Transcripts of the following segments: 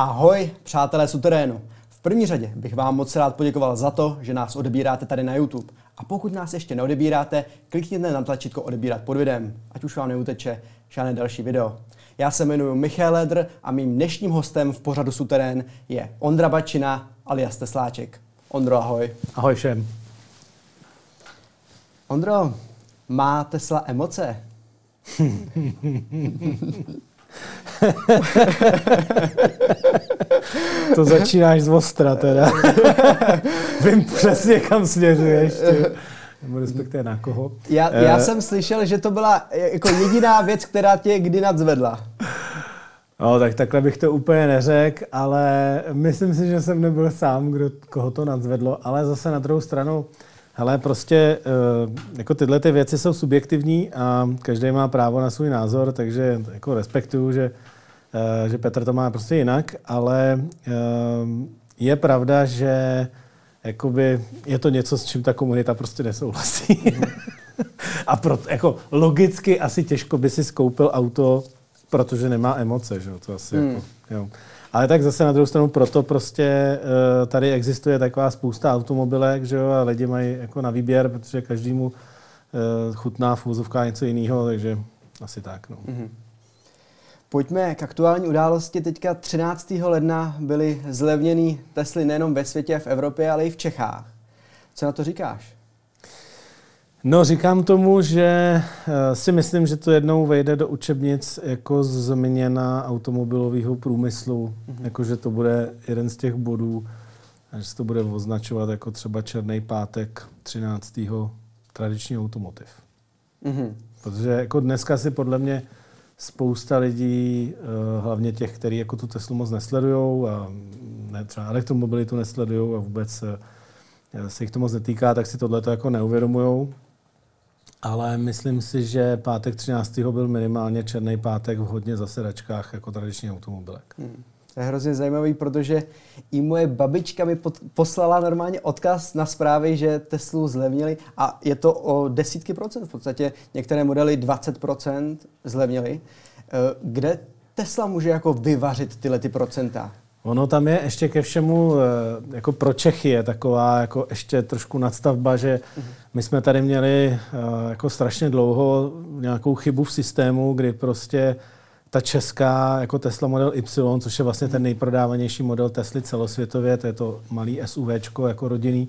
Ahoj, přátelé suterénu. V první řadě bych vám moc rád poděkoval za to, že nás odebíráte tady na YouTube. A pokud nás ještě neodebíráte, klikněte na tlačítko odebírat pod videem, ať už vám neuteče žádné další video. Já se jmenuji Michal Ledr a mým dnešním hostem v pořadu Suterén je Ondra Bačina alias Tesláček. Ondro, ahoj. Ahoj všem. Ondro, má Tesla emoce? to začínáš z ostra teda. Vím přesně, kam směřuješ. Nebo respektive na koho. Já, já uh, jsem slyšel, že to byla jako jediná věc, která tě kdy nadzvedla. No, tak takhle bych to úplně neřekl, ale myslím si, že jsem nebyl sám, kdo, koho to nadzvedlo, ale zase na druhou stranu, hele, prostě uh, jako tyhle ty věci jsou subjektivní a každý má právo na svůj názor, takže jako respektuju, že Eh, že Petr to má prostě jinak, ale eh, je pravda, že jakoby je to něco, s čím ta komunita prostě nesouhlasí. A proto, jako logicky asi těžko by si skoupil auto, protože nemá emoce, že to asi hmm. jako, jo. Ale tak zase na druhou stranu proto prostě uh, tady existuje taková spousta automobilek, že jo, a lidi mají jako na výběr, protože každému uh, chutná v něco jiného, takže asi tak, no. Mm-hmm. Pojďme k aktuální události. Teďka 13. ledna byly zlevněny Tesly nejenom ve světě, v Evropě, ale i v Čechách. Co na to říkáš? No, říkám tomu, že eh, si myslím, že to jednou vejde do učebnic jako změna automobilového průmyslu, mm-hmm. jako že to bude jeden z těch bodů, a že se to bude označovat jako třeba Černý pátek 13. tradiční automotiv. Mm-hmm. Protože jako dneska si podle mě spousta lidí, eh, hlavně těch, kteří jako tu Teslu moc nesledují a ne, třeba elektromobilitu nesledují a vůbec eh, se jich to moc netýká, tak si tohle jako neuvědomují. Ale myslím si, že pátek 13. byl minimálně černý pátek v hodně zasedačkách jako tradiční automobilek. Hmm. To je hrozně zajímavý, protože i moje babička mi pod, poslala normálně odkaz na zprávy, že Teslu zlevnili a je to o desítky procent. V podstatě některé modely 20 procent zlevnili. Eh, kde Tesla může jako vyvařit tyhle ty procenta? Ono tam je ještě ke všemu, eh, jako pro Čechy je taková jako ještě trošku nadstavba, že mhm. my jsme tady měli eh, jako strašně dlouho nějakou chybu v systému, kdy prostě ta česká jako Tesla Model Y, což je vlastně ten nejprodávanější model Tesly celosvětově, to je to malý SUV jako rodinný,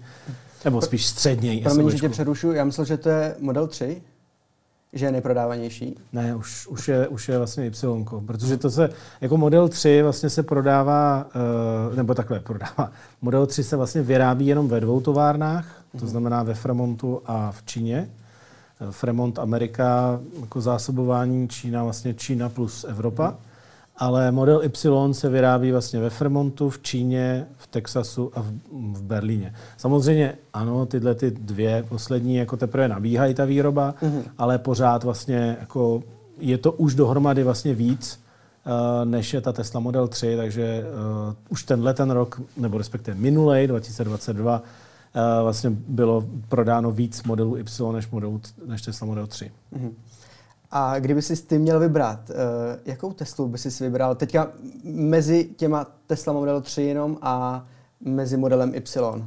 nebo spíš střední Promiň, že tě přerušu, já myslel, že to je Model 3, že je nejprodávanější. Ne, už, už, je, už je vlastně Y, protože to se, jako Model 3 vlastně se prodává, uh, nebo takhle prodává, Model 3 se vlastně vyrábí jenom ve dvou továrnách, to mhm. znamená ve Fremontu a v Číně. Fremont Amerika, jako zásobování Čína, vlastně Čína plus Evropa. Ale model Y se vyrábí vlastně ve Fremontu, v Číně, v Texasu a v, v Berlíně. Samozřejmě ano, tyhle ty dvě poslední jako teprve nabíhají ta výroba, mm-hmm. ale pořád vlastně jako je to už dohromady vlastně víc, uh, než je ta Tesla Model 3, takže uh, už tenhle ten rok, nebo respektive minulej, 2022, Eh, vlastně bylo prodáno víc modelů Y než, modelu, než Tesla Model 3. Mm-hmm. A kdyby si ty měl vybrat, uh, jakou Teslu by si vybral teďka mezi těma Tesla Model 3 jenom a mezi modelem Y?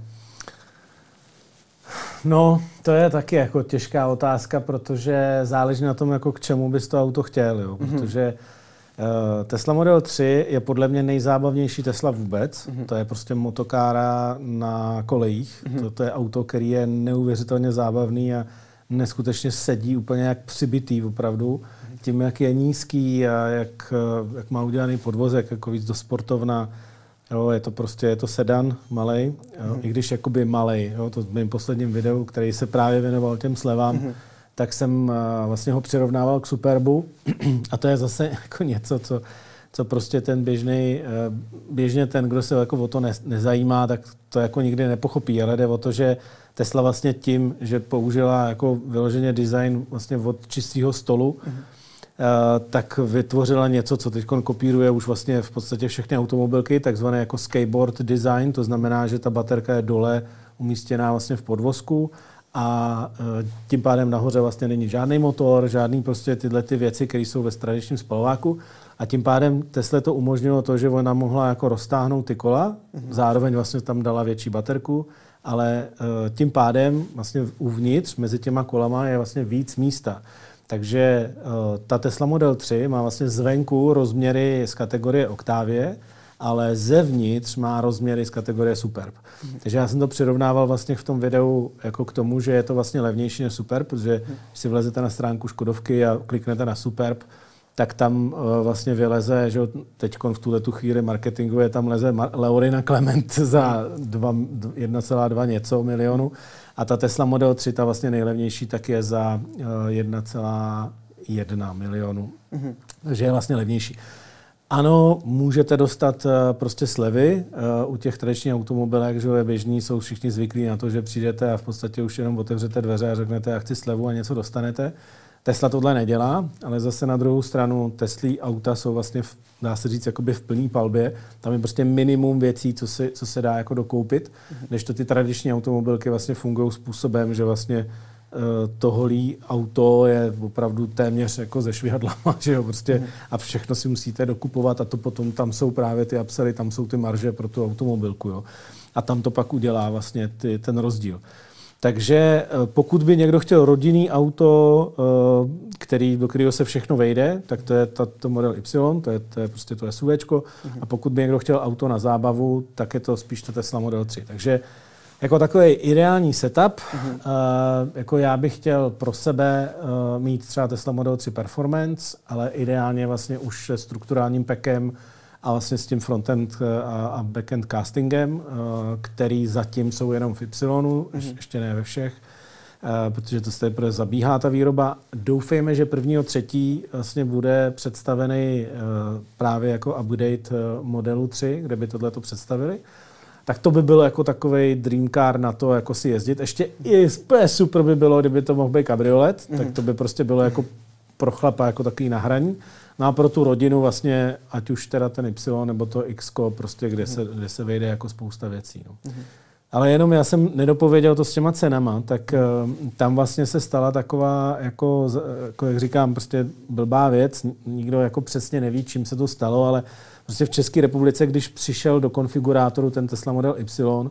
No, to je taky jako těžká otázka, protože záleží na tom, jako k čemu bys to auto chtěl, jo? Mm-hmm. protože Eh, Tesla Model 3 je podle mě nejzábavnější Tesla vůbec. Mm-hmm. To je prostě motokára na kolejích. Mm-hmm. To, to je auto, který je neuvěřitelně zábavný a neskutečně sedí úplně jak přibitý opravdu. Tím, jak je nízký a jak, eh, jak má udělaný podvozek, jako víc do sportovna. Jo, je to prostě je to sedan malej, jo, mm-hmm. i když jakoby malej. Jo, to v mém posledním videu, který se právě věnoval těm slevám, mm-hmm tak jsem eh, vlastně ho přirovnával k Superbu. A to je zase jako něco, co, co prostě ten běžný, eh, běžně ten, kdo se jako o to nezajímá, tak to jako nikdy nepochopí. Ale jde o to, že Tesla vlastně tím, že použila jako vyloženě design vlastně od čistého stolu, mm-hmm. tak vytvořila něco, co teď kopíruje už vlastně v podstatě všechny automobilky, takzvané jako skateboard design, to znamená, že ta baterka je dole umístěná vlastně v podvozku a e, tím pádem nahoře vlastně není žádný motor, žádný prostě tyhle ty věci, které jsou ve tradičním spalováku. A tím pádem Tesla to umožnilo to, že ona mohla jako roztáhnout ty kola, mm-hmm. zároveň vlastně tam dala větší baterku, ale e, tím pádem vlastně uvnitř mezi těma kolama je vlastně víc místa. Takže uh, ta Tesla Model 3 má vlastně zvenku rozměry z kategorie Octavie, ale zevnitř má rozměry z kategorie Superb. Mm. Takže já jsem to přirovnával vlastně v tom videu jako k tomu, že je to vlastně levnější než Superb, protože mm. když si vlezete na stránku Škodovky a kliknete na Superb, tak tam uh, vlastně vyleze, že teď v tuhle tu chvíli marketingu je tam leze Leorina Clement za 1,2 něco milionu a ta Tesla Model 3, ta vlastně nejlevnější, tak je za uh, 1,1 milionu. Mm-hmm. Takže je vlastně levnější. Ano, můžete dostat uh, prostě slevy. U těch tradičních automobilek, že je běžný, jsou všichni zvyklí na to, že přijdete a v podstatě už jenom otevřete dveře a řeknete, já chci slevu a něco dostanete. Tesla tohle nedělá, ale zase na druhou stranu Teslí auta jsou vlastně, v, dá se říct, jakoby v plný palbě. Tam je prostě minimum věcí, co se, co se dá jako dokoupit, mm-hmm. než to ty tradiční automobilky vlastně fungují způsobem, že vlastně uh, to holý auto je opravdu téměř jako ze švihadlama, že jo, prostě mm. a všechno si musíte dokupovat a to potom tam jsou právě ty upsely, tam jsou ty marže pro tu automobilku, jo. A tam to pak udělá vlastně ty, ten rozdíl. Takže eh, pokud by někdo chtěl rodinný auto, eh, který, do kterého se všechno vejde, tak to je to model Y, to je, to je prostě to SUV. Uh-huh. Mhm. A pokud by někdo chtěl auto na zábavu, tak je to spíš to Tesla Model 3. Takže jako takový ideální setup, uh-huh. uh, jako já bych chtěl pro sebe mít třeba Tesla Model 3 Performance, ale ideálně vlastně už se strukturálním pekem a vlastně s tím frontend eh, a, backend castingem, eh, který zatím jsou jenom v Y, mm-hmm. ještě ne ve všech, eh, protože to se teprve zabíhá ta výroba. Doufejme, že prvního třetí vlastně bude představený právě jako update modelu 3, kde by tohle to představili. Tak to by bylo jako takový dream car na to, jako si jezdit. Ještě i super by bylo, kdyby to mohl být kabriolet, mm-hmm. tak mhm. to by prostě bylo jako pro chlapa jako takový nahraní. No a pro tu rodinu vlastně, ať už teda ten Y nebo to X, prostě kde, se, kde se vejde jako spousta věcí. No. Mm-hmm. Ale jenom já jsem nedopověděl to s těma cenama, tak uh, tam vlastně se stala taková, jako, jako jak říkám, prostě blbá věc. Nikdo jako přesně neví, čím se to stalo, ale prostě v České republice, když přišel do konfigurátoru ten Tesla Model Y,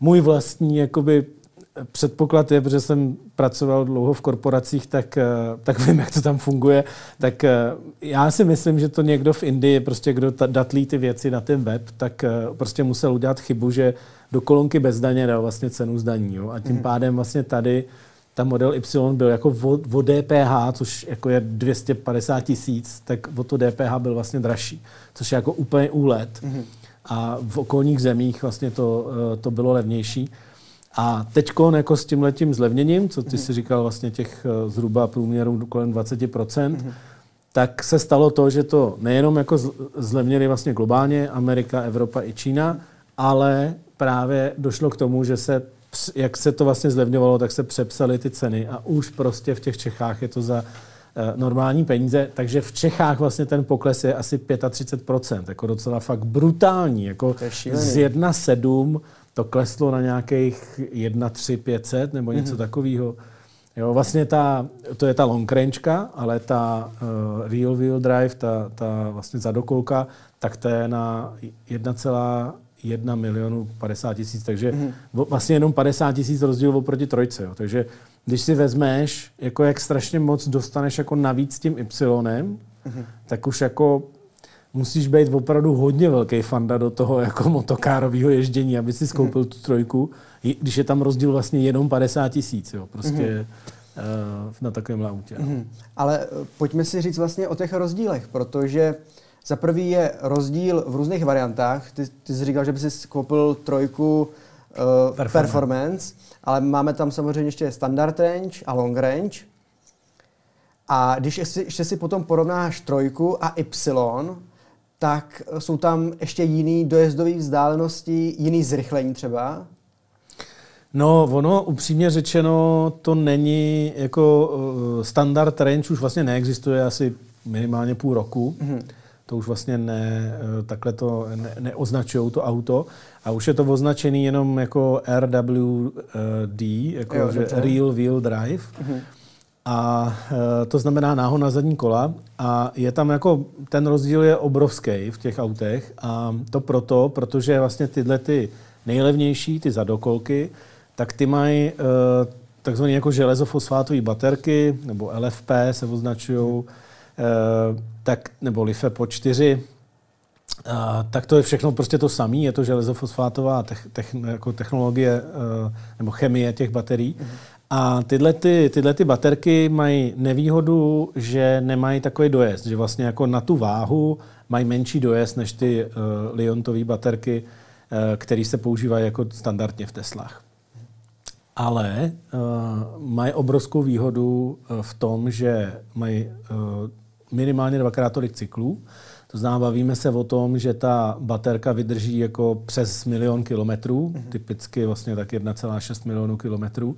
můj vlastní jakoby předpoklad je, protože jsem pracoval dlouho v korporacích, tak, eh, tak vím, jak to tam funguje. Tak eh, já si myslím, že to někdo v Indii, prostě kdo datlí ty věci na ten web, tak eh, prostě musel udělat chybu, že do kolonky bez daně dal vlastně cenu zdaní. Jo? A tím mm. pádem vlastně tady ta model Y byl jako o, o DPH, což jako je 250 tisíc, tak o to DPH byl vlastně dražší, což je jako úplně úlet. Mm. A v okolních zemích vlastně to, to bylo levnější. A teď jako s tím letím zlevněním, co ty mm. si říkal vlastně těch eh, zhruba průměrů kolem 20%, mm. tak se stalo to, že to nejenom jako zlevnili vlastně globálně Amerika, Evropa i Čína, ale právě došlo k tomu, že se, jak se to vlastně zlevňovalo, tak se přepsaly ty ceny a už prostě v těch Čechách je to za eh, normální peníze, takže v Čechách vlastně ten pokles je asi 35%, jako docela fakt brutální, jako z 1,7 to kleslo na nějakých 1, 3, 500 nebo něco mm-hmm. takového. Jo, vlastně ta, to je ta long rangeka, ale ta uh, real wheel drive, ta, ta vlastně zadokolka, tak to je na 1,1 milionu 50 tisíc, takže mm-hmm. vlastně jenom 50 tisíc rozdíl oproti trojce. Jo. Takže když si vezmeš, jako jak strašně moc dostaneš jako navíc tím Y, mm-hmm. tak už jako musíš být opravdu hodně velký fanda do toho jako motokárového ježdění, aby si skoupil tu trojku, když je tam rozdíl vlastně jenom 50 tisíc, jo, prostě mm-hmm. uh, na takovém autě. Mm-hmm. Ale eh, pojďme si říct vlastně o těch rozdílech, protože za prvý je rozdíl v různých variantách. Ty, ty jsi říkal, že by si koupil trojku uh, performance. performance, ale máme tam samozřejmě ještě standard range a long range. A když ještě, ještě si potom porovnáš trojku a Y, tak jsou tam ještě jiný dojezdové vzdálenosti, jiný zrychlení třeba? No, ono upřímně řečeno, to není jako uh, standard range, už vlastně neexistuje asi minimálně půl roku. Mm-hmm. to už vlastně ne, eh, takhle to ne, neoznačují to auto a už je to označený jenom jako RWD, jako jo, že Real Wheel Drive. Mm-hmm. A e, to znamená náhon na zadní kola a je tam jako, ten rozdíl je obrovský v těch autech a to proto, protože vlastně tyhle ty nejlevnější, ty zadokolky, tak ty mají e, takzvané jako železofosfátové baterky, nebo LFP se označují, e, tak, nebo LiFe po 4, a, tak to je všechno prostě to samé, je to železofosfátová tech, jako technologie nebo chemie těch baterií. Mm-hmm. A tyhle, ty, tyhle ty baterky mají nevýhodu, že nemají takový dojezd, že vlastně jako na tu váhu mají menší dojezd než ty uh, liontové baterky, uh, které se používají jako standardně v Teslách. Ale uh, mají obrovskou výhodu uh, v tom, že mají uh, minimálně dvakrát tolik cyklů. To znamená, bavíme se o tom, že ta baterka vydrží jako přes milion kilometrů, mm-hmm. typicky vlastně tak 1,6 milionů kilometrů. Uh,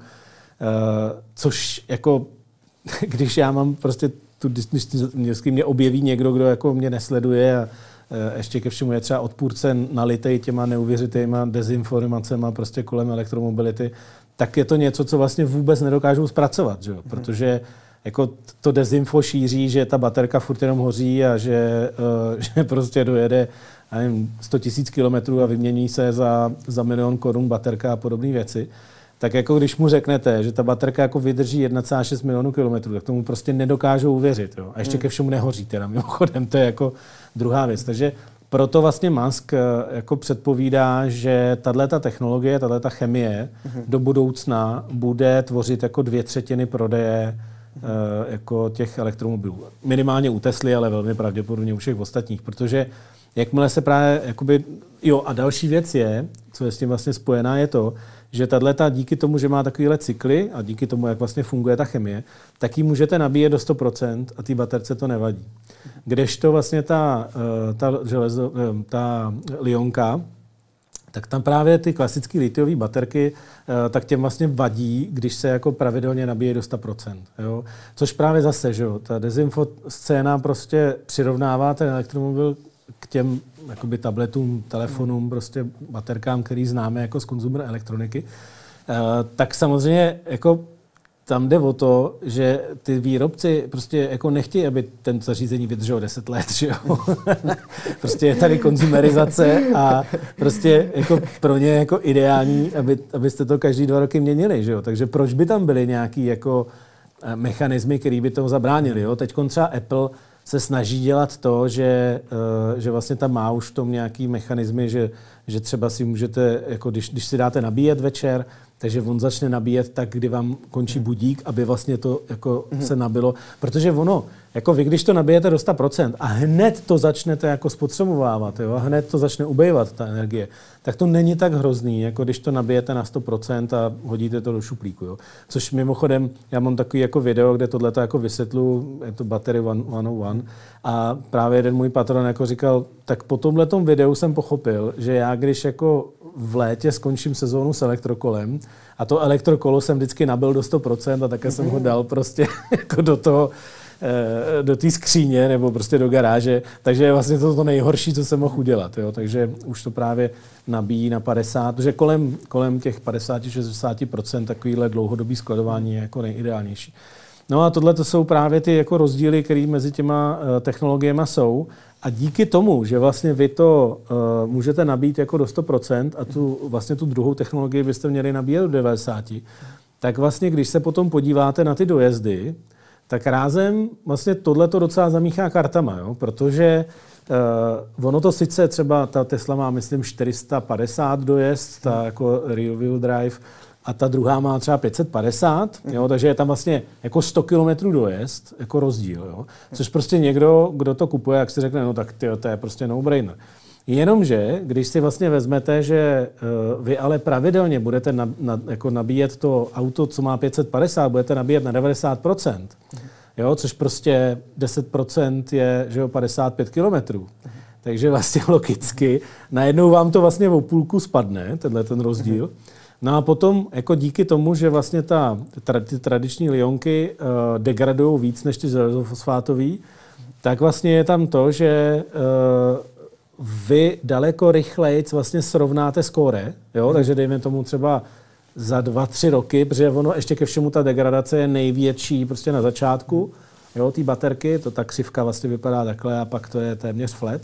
což jako, když já mám prostě tu, vždycky mě objeví někdo, kdo jako mě nesleduje a uh, ještě ke všemu je třeba odpůrce nalitej těma neuvěřitýma dezinformacemi prostě kolem elektromobility, tak je to něco, co vlastně vůbec nedokážou zpracovat, že? Mhm. protože jako to dezinfo šíří, že ta baterka furt jenom hoří a že, uh, že prostě dojede nevím, 100 000 kilometrů a vymění se za, za milion korun baterka a podobné věci tak jako když mu řeknete, že ta baterka jako vydrží 1,6 milionů kilometrů, tak tomu prostě nedokážou uvěřit. Jo? A ještě hmm. ke všemu nehoří teda mimochodem, to je jako druhá věc. Takže proto vlastně Musk eh, jako předpovídá, že tato technologie, tato chemie hmm. do budoucna bude tvořit jako dvě třetiny prodeje hmm. jako těch elektromobilů. Minimálně u Tesly, ale velmi pravděpodobně u všech ostatních, protože jakmile se právě, jakoby, jo a další věc je, co je s tím vlastně spojená, je to, že tato díky tomu, že má takovéhle cykly a díky tomu, jak vlastně funguje ta chemie, tak ji můžete nabíjet do 100% a té baterce to nevadí. Kdežto vlastně ta, eh, ta, železo, eh, ta lionka, tak tam právě ty klasické litiové baterky, eh, tak těm vlastně vadí, když se jako pravidelně nabíjí do 100%. Jo? Což právě zase, že jo, ta dezinfo scéna prostě přirovnává ten elektromobil k těm jakoby tabletům, telefonům, prostě baterkám, který známe jako z konzumer elektroniky, eh, tak samozřejmě jako tam jde o to, že ty výrobci prostě jako nechtějí, aby ten zařízení vydrželo 10 let, že jo? prostě je tady konzumerizace a prostě jako pro ně jako ideální, aby, abyste to každý dva roky měnili, že jo? Takže proč by tam byly nějaký jako eh, mechanismy, které by tomu zabránili, jo? Teď třeba Apple se snaží dělat to, že, eh, že vlastně tam má už v tom nějaký mechanismy, že, že třeba si můžete, jako když, když si dáte nabíjet večer, takže on začne nabíjet tak, kdy vám končí budík, aby vlastně to jako mm-hmm. se nabilo. Protože ono, jako vy, když to nabijete do 100% a hned to začnete jako spotřebovávat, jo, a hned to začne ubejvat, ta energie, tak to není tak hrozný, jako když to nabijete na 100% a hodíte to do šuplíku. Jo. Což mimochodem, já mám takový jako video, kde tohle jako vysvětlu, je to Battery 101, a právě jeden můj patron jako říkal, tak po tomhle videu jsem pochopil, že já když jako v létě skončím sezónu s elektrokolem a to elektrokolo jsem vždycky nabil do 100% a také jsem ho dal prostě jako do toho, do té skříně nebo prostě do garáže, takže je vlastně to to nejhorší, co jsem mohl udělat. Jo? Takže už to právě nabíjí na 50, protože kolem, kolem těch 50-60% takovýhle dlouhodobý skladování je jako nejideálnější. No a tohle to jsou právě ty jako rozdíly, které mezi těma uh, technologiemi jsou. A díky tomu, že vlastně vy to uh, můžete nabít jako do 100% a tu, vlastně tu druhou technologii byste měli nabíjet do 90%, tak vlastně, když se potom podíváte na ty dojezdy, tak rázem vlastně tohle to docela zamíchá kartama, jo? protože uh, ono to sice třeba, ta Tesla má, myslím, 450 dojezd, ta jako real wheel drive, a ta druhá má třeba 550, jo, mhm. takže je tam vlastně jako 100 km dojezd, jako rozdíl. Jo. Což prostě někdo, kdo to kupuje, jak si řekne, no tak tyjo, to je prostě no-brainer. Jenomže, když si vlastně vezmete, že uh, vy ale pravidelně budete na, na, jako nabíjet to auto, co má 550, budete nabíjet na 90%, mhm. jo, což prostě 10% je že jo, 55 kilometrů. Takže vlastně logicky najednou vám to vlastně o půlku spadne, tenhle ten rozdíl. No a potom, jako díky tomu, že vlastně ta, ty tradiční lionky uh, degradují víc než ty železofosfátové, tak vlastně je tam to, že uh, vy daleko rychleji vlastně srovnáte skóre, jo? Hmm. takže dejme tomu třeba za dva, tři roky, protože ono ještě ke všemu ta degradace je největší prostě na začátku, jo, té baterky, to ta křivka vlastně vypadá takhle a pak to je téměř flat.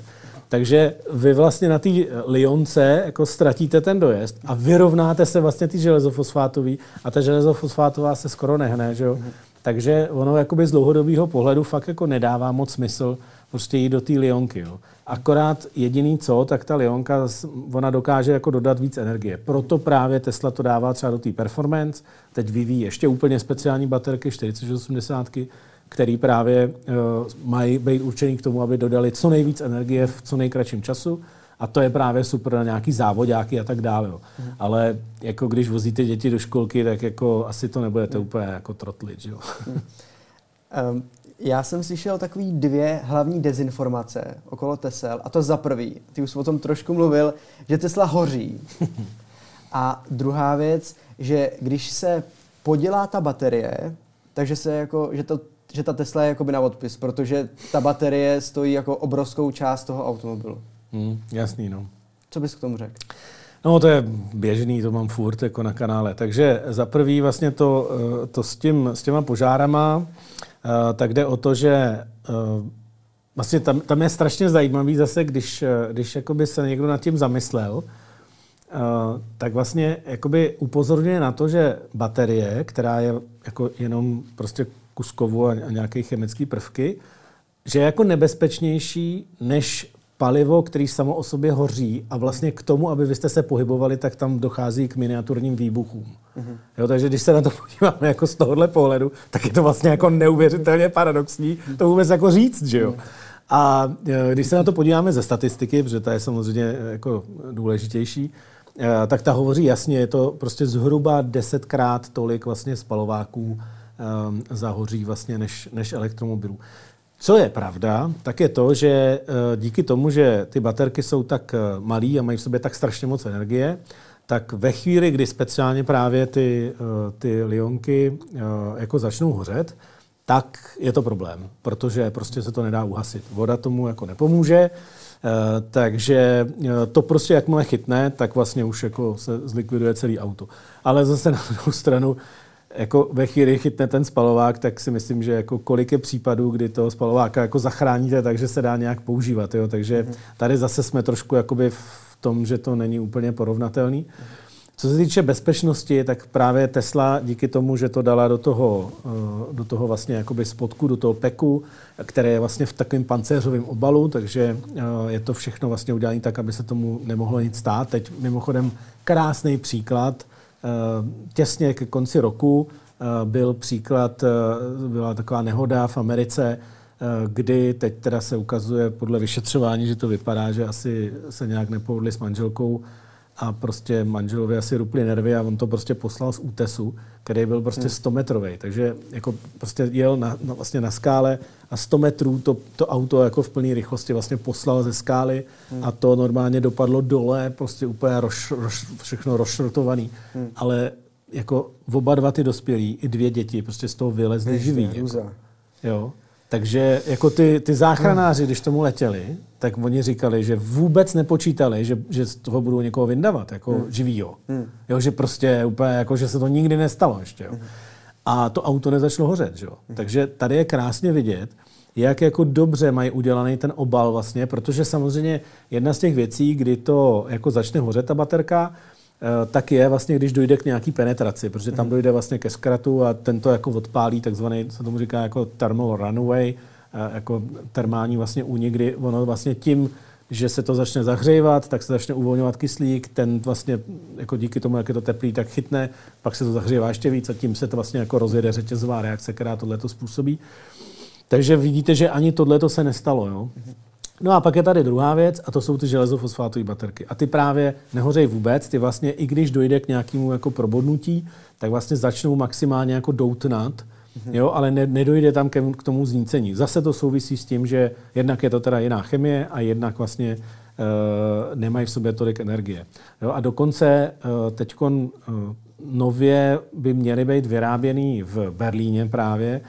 Takže vy vlastně na té lionce jako ztratíte ten dojezd a vyrovnáte se vlastně ty železofosfátový a ta železofosfátová se skoro nehne, že jo? Mm-hmm. Takže ono jakoby z dlouhodobého pohledu fakt jako nedává moc smysl prostě jít do té lionky. Jo. Akorát jediný co, tak ta lionka, ona dokáže jako dodat víc energie. Proto právě Tesla to dává třeba do té performance. Teď vyvíjí ještě úplně speciální baterky 4080, který právě uh, mají být určený k tomu, aby dodali co nejvíc energie v co nejkratším času. A to je právě super na nějaký závodáky a tak dále. Jo. Mm. Ale jako když vozíte děti do školky, tak jako asi to nebudete mm. úplně jako trotlit. Jo. Mm. Um, já jsem slyšel takový dvě hlavní dezinformace okolo Tesel. A to za prvý, ty už o tom trošku mluvil, že Tesla hoří. A druhá věc, že když se podělá ta baterie, takže se jako, že, to, že ta Tesla je jakoby na odpis, protože ta baterie stojí jako obrovskou část toho automobilu. Hmm, jasný, no. Co bys k tomu řekl? No to je běžný, to mám furt jako na kanále. Takže za prvý vlastně to, eh, to s, tím, s těma požárama, eh, tak jde o to, že eh, vlastně tam, tam je strašně zajímavý zase, když, když jakoby se někdo nad tím zamyslel, tak vlastně jakoby upozorňuje na to, že baterie, která je jako jenom prostě kuskovou a nějaké chemické prvky, že je jako nebezpečnější než palivo, který samo o sobě hoří a vlastně k tomu, aby vy jste se pohybovali, tak tam dochází k miniaturním výbuchům. Mm-hmm. Jo, takže když se na to podíváme jako z tohohle pohledu, tak je to vlastně jako neuvěřitelně paradoxní to vůbec jako říct, že jo. A e, když se na to podíváme ze statistiky, protože ta je samozřejmě e, jako důležitější, e, tak ta hovoří jasně, je to prostě zhruba desetkrát tolik vlastně spalováků um, zahoří vlastně než, než elektromobilů. Co je pravda, tak je to, že eh, díky tomu, že ty baterky jsou tak eh, malé a mají v sobě tak strašně moc energie, tak ve chvíli, kdy speciálně právě ty, eh, ty lionky jako začnou hořet, tak je to problém, protože prostě se to nedá uhasit. Voda tomu jako nepomůže, takže to prostě jakmile chytne, tak vlastně už jako se zlikviduje celý auto. Ale zase na druhou stranu jako ve chvíli chytne ten spalovák, tak si myslím, že jako kolik je případů, kdy toho spalováka jako zachráníte, takže se dá nějak používat. Jo? Takže mhm. tady zase jsme trošku jakoby v tom, že to není úplně porovnatelný. Co se týče bezpečnosti, tak právě Tesla díky tomu, že to dala do toho, eh, do toho vlastně jakoby spodku, do toho peku, které je vlastně v takovém pancéřovém obalu, takže eh, je to všechno vlastně udělané tak, aby se tomu nemohlo nic stát. Teď mimochodem krásný příklad, těsně ke konci roku eh, byl příklad, eh, byla taková nehoda v Americe, kdy teď teda se ukazuje podle vyšetřování, že to vypadá, že asi se nějak nepohodli s manželkou a prostě manželovi asi rupli nervy a on to prostě poslal z útesu, který byl prostě 100 hmm. metrový. Takže jako prostě jel na, na, vlastně na skále a 100 metrů to, to auto jako v plné rychlosti vlastně poslal ze skály hmm. a to normálně dopadlo dole, prostě úplně roš, roš, všechno rozšrotovaný. Hmm. Ale jako oba dva ty dospělí i dvě děti prostě z toho vylezly živý. Jako. Jo. Takže jako ty, ty záchranáři, když tomu letěli, tak oni říkali, že vůbec nepočítali, že, že z toho budou někoho vyndavat, jako hmm. živýho. Hmm. Jo, že prostě úplně, jako, že se to nikdy nestalo ještě. Jo. Hmm. A to auto nezačalo hořet. Jo. Hmm. Takže tady je krásně vidět, jak jako dobře mají udělaný ten obal vlastně, protože samozřejmě jedna z těch věcí, kdy to jako začne hořet ta baterka, tak je vlastně, když dojde k nějaký penetraci, protože tam mhm. dojde vlastně ke zkratu a tento jako odpálí takzvaný, se tomu říká jako thermal runaway, eh, jako termální vlastně únik, kdy ono vlastně tím, že se to začne zahřívat, tak se začne uvolňovat kyslík, ten vlastně jako díky tomu, jak je to teplý, tak chytne, pak se to zahřívá ještě víc a tím se to vlastně jako rozjede řetězová reakce, která tohle to způsobí. Takže vidíte, že ani tohle se nestalo. Jo? No a pak je tady druhá věc a to jsou ty železofosfátové baterky. A ty právě nehořejí vůbec, ty vlastně i když dojde k nějakému jako probodnutí, tak vlastně začnou maximálně jako doutnat, mm-hmm. jo, ale ne, nedojde tam ke, k tomu znícení. Zase to souvisí s tím, že jednak je to teda jiná chemie a jednak vlastně uh, nemají v sobě tolik energie. Jo, a dokonce uh, teď uh, nově by měly být vyráběný v Berlíně právě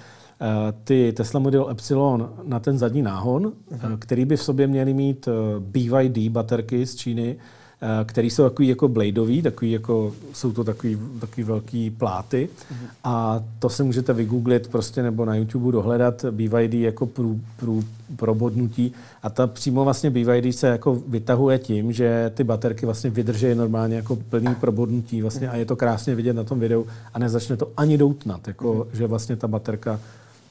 ty Tesla Model Epsilon na ten zadní náhon, uh-huh. který by v sobě měly mít BYD baterky z Číny, Eh, který jsou takový jako bladeový, takový jako, jsou to takový, takový velký pláty mm-hmm. a to se můžete vygooglit prostě nebo na YouTube dohledat BYD jako prů, prů, probodnutí a ta přímo vlastně BYD se jako vytahuje tím, že ty baterky vlastně vydrží normálně jako plný probodnutí vlastně mm-hmm. a je to krásně vidět na tom videu a nezačne to ani doutnat, jako, mm-hmm. že vlastně ta baterka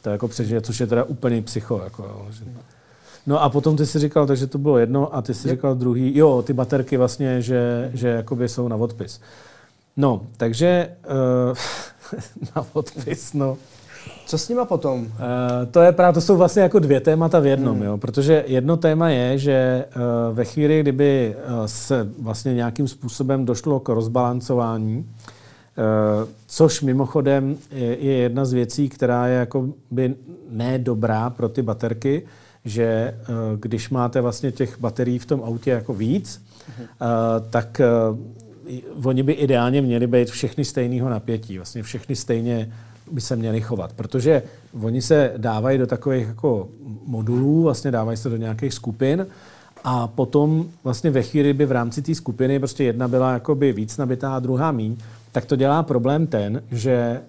to jako přežije, což je teda úplně psycho. Jako, že. No a potom ty si říkal, takže to bylo jedno a ty si yep. říkal druhý, jo, ty baterky vlastně, že, že jakoby jsou na odpis. No, takže uh, na odpis, no. Co s nima potom? Uh, to je právě, to jsou vlastně jako dvě témata v jednom, hmm. jo, protože jedno téma je, že uh, ve chvíli, kdyby uh, se vlastně nějakým způsobem došlo k rozbalancování, uh, což mimochodem je, je jedna z věcí, která je jako by nedobrá pro ty baterky, že eh, když máte vlastně těch baterií v tom autě jako víc, tak eh, oni by ideálně měli být všechny stejného napětí, vlastně všechny stejně by se měli chovat, protože oni se dávají do takových jako modulů, vlastně dávají se do nějakých skupin a potom vlastně ve chvíli by v rámci té skupiny prostě jedna byla jakoby víc nabitá a druhá míň, tak to dělá problém ten, že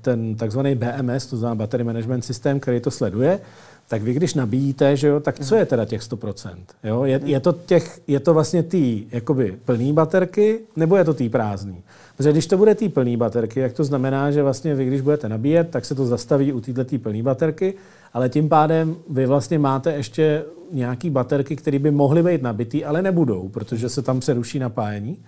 ten takzvaný BMS, to znamená Battery Management System, který to sleduje, tak vy když nabíjíte, že jo, tak co je teda těch 100%? Jo? Je, je, to těch, je to vlastně ty jakoby plný baterky, nebo je to ty prázdný? Protože když to bude ty plný baterky, jak to znamená, že vlastně vy, když budete nabíjet, tak se to zastaví u této plný baterky, ale tím pádem vy vlastně máte ještě nějaký baterky, které by mohly být nabitý, ale nebudou, protože se tam přeruší napájení.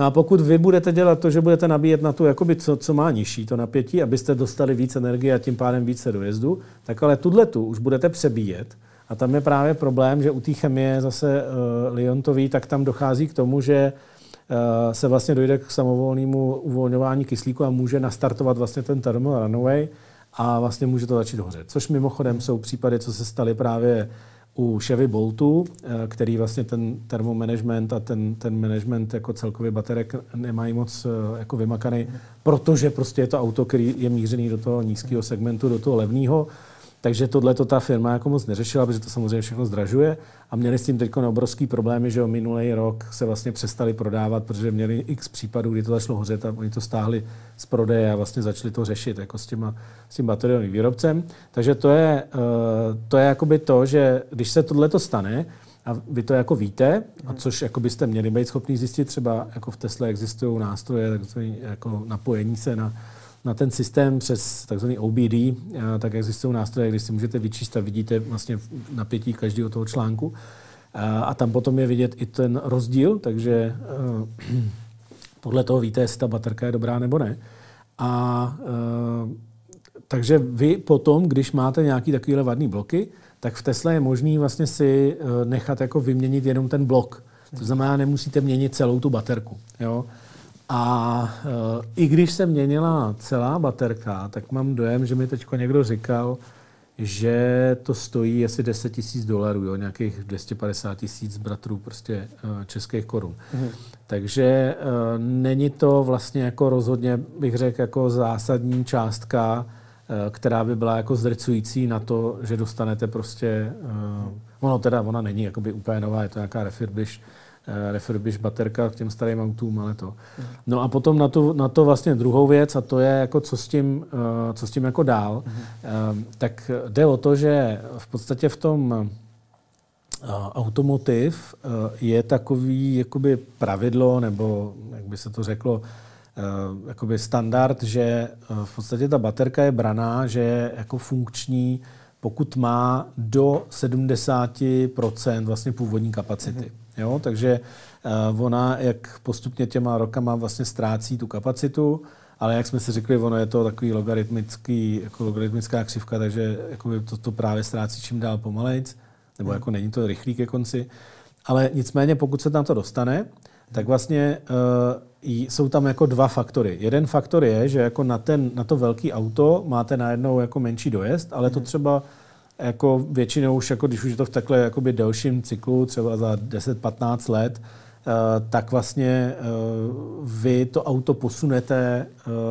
No a pokud vy budete dělat to, že budete nabíjet na tu, jakoby, co, co má nižší to napětí, abyste dostali více energie a tím pádem více dojezdu, tak ale tuhle tu už budete přebíjet. A tam je právě problém, že u té chemie zase uh, Liontový, tak tam dochází k tomu, že uh, se vlastně dojde k samovolnému uvolňování kyslíku a může nastartovat vlastně ten thermal runaway a vlastně může to začít hořet. Což mimochodem jsou případy, co se staly právě u Chevy Boltu, eh, který vlastně ten termomanagement a ten, ten management jako celkově baterek nemají moc eh, jako vymakaný, protože prostě je to auto, který je mířený do toho nízkého segmentu, do toho levného takže tohle to ta firma jako moc neřešila, protože to samozřejmě všechno zdražuje a měli s tím teď obrovský problémy, že o minulý rok se vlastně přestali prodávat, protože měli x případů, kdy to začalo hořet a oni to stáhli z prodeje a vlastně začali to řešit jako s, těma, s tím bateriovým výrobcem. Takže to je, uh, to je jakoby to, že když se tohle to stane, a vy to jako víte, a což jako byste měli být schopni zjistit, třeba jako v Tesle existují nástroje, takzvané jako napojení se na na ten systém přes takzvaný OBD, eh, tak existují nástroje, kdy si můžete vyčíst a vidíte vlastně napětí každého toho článku. Eh, a tam potom je vidět i ten rozdíl, takže eh, podle toho víte, jestli ta baterka je dobrá nebo ne. A takže vy potom, když máte nějaký takovýhle vadný bloky, tak v Tesla je možný vlastně si nechat jako vyměnit jenom ten blok. To znamená, nemusíte měnit celou tu baterku. Jo? A e, i když se měnila celá baterka, tak mám dojem, že mi teď někdo říkal, že to stojí asi 10 tisíc dolarů, jo, nějakých 250 tisíc bratrů prostě e, českých korun. Mhm. Takže e, není to vlastně jako rozhodně, bych řekl, jako zásadní částka, která by byla jako zdrcující na to, že dostanete prostě, ono teda, ona není jakoby úplně nová, je to nějaká refurbish, refurbish baterka k těm starým autům, ale to. No a potom na to, na to vlastně druhou věc, a to je jako co s tím, eh, co s tím jako dál, uh-huh. tak jde o to, že v podstatě v tom automotiv je takový jakoby pravidlo, nebo jak by se to řeklo, jakoby standard, že v podstatě ta baterka je braná, že je jako funkční, pokud má do 70% vlastně původní kapacity. Mm-hmm. Jo? Takže uh, ona, jak postupně těma rokama vlastně ztrácí tu kapacitu, ale jak jsme si řekli, ono je to takový logaritmický, jako logaritmická křivka, takže jako to, to právě ztrácí čím dál pomalejc, nebo jako není to rychlý ke konci. Ale nicméně, pokud se tam to dostane, tak vlastně uh, jsou tam jako dva faktory. Jeden faktor je, že jako na, ten, na to velký auto máte najednou jako menší dojezd, ale to mhm. třeba jako většinou už, jako když už je to v takhle jakoby delším cyklu, třeba za 10-15 let, tak vlastně vy to auto posunete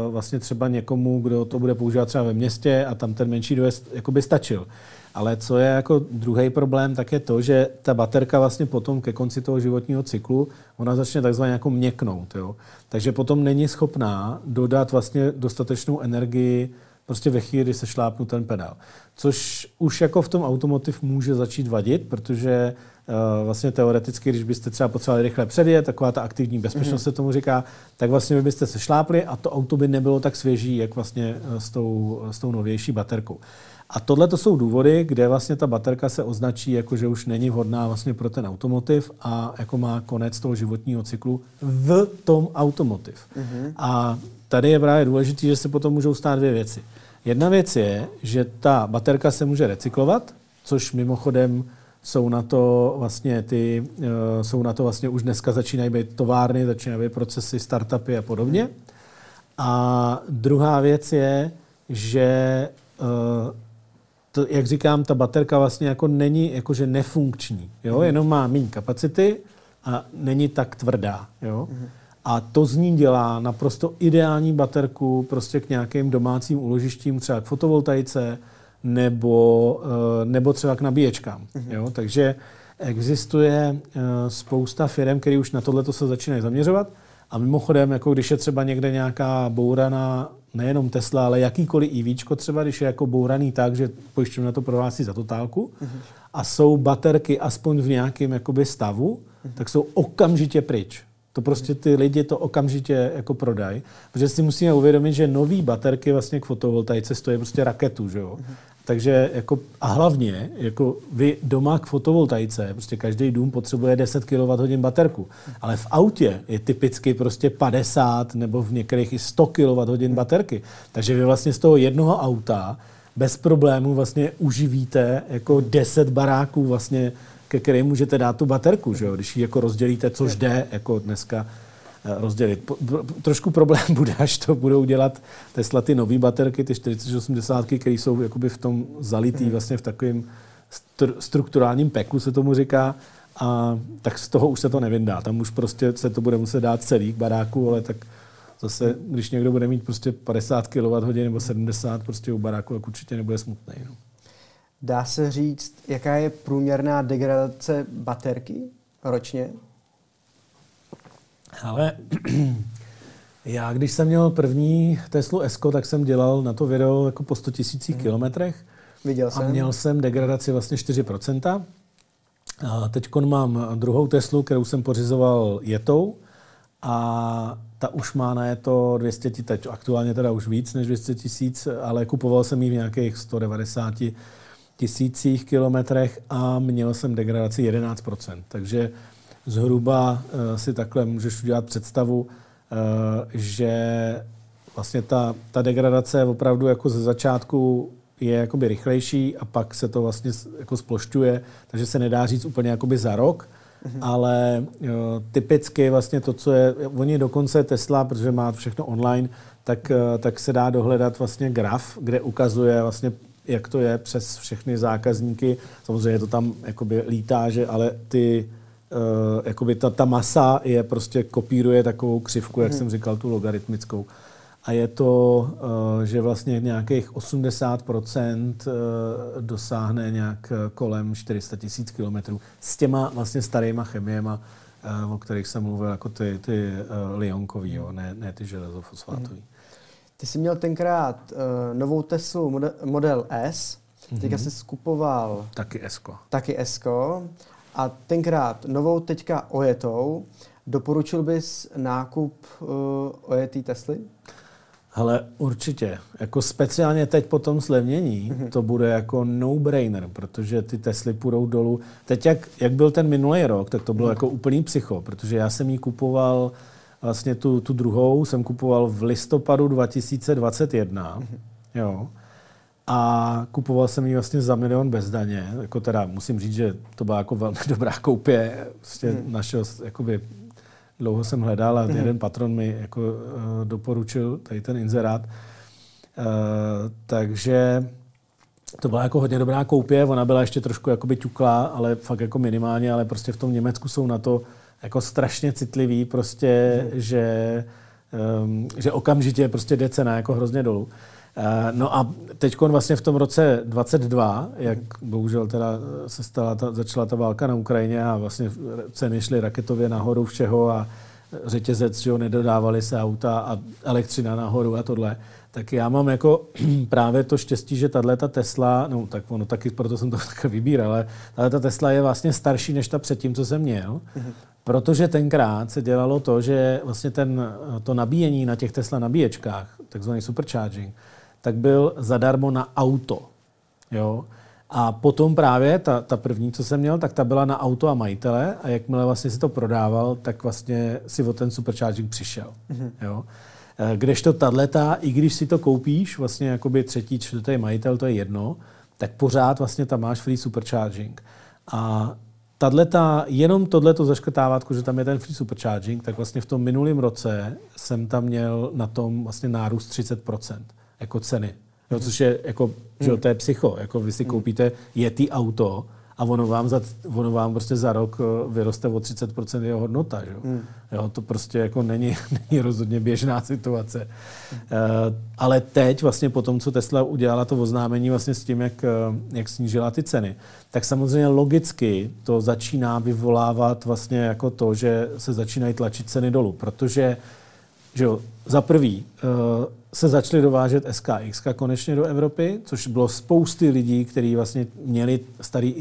vlastně třeba někomu, kdo to bude používat třeba ve městě a tam ten menší dojezd by stačil. Ale co je jako druhý problém, tak je to, že ta baterka vlastně potom ke konci toho životního cyklu, ona začne takzvaně jako měknout. Jo? Takže potom není schopná dodat vlastně dostatečnou energii prostě ve chvíli, kdy se šlápnu ten pedál. Což už jako v tom automotiv může začít vadit, protože uh, vlastně teoreticky, když byste třeba potřebovali rychle předjet, taková ta aktivní bezpečnost mm-hmm. se tomu říká, tak vlastně vy byste se šlápli a to auto by nebylo tak svěží, jak vlastně eh, s tou, s tou novější baterkou. A tohle to jsou důvody, kde vlastně ta baterka se označí jako, že už není vhodná vlastně pro ten automotiv a jako má konec toho životního cyklu v tom automotiv. Mm-hmm. A tady je právě důležité, že se potom můžou stát dvě věci. Jedna věc je, že ta baterka se může recyklovat, což mimochodem jsou na to vlastně ty, uh, jsou na to vlastně už dneska začínají být továrny, začínají být procesy, startupy a podobně. A druhá věc je, že uh, to, jak říkám, ta baterka vlastně jako není jakože nefunkční, jo? Mm. jenom má méně kapacity a není tak tvrdá. Jo? Mm. A to z ní dělá naprosto ideální baterku prostě k nějakým domácím uložištím, třeba k fotovoltaice nebo, eh, nebo třeba k nabíječkám. Mm. Jo? Takže existuje eh, spousta firm, které už na tohle se začínají zaměřovat. A mimochodem, jako když je třeba někde nějaká bouraná nejenom Tesla, ale jakýkoliv EV, třeba když je jako bouraný tak, že pojišťovna to prohlásí za totálku mm-hmm. a jsou baterky aspoň v nějakém jakoby stavu, mm-hmm. tak jsou okamžitě pryč. To prostě ty lidi to okamžitě jako prodají, protože si musíme uvědomit, že nový baterky vlastně k fotovoltaice stojí prostě raketu, že jo? Mm-hmm. Takže jako, a hlavně, jako vy doma k fotovoltaice, prostě každý dům potřebuje 10 kWh baterku, ale v autě je typicky prostě 50 nebo v některých i 100 kWh baterky. Takže vy vlastně z toho jednoho auta bez problémů vlastně uživíte jako 10 baráků vlastně, ke kterým můžete dát tu baterku, že jo? když ji jako rozdělíte, což jde jako dneska Eh, rozdělit. Trošku problém bude, až to budou dělat Tesla ty nové baterky, ty 4080, které jsou jakoby v tom zalitý mhm. vlastně v takovém strukturálním peku se tomu říká, a tak z toho už se to nevyndá. Tam už prostě se to bude muset dát celý k baráku, ale tak zase, když někdo bude mít prostě 50 kWh nebo 70 prostě u baráku, tak určitě nebude smutný. No. Dá se říct, jaká je průměrná degradace baterky ročně? Ale já, když jsem měl první Teslu Esko, tak jsem dělal na to video jako po 100 tisících hmm. kilometrech. Viděl jsem. A měl jsem degradaci vlastně 4%. A teď mám druhou Teslu, kterou jsem pořizoval jetou a ta už má na to 200, teď aktuálně teda už víc než 200 tisíc, ale kupoval jsem ji v nějakých 190 tisících kilometrech a měl jsem degradaci 11%. Takže zhruba uh, si takhle můžeš udělat představu, uh, že vlastně ta, ta degradace opravdu jako ze začátku je jakoby rychlejší a pak se to vlastně jako splošťuje, takže se nedá říct úplně jakoby za rok, mm-hmm. ale uh, typicky vlastně to, co je, oni dokonce Tesla, protože má všechno online, tak, tak se dá dohledat vlastně graf, kde ukazuje vlastně jak to je přes všechny zákazníky. Samozřejmě to tam jakoby lítá, že, ale ty uh, jakoby ta, ta masa je prostě kopíruje takovou křivku, jak hmm. jsem říkal, tu logaritmickou. A je to, uh, že vlastně nějakých 80% uh, dosáhne nějak kolem 400 tisíc kilometrů s těma vlastně starýma chemiema, o kterých jsem mluvil, jako ty, ty lionkový, jo, ne, ne ty železofosfátový. Hmm. Ty jsi měl tenkrát uh, novou Teslu Model, Model S, teďka mm-hmm. jsi skupoval... Taky Esko. Taky Esko. A tenkrát novou teďka ojetou, doporučil bys nákup uh, ojetý Tesly? Ale určitě. Jako speciálně teď po tom zlevnění mm-hmm. to bude jako no-brainer, protože ty Tesly půjdou dolů. Teď, jak, jak byl ten minulý rok, tak to bylo mm-hmm. jako úplný psycho, protože já jsem ji kupoval vlastně tu, tu druhou, jsem kupoval v listopadu 2021. Mm-hmm. Jo. A kupoval jsem ji vlastně za milion bez daně. Jako teda musím říct, že to byla jako velmi dobrá koupě. Vlastně hmm. našel, jakoby, dlouho jsem hledal a hmm. jeden patron mi jako, uh, doporučil tady ten inzerát. Uh, takže to byla jako hodně dobrá koupě, ona byla ještě trošku jakoby ťuklá, ale fakt jako minimálně, ale prostě v tom Německu jsou na to jako strašně citlivý, prostě, hmm. že, um, že okamžitě prostě jde cena jako hrozně dolů. Uh, no a teď vlastně v tom roce 22, jak bohužel teda se stala ta, začala ta válka na Ukrajině a vlastně ceny šly raketově nahoru všeho a řetězec, že jo, nedodávali se auta a elektřina nahoru a tohle, tak já mám jako právě to štěstí, že tahle ta Tesla, no tak ono taky, proto jsem to tak vybíral, ale tahle ta Tesla je vlastně starší než ta předtím, co jsem měl, mm-hmm. Protože tenkrát se dělalo to, že vlastně ten, to nabíjení na těch Tesla nabíječkách, takzvaný supercharging, tak byl zadarmo na auto. Jo? A potom právě ta, ta první, co jsem měl, tak ta byla na auto a majitele a jakmile vlastně si to prodával, tak vlastně si o ten supercharging přišel. Mm-hmm. Jo? Eh, kdežto tato, i když si to koupíš, vlastně jakoby třetí, čtvrtý majitel, to je jedno, tak pořád vlastně tam máš free supercharging. A tato, jenom tohleto zaškrtávátko, že tam je ten free supercharging, tak vlastně v tom minulém roce jsem tam měl na tom vlastně nárůst 30% jako ceny. Jo, což je jako, že to je psycho. Jako vy si koupíte Yeti auto, a ono vám, za, ono vám prostě za rok eh, vyroste o 30% jeho hodnota. Že? Hmm. Jo, to prostě jako není, není rozhodně běžná situace. Hmm. Uh, ale teď vlastně po tom, co Tesla udělala to oznámení vlastně s tím, jak, eh, jak snížila ty ceny, tak samozřejmě logicky to začíná vyvolávat vlastně jako to, že se začínají tlačit ceny dolů, protože že jo, za prvý, uh, se začaly dovážet SKX konečně do Evropy, což bylo spousty lidí, kteří vlastně měli starý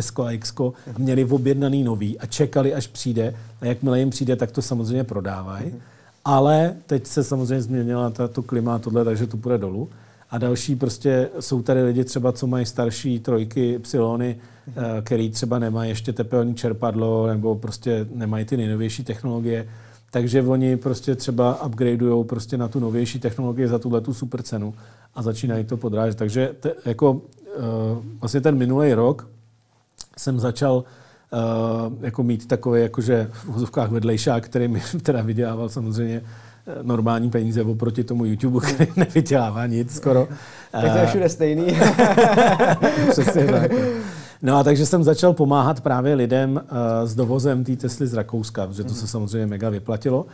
SKX, měli objednaný nový a čekali, až přijde. A jakmile jim přijde, tak to samozřejmě prodávají. Ale teď se samozřejmě změnila to klima tohle, takže to půjde dolů. A další prostě jsou tady lidi třeba, co mají starší trojky, psilony, eh, který třeba nemají ještě tepelní čerpadlo nebo prostě nemají ty nejnovější technologie takže oni prostě třeba upgradeujou prostě na tu novější technologii za tuhle tu super cenu a začínají to podrážet. Takže te, jako uh, vlastně ten minulý rok jsem začal uh, jako mít takový jakože v vozovkách vedlejšák, který mi teda vydělával samozřejmě eh, normální peníze oproti tomu YouTube, který nevydělává nic skoro. Tak to je všude stejný. Přesně tak. No a takže jsem začal pomáhat právě lidem uh, s dovozem té Tesly z Rakouska, protože to se samozřejmě mega vyplatilo.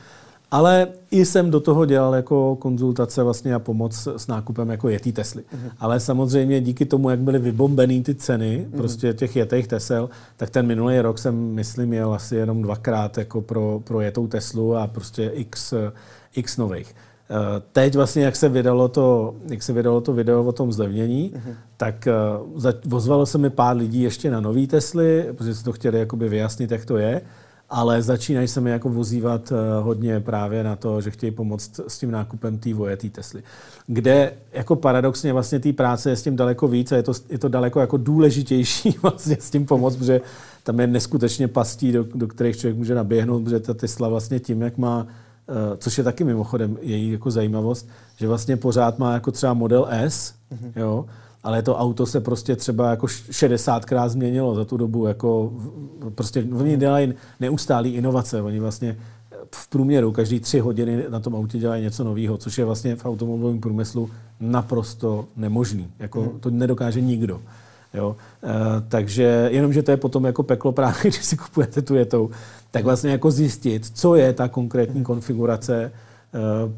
Ale i jsem do toho dělal jako konzultace vlastně a pomoc s nákupem jako jetý Tesly. Uh-huh. Ale samozřejmě díky tomu, jak byly vybombený ty ceny uh-huh. prostě těch jetých Tesel, tak ten minulý rok jsem, myslím, jel asi jenom dvakrát jako pro, pro jetou Teslu a prostě x, x nových. Eh, teď vlastně, jak se vydalo to, jak se vydalo to video o tom zlevnění, uh-huh. tak uh, ozvalo se mi pár lidí ještě na nový Tesly, protože si to chtěli jakoby vyjasnit, jak to je, ale začínají se mi jako vozívat uh, hodně právě na to, že chtějí pomoct s tím nákupem té vojetý Tesly. Kde jako paradoxně vlastně té práce je s tím daleko víc a je to, je to daleko jako důležitější vlastně s tím pomoct, protože tam je neskutečně pastí, do, do kterých člověk může naběhnout, protože ta Tesla vlastně tím, jak má Eh, což je taky mimochodem její jako zajímavost, že vlastně pořád má jako třeba model S, mm-hmm. jo, ale to auto se prostě třeba jako 60krát změnilo za tu dobu, jako prostě oni dělají neustálý inovace, oni vlastně v průměru každý tři hodiny na tom autě dělají něco nového, což je vlastně v automobilovém průmyslu naprosto nemožný. Jako, mm. To nedokáže nikdo. Jo? E, takže jenom, že to je potom jako peklo právě, když si kupujete tu jetou, tak vlastně jako zjistit, co je ta konkrétní mhm. konfigurace, e,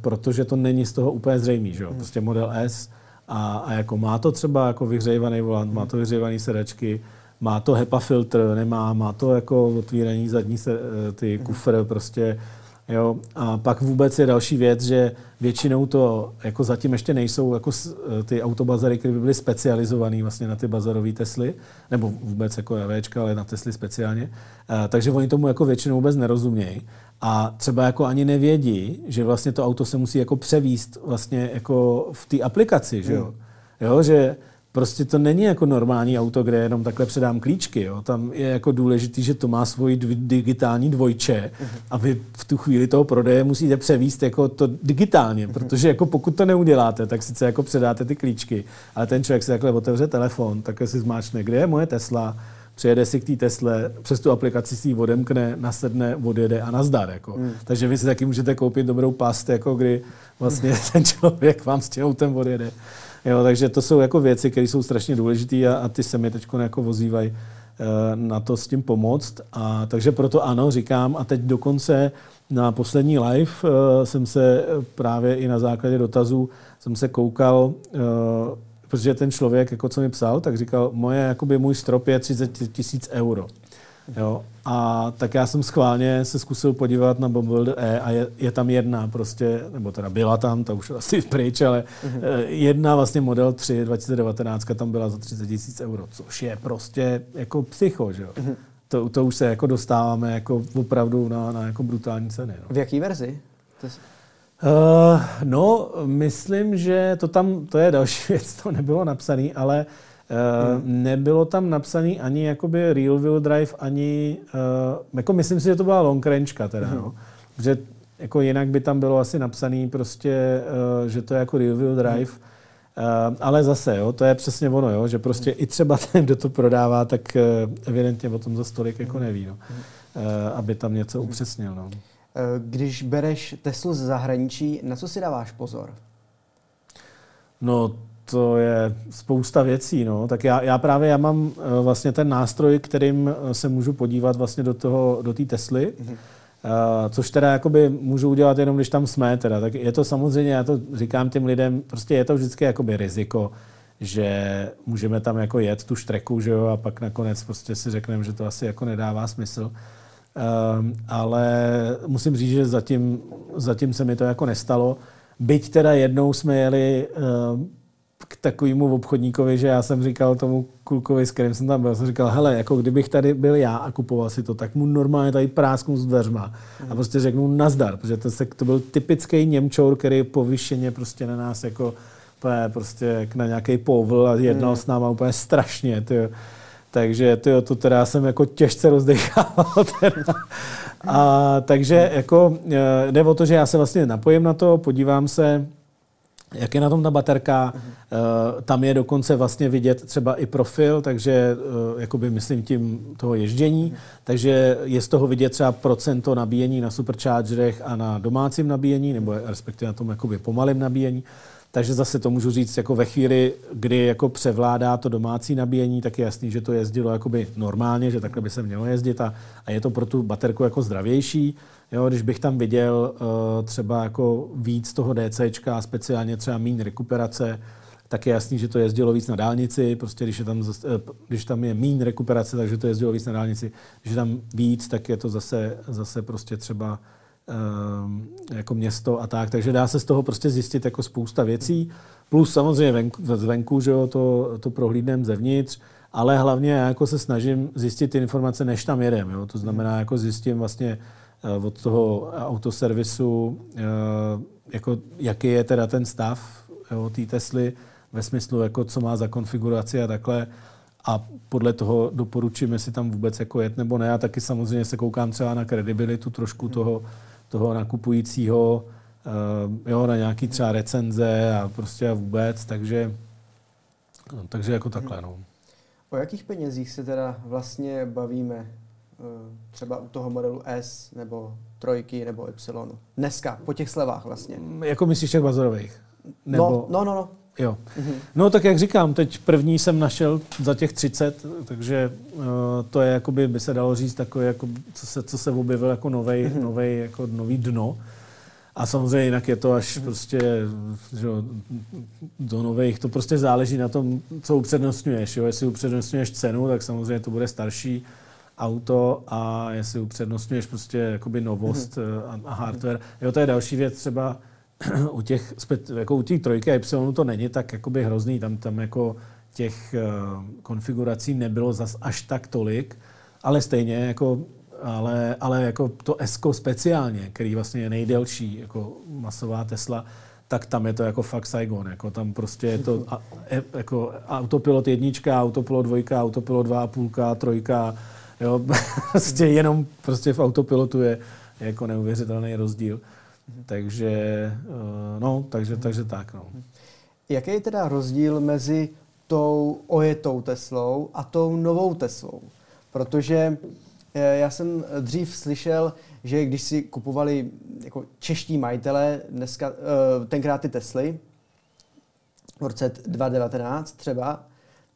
protože to není z toho úplně zřejmý. Že jo? Mhm. Prostě model S a, a jako má to třeba jako vyhřejvaný volant, má to vyhřejvaný sedačky, má to HEPA filtr, nemá, má to jako otvírání zadní se, e, ty mhm. kufr, prostě Jo? A pak vůbec je další věc, že většinou to jako zatím ještě nejsou jako eh, ty autobazary, které by byly specializované vlastně na ty bazarové Tesly, nebo vůbec jako EVčka, ale na Tesly speciálně. A, eh, takže oni tomu jako většinou vůbec nerozumějí. A třeba jako ani nevědí, že vlastně to auto se musí jako převíst vlastně jako v té aplikaci, že jo? Hmm. Jo, že Prostě to není jako normální auto, kde jenom takhle předám klíčky. Jo. Tam je jako důležitý, že to má svoji digitální dvojče a vy v tu chvíli toho prodeje musíte převíst jako to digitálně, protože jako pokud to neuděláte, tak sice jako předáte ty klíčky, ale ten člověk si takhle otevře telefon, takhle si zmáčne, kde je moje Tesla, přijede si k té Tesle, přes tu aplikaci si ji odemkne, nasedne, odjede a nazdar. Jako. Hmm. Takže vy si taky můžete koupit dobrou past, jako kdy vlastně ten člověk vám s tím autem odjede. Jo, takže to jsou jako věci, které jsou strašně důležité a, a ty se mi teď jako vozívají na to s tím pomoct. A, takže proto ano, říkám. A teď dokonce na poslední live jsem se právě i na základě dotazů jsem se koukal, protože ten člověk, jako co mi psal, tak říkal, moje, jakoby můj strop je 30 tisíc euro. Jo? A tak já jsem schválně se zkusil podívat na Bombuilder E a je, je tam jedna prostě, nebo teda byla tam, ta už asi pryč, ale mm-hmm. jedna vlastně model 3 2019 tam byla za 30 tisíc euro, což je prostě jako psycho, že jo. Mm-hmm. To, to už se jako dostáváme jako opravdu na, na jako brutální ceny. No. V jaký verzi? To je... Uh, no, myslím, že to tam, to je další věc, to nebylo napsané, ale Uh, hmm. Nebylo tam napsaný ani jakoby real wheel drive, ani, uh, jako myslím si, že to byla long range teda, hmm. no. Že jako jinak by tam bylo asi napsaný prostě, uh, že to je jako real wheel drive, hmm. uh, ale zase, jo, to je přesně ono, jo, že prostě hmm. i třeba ten, kdo to prodává, tak uh, evidentně o tom za stolik jako neví, no. Uh, aby tam něco hmm. upřesnil, no. Když bereš Teslu z zahraničí, na co si dáváš pozor? No, to je spousta věcí. No. Tak já, já právě já mám eh, vlastně ten nástroj, kterým eh, se můžu podívat vlastně do toho, do té Tesly, mm-hmm. což teda jakoby můžu udělat jenom, když tam jsme. Teda. Tak je to samozřejmě, já to říkám těm lidem, prostě je to vždycky jakoby riziko, že můžeme tam jako jet tu štreku, že jo, a pak nakonec prostě si řekneme, že to asi jako nedává smysl. Uh, ale musím říct, že zatím, zatím se mi to jako nestalo. Byť teda jednou jsme jeli uh, k takovému obchodníkovi, že já jsem říkal tomu klukovi, s kterým jsem tam byl, jsem říkal, hele, jako kdybych tady byl já a kupoval si to, tak mu normálně tady prásknu s dveřma a hmm. prostě řeknu nazdar, protože to, se, to byl typický Němčour, který povyšeně prostě na nás jako prostě jak na nějaký povl a jednal hmm. s náma úplně strašně. Tyjo. Takže tyjo, to teda jsem jako těžce rozdechával. Teda. A, takže jako eh, jde o to, že já se vlastně napojím na to, podívám se, jak je na tom ta baterka. Uh-huh. Tam je dokonce vlastně vidět třeba i profil, takže uh, jakoby myslím tím toho ježdění, uh-huh. takže je z toho vidět třeba procento nabíjení na superchargerech a na domácím nabíjení, nebo respektive na tom jakoby pomalém nabíjení. Takže zase to můžu říct, jako ve chvíli, kdy jako převládá to domácí nabíjení, tak je jasný, že to jezdilo jakoby normálně, že takhle by se mělo jezdit a, a je to pro tu baterku jako zdravější. Jo, když bych tam viděl uh, třeba jako víc toho DCčka, speciálně třeba méně rekuperace, tak je jasný, že to jezdilo víc na dálnici, prostě když, je tam, eh, když tam je méně rekuperace, takže to jezdilo víc na dálnici. Když je tam víc, tak je to zase, zase prostě třeba um, jako město a tak. Takže dá se z toho prostě zjistit jako spousta věcí. Plus samozřejmě venku, zvenku, že jo, to, to prohlídnem zevnitř, ale hlavně já jako se snažím zjistit ty informace, než tam jedem. Jo? To znamená, jako zjistím vlastně, od toho autoservisu, eh, jako jaký je teda ten stav té Tesly ve smyslu, jako co má za konfiguraci a takhle. A podle toho doporučím, jestli tam vůbec jako jet nebo ne. A taky samozřejmě se koukám třeba na kredibilitu trošku toho, toho nakupujícího, jo, na nějaký třeba recenze a prostě vůbec, takže, no, takže jako takhle. No. O jakých penězích se teda vlastně bavíme? Eh, třeba u toho modelu S nebo trojky nebo Y. Dneska, po těch slevách vlastně. Mm, jako myslíš těch bazorových? Nebo... No, no, no. no. Jo. Mm-hmm. No tak jak říkám, teď první jsem našel za těch 30, takže uh, to je, jakoby, by se dalo říct, takové, jako, co, se, co se objevil jako novej, mm-hmm. novej, jako nový dno. A samozřejmě jinak je to až mm-hmm. prostě že, do nových, to prostě záleží na tom, co upřednostňuješ. Jo? Jestli upřednostňuješ cenu, tak samozřejmě to bude starší auto a jestli upřednostňuješ prostě jakoby novost mm-hmm. a, a hardware. Jo, to je další věc třeba u těch, jako u těch trojky a Y to není tak jakoby hrozný, tam, tam jako těch uh, konfigurací nebylo zas až tak tolik, ale stejně jako ale, ale jako to Esko speciálně, který vlastně je nejdelší jako masová Tesla, tak tam je to jako fakt Saigon. Jako tam prostě je to a, e, jako autopilot jednička, autopilot dvojka, autopilot dva a půlka, trojka, Jo, prostě jenom prostě v autopilotu je jako neuvěřitelný rozdíl. Takže, eh, no, takže, takže tak, no. Jaký je teda rozdíl mezi tou ojetou Teslou a tou novou Teslou? Protože eh, já jsem dřív slyšel, že když si kupovali jako čeští majitelé dneska, eh, tenkrát ty Tesly, v roce 2019 třeba,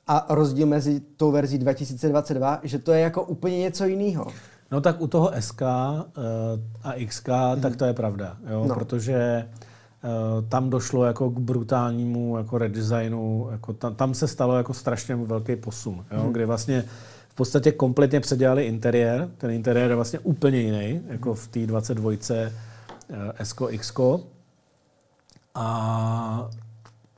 a rozdíl mezi tou verzí 2022, že to je jako úplně něco jiného. No tak u toho SK uh, a XK, mm. tak to je pravda, jo? No. protože uh, tam došlo jako k brutálnímu jako redesignu, jako tam, tam se stalo jako strašně velký posun, jo? Mm. kdy vlastně v podstatě kompletně předělali interiér, ten interiér je vlastně úplně jiný, jako v té 22 uh, SK, XK. A,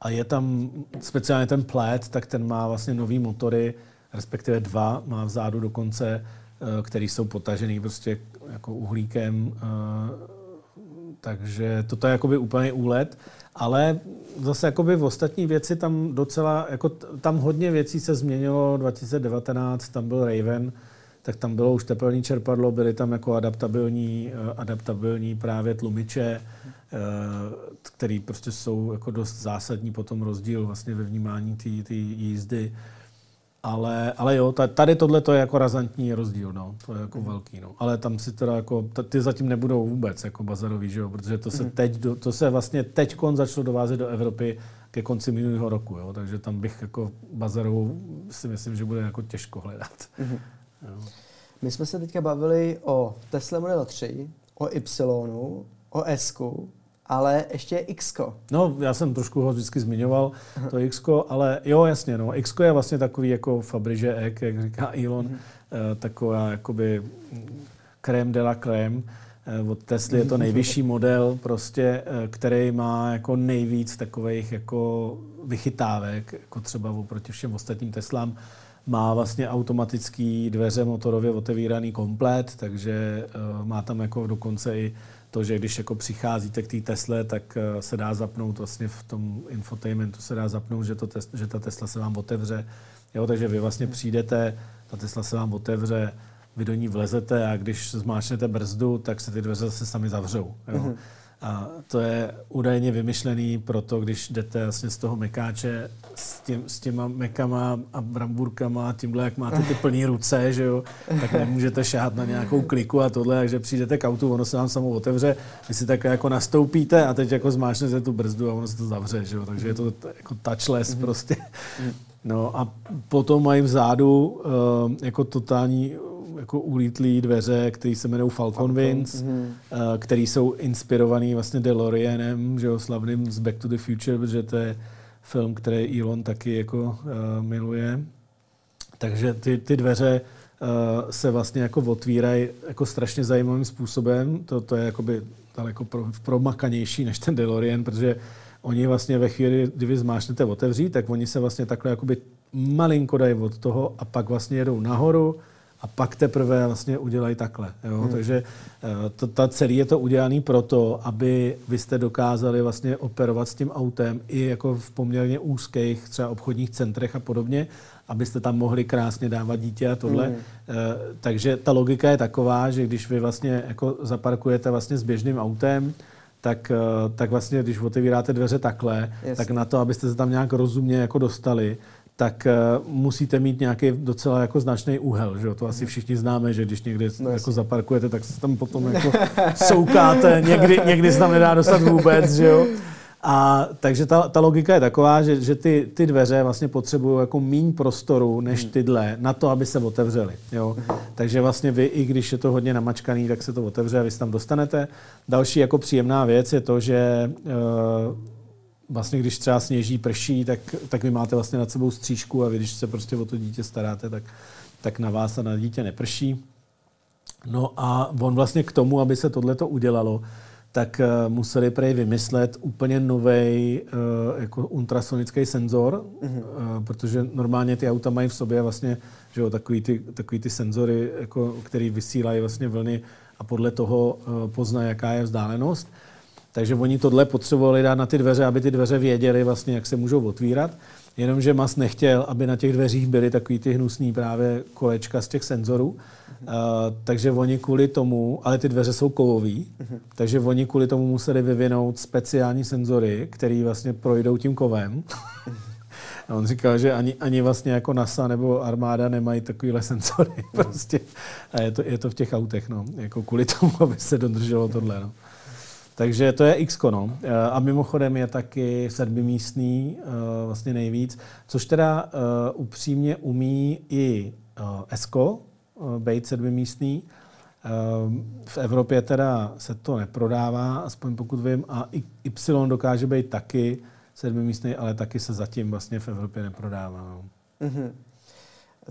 a je tam speciálně ten plét, tak ten má vlastně nový motory, respektive dva, má vzadu dokonce Eh, který jsou potažený prostě jako uhlíkem, eh, takže toto je jakoby úplně úlet, ale zase jakoby v ostatní věci tam docela, jako tam hodně věcí se změnilo, 2019 tam byl Raven, tak tam bylo už tepelné čerpadlo, byly tam jako adaptabilní, eh, adaptabilní právě tlumiče, který prostě jsou jako dost zásadní potom rozdíl vlastně ve vnímání té jízdy. Ale, ale jo, tady tohle to je jako razantní rozdíl, no. To je jako mm. velký, no. Ale tam si teda jako, ty zatím nebudou vůbec jako bazarový, že jo, protože to se mm. teď, do, to se vlastně teď začalo dovázet do Evropy ke konci minulého roku, jo, takže tam bych jako bazarovou si myslím, že bude jako těžko hledat. Mm. My jsme se teďka bavili o Tesla Model 3, o Y, o S, ale ještě je X. No, já jsem trošku ho vždycky zmiňoval, to X, ale jo, jasně, no. X je vlastně takový jako Fabriže Ek, jak říká Elon, mm-hmm. taková jakoby krém de la crème. Eh, od Tesly je to nejvyšší model, prostě, eh, který má jako nejvíc takových jako vychytávek, jako třeba oproti všem ostatním Teslám. Má vlastně automatický dveře motorově otevíraný komplet, takže má tam jako dokonce i to, že když jako přicházíte k té Tesle, tak eh, se dá zapnout vlastně v tom infotainmentu se dá zapnout, že, to, že ta Tesla se vám otevře. Jo, takže vy vlastně přijdete, ta Tesla se vám otevře, vy do ní vlezete a když zmáčnete brzdu, tak se ty dveře zase sami zavřou. Jo. Mm-hmm. A to je údajně vymyšlený proto, když jdete vlastně z toho mekáče s, tím, s těma mekama a bramburkama, tímhle, jak máte ty plné ruce, že jo, tak nemůžete šáhat na nějakou kliku a tohle, takže přijdete k autu, ono se vám samo otevře, vy si tak jako nastoupíte a teď jako zmáčnete tu brzdu a ono se to zavře, že jo, takže je to jako touchless mm-hmm. prostě. No a potom mají vzadu uh, jako totální jako ulítlý dveře, které se jmenují Falcon Winds, mm-hmm. který jsou inspirovaný vlastně DeLoreanem, že jo, slavným z Back to the Future, protože to je film, který Elon taky jako uh, miluje. Takže ty, ty dveře uh, se vlastně jako otvírají jako strašně zajímavým způsobem. To, to je jakoby daleko pro, promakanější než ten DeLorean, protože oni vlastně ve chvíli, kdy vy zmášnete otevřít, tak oni se vlastně takhle jakoby malinko dají od toho a pak vlastně jedou nahoru, a pak teprve vlastně udělají takhle. Jo? Hmm. Takže eh, to, ta celý je to udělané proto, aby vy jste dokázali vlastně operovat s tím autem i jako v poměrně úzkých třeba obchodních centrech a podobně, abyste tam mohli krásně dávat dítě a tohle. Hmm. Takže ta logika je taková, že když vy vlastně jako zaparkujete vlastně s běžným autem, tak, eh, tak vlastně, když otevíráte dveře takhle, yes. tak na to, abyste se tam nějak rozumně jako dostali, tak uh, musíte mít nějaký docela jako značný úhel. Že? To asi všichni známe, že když někdy no, jako zaparkujete, tak se tam potom jako soukáte, někdy, někdy se tam nedá dostat vůbec. Že jo? A takže ta, ta logika je taková, že, že ty, ty dveře vlastně potřebují jako méně prostoru než hmm. tyhle na to, aby se otevřely. Jo? Takže vlastně vy, i když je to hodně namačkaný, tak se to otevře a vy se tam dostanete. Další jako příjemná věc je to, že uh, vlastně když třeba sněží, prší, tak, tak vy máte vlastně nad sebou střížku a vy, když se prostě o to dítě staráte, tak, tak na vás a na dítě neprší. No a on vlastně k tomu, aby se tohleto udělalo, tak uh, museli prej vymyslet úplně nový uh, jako ultrasonický senzor, mm-hmm. uh, protože normálně ty auta mají v sobě vlastně že jo, takový, ty, takový ty senzory, jako, který vysílají vlastně vlny a podle toho uh, pozná, jaká je vzdálenost. Takže oni tohle potřebovali dát na ty dveře, aby ty dveře věděli vlastně, jak se můžou otvírat. Jenomže Mas nechtěl, aby na těch dveřích byly takový ty hnusný právě kolečka z těch senzorů. Uh, takže oni kvůli tomu, ale ty dveře jsou kovový, uh-huh. takže oni kvůli tomu museli vyvinout speciální senzory, které vlastně projdou tím kovem. A on říkal, že ani, ani vlastně jako NASA nebo armáda nemají takovýhle senzory. Prostě. A je to, je to v těch autech, no. Jako kvůli tomu, aby se dodrželo tohle. No. Takže to je X, no. A mimochodem je taky sedmimístný, vlastně nejvíc, což teda upřímně umí i Esko, být sedmimístný. V Evropě teda se to neprodává, aspoň pokud vím, a Y dokáže být taky sedmimístný, ale taky se zatím vlastně v Evropě neprodává. No. Mm-hmm.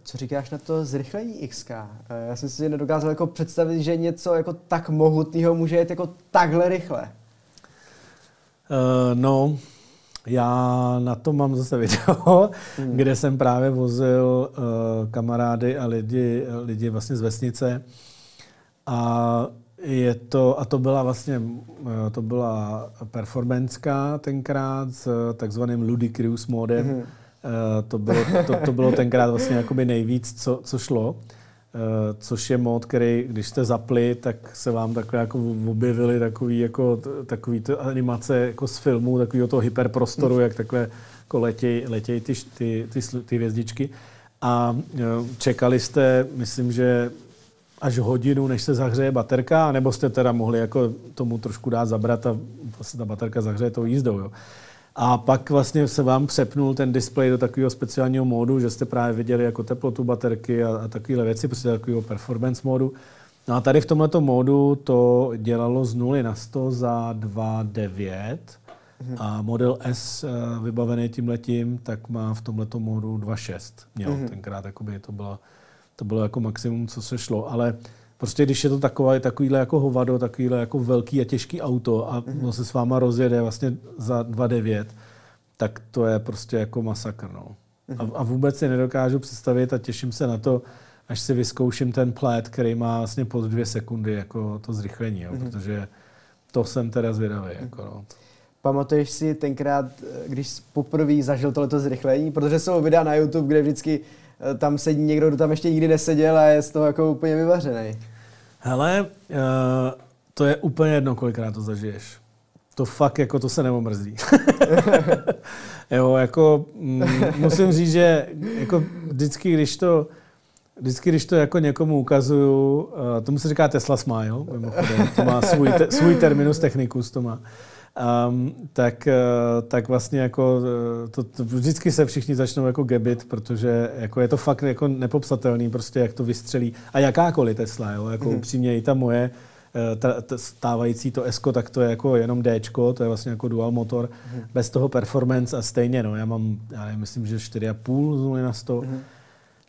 Co říkáš na to zrychlení XK? Eh, já jsem si nedokázal jako představit, že něco jako tak mohutného může jít jako takhle rychle. Uh, no, já na to mám zase video, hmm. kde jsem právě vozil uh, kamarády a lidi, lidi vlastně z vesnice. A je to, a to byla vlastně, to byla performanceka tenkrát s takzvaným Ludicrous modem. Hmm to, bylo, to, to bylo tenkrát vlastně jakoby nejvíc, co, co šlo. Uh, což je mod, který, když jste zapli, tak se vám takhle jako objevily takový, jako, takový to animace jako z filmu, takového toho hyperprostoru, jak takhle jako letějí letěj ty, ty, ty, ty hvězdičky. A uh, čekali jste, myslím, že až hodinu, než se zahřeje baterka, nebo jste teda mohli jako tomu trošku dát zabrat a vlastně ta baterka zahřeje tou jízdou. Jo. A pak vlastně se vám přepnul ten displej do takového speciálního módu, že jste právě viděli jako teplotu baterky a, a takovéhle věci, prostě takového performance módu. No a tady v tomto módu to dělalo z 0 na 100 za 2,9 mhm. a model S eh, vybavený tím letím, tak má v tomto módu 2,6. Měl mm-hmm. tenkrát, jakoby to bylo, to bylo jako maximum, co se šlo, ale Prostě když je to takové, takovýhle jako hovado, takovýhle jako velký a těžký auto a mm-hmm. se s váma rozjede vlastně za 2,9, tak to je prostě jako masakr. No. Mm-hmm. A, a vůbec si nedokážu představit a těším se na to, až si vyzkouším ten plét, který má vlastně pod dvě sekundy jako to zrychlení, jo, mm-hmm. protože to jsem teda zvědavý. Mm-hmm. Jako, no. Pamatuješ si tenkrát, když poprvé zažil tohleto zrychlení? Protože jsou videa na YouTube, kde vždycky tam sedí někdo, kdo tam ještě nikdy neseděl a je z toho jako úplně vyvařený. Hele, uh, to je úplně jedno, kolikrát to zažiješ. To fakt, jako to se neomrzí. jo, jako mm, musím říct, že jako vždycky, když to Vždycky, když to jako někomu ukazuju, uh, tomu se říká Tesla Smile, mimochodem, to má svůj, te, svůj terminus technicus, to má um, tak, uh, tak vlastně jako eh, to, to, vždycky se všichni začnou jako gebit, protože jako je to fakt jako nepopsatelný, prostě jak to vystřelí. A jakákoliv Tesla, jo, jako mm. upřímně i ta moje, eh, ta, ta stávající to S, tak to je jako jenom D, to je vlastně jako dual motor, mm. bez toho performance a stejně, no, já mám, já nevím, myslím, že 4,5 z 0 na 100, mm.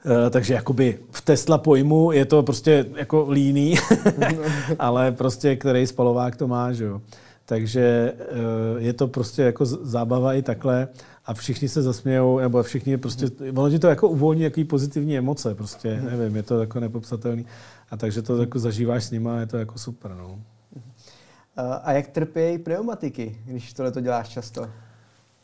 Uh, takže jakoby v Tesla pojmu je to prostě jako líný, ale prostě který spalovák to má, že jo. Takže eh, je to prostě jako zábava i takhle a všichni se zasmějou, nebo všichni prostě, ono ti to jako uvolní jaký pozitivní emoce, prostě, mhm. nevím, je to jako nepopsatelný. A takže to jako zažíváš s nima a je to jako super, no. A jak trpějí pneumatiky, když tohle to děláš často?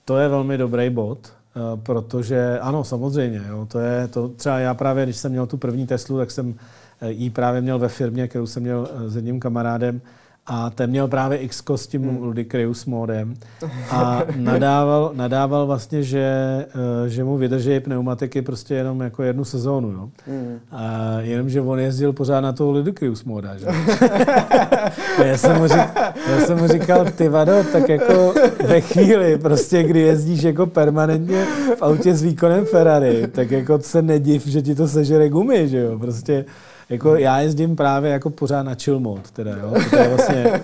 To je velmi dobrý bod, eh, protože ano, samozřejmě, jo, to je to třeba já právě, když jsem měl tu první Teslu, tak jsem eh, ji právě měl ve firmě, kterou jsem měl s jedním kamarádem, a ten měl právě X s tím hmm. Ludicreus modem a nadával, nadával vlastně, že, eh, že mu vydrží pneumatiky prostě jenom jako jednu sezónu. Jo. Hmm. A jenomže on jezdil pořád na toho Ludicreus moda. Že? já, jsem mu říkal, já jsem mu říkal, ty vado, tak jako ve chvíli, prostě, kdy jezdíš jako permanentně v autě s výkonem Ferrari, tak jako se nediv, že ti to sežere gumy, že jo. Prostě jako já jezdím právě jako pořád na chill mode, teda, jo? To je vlastně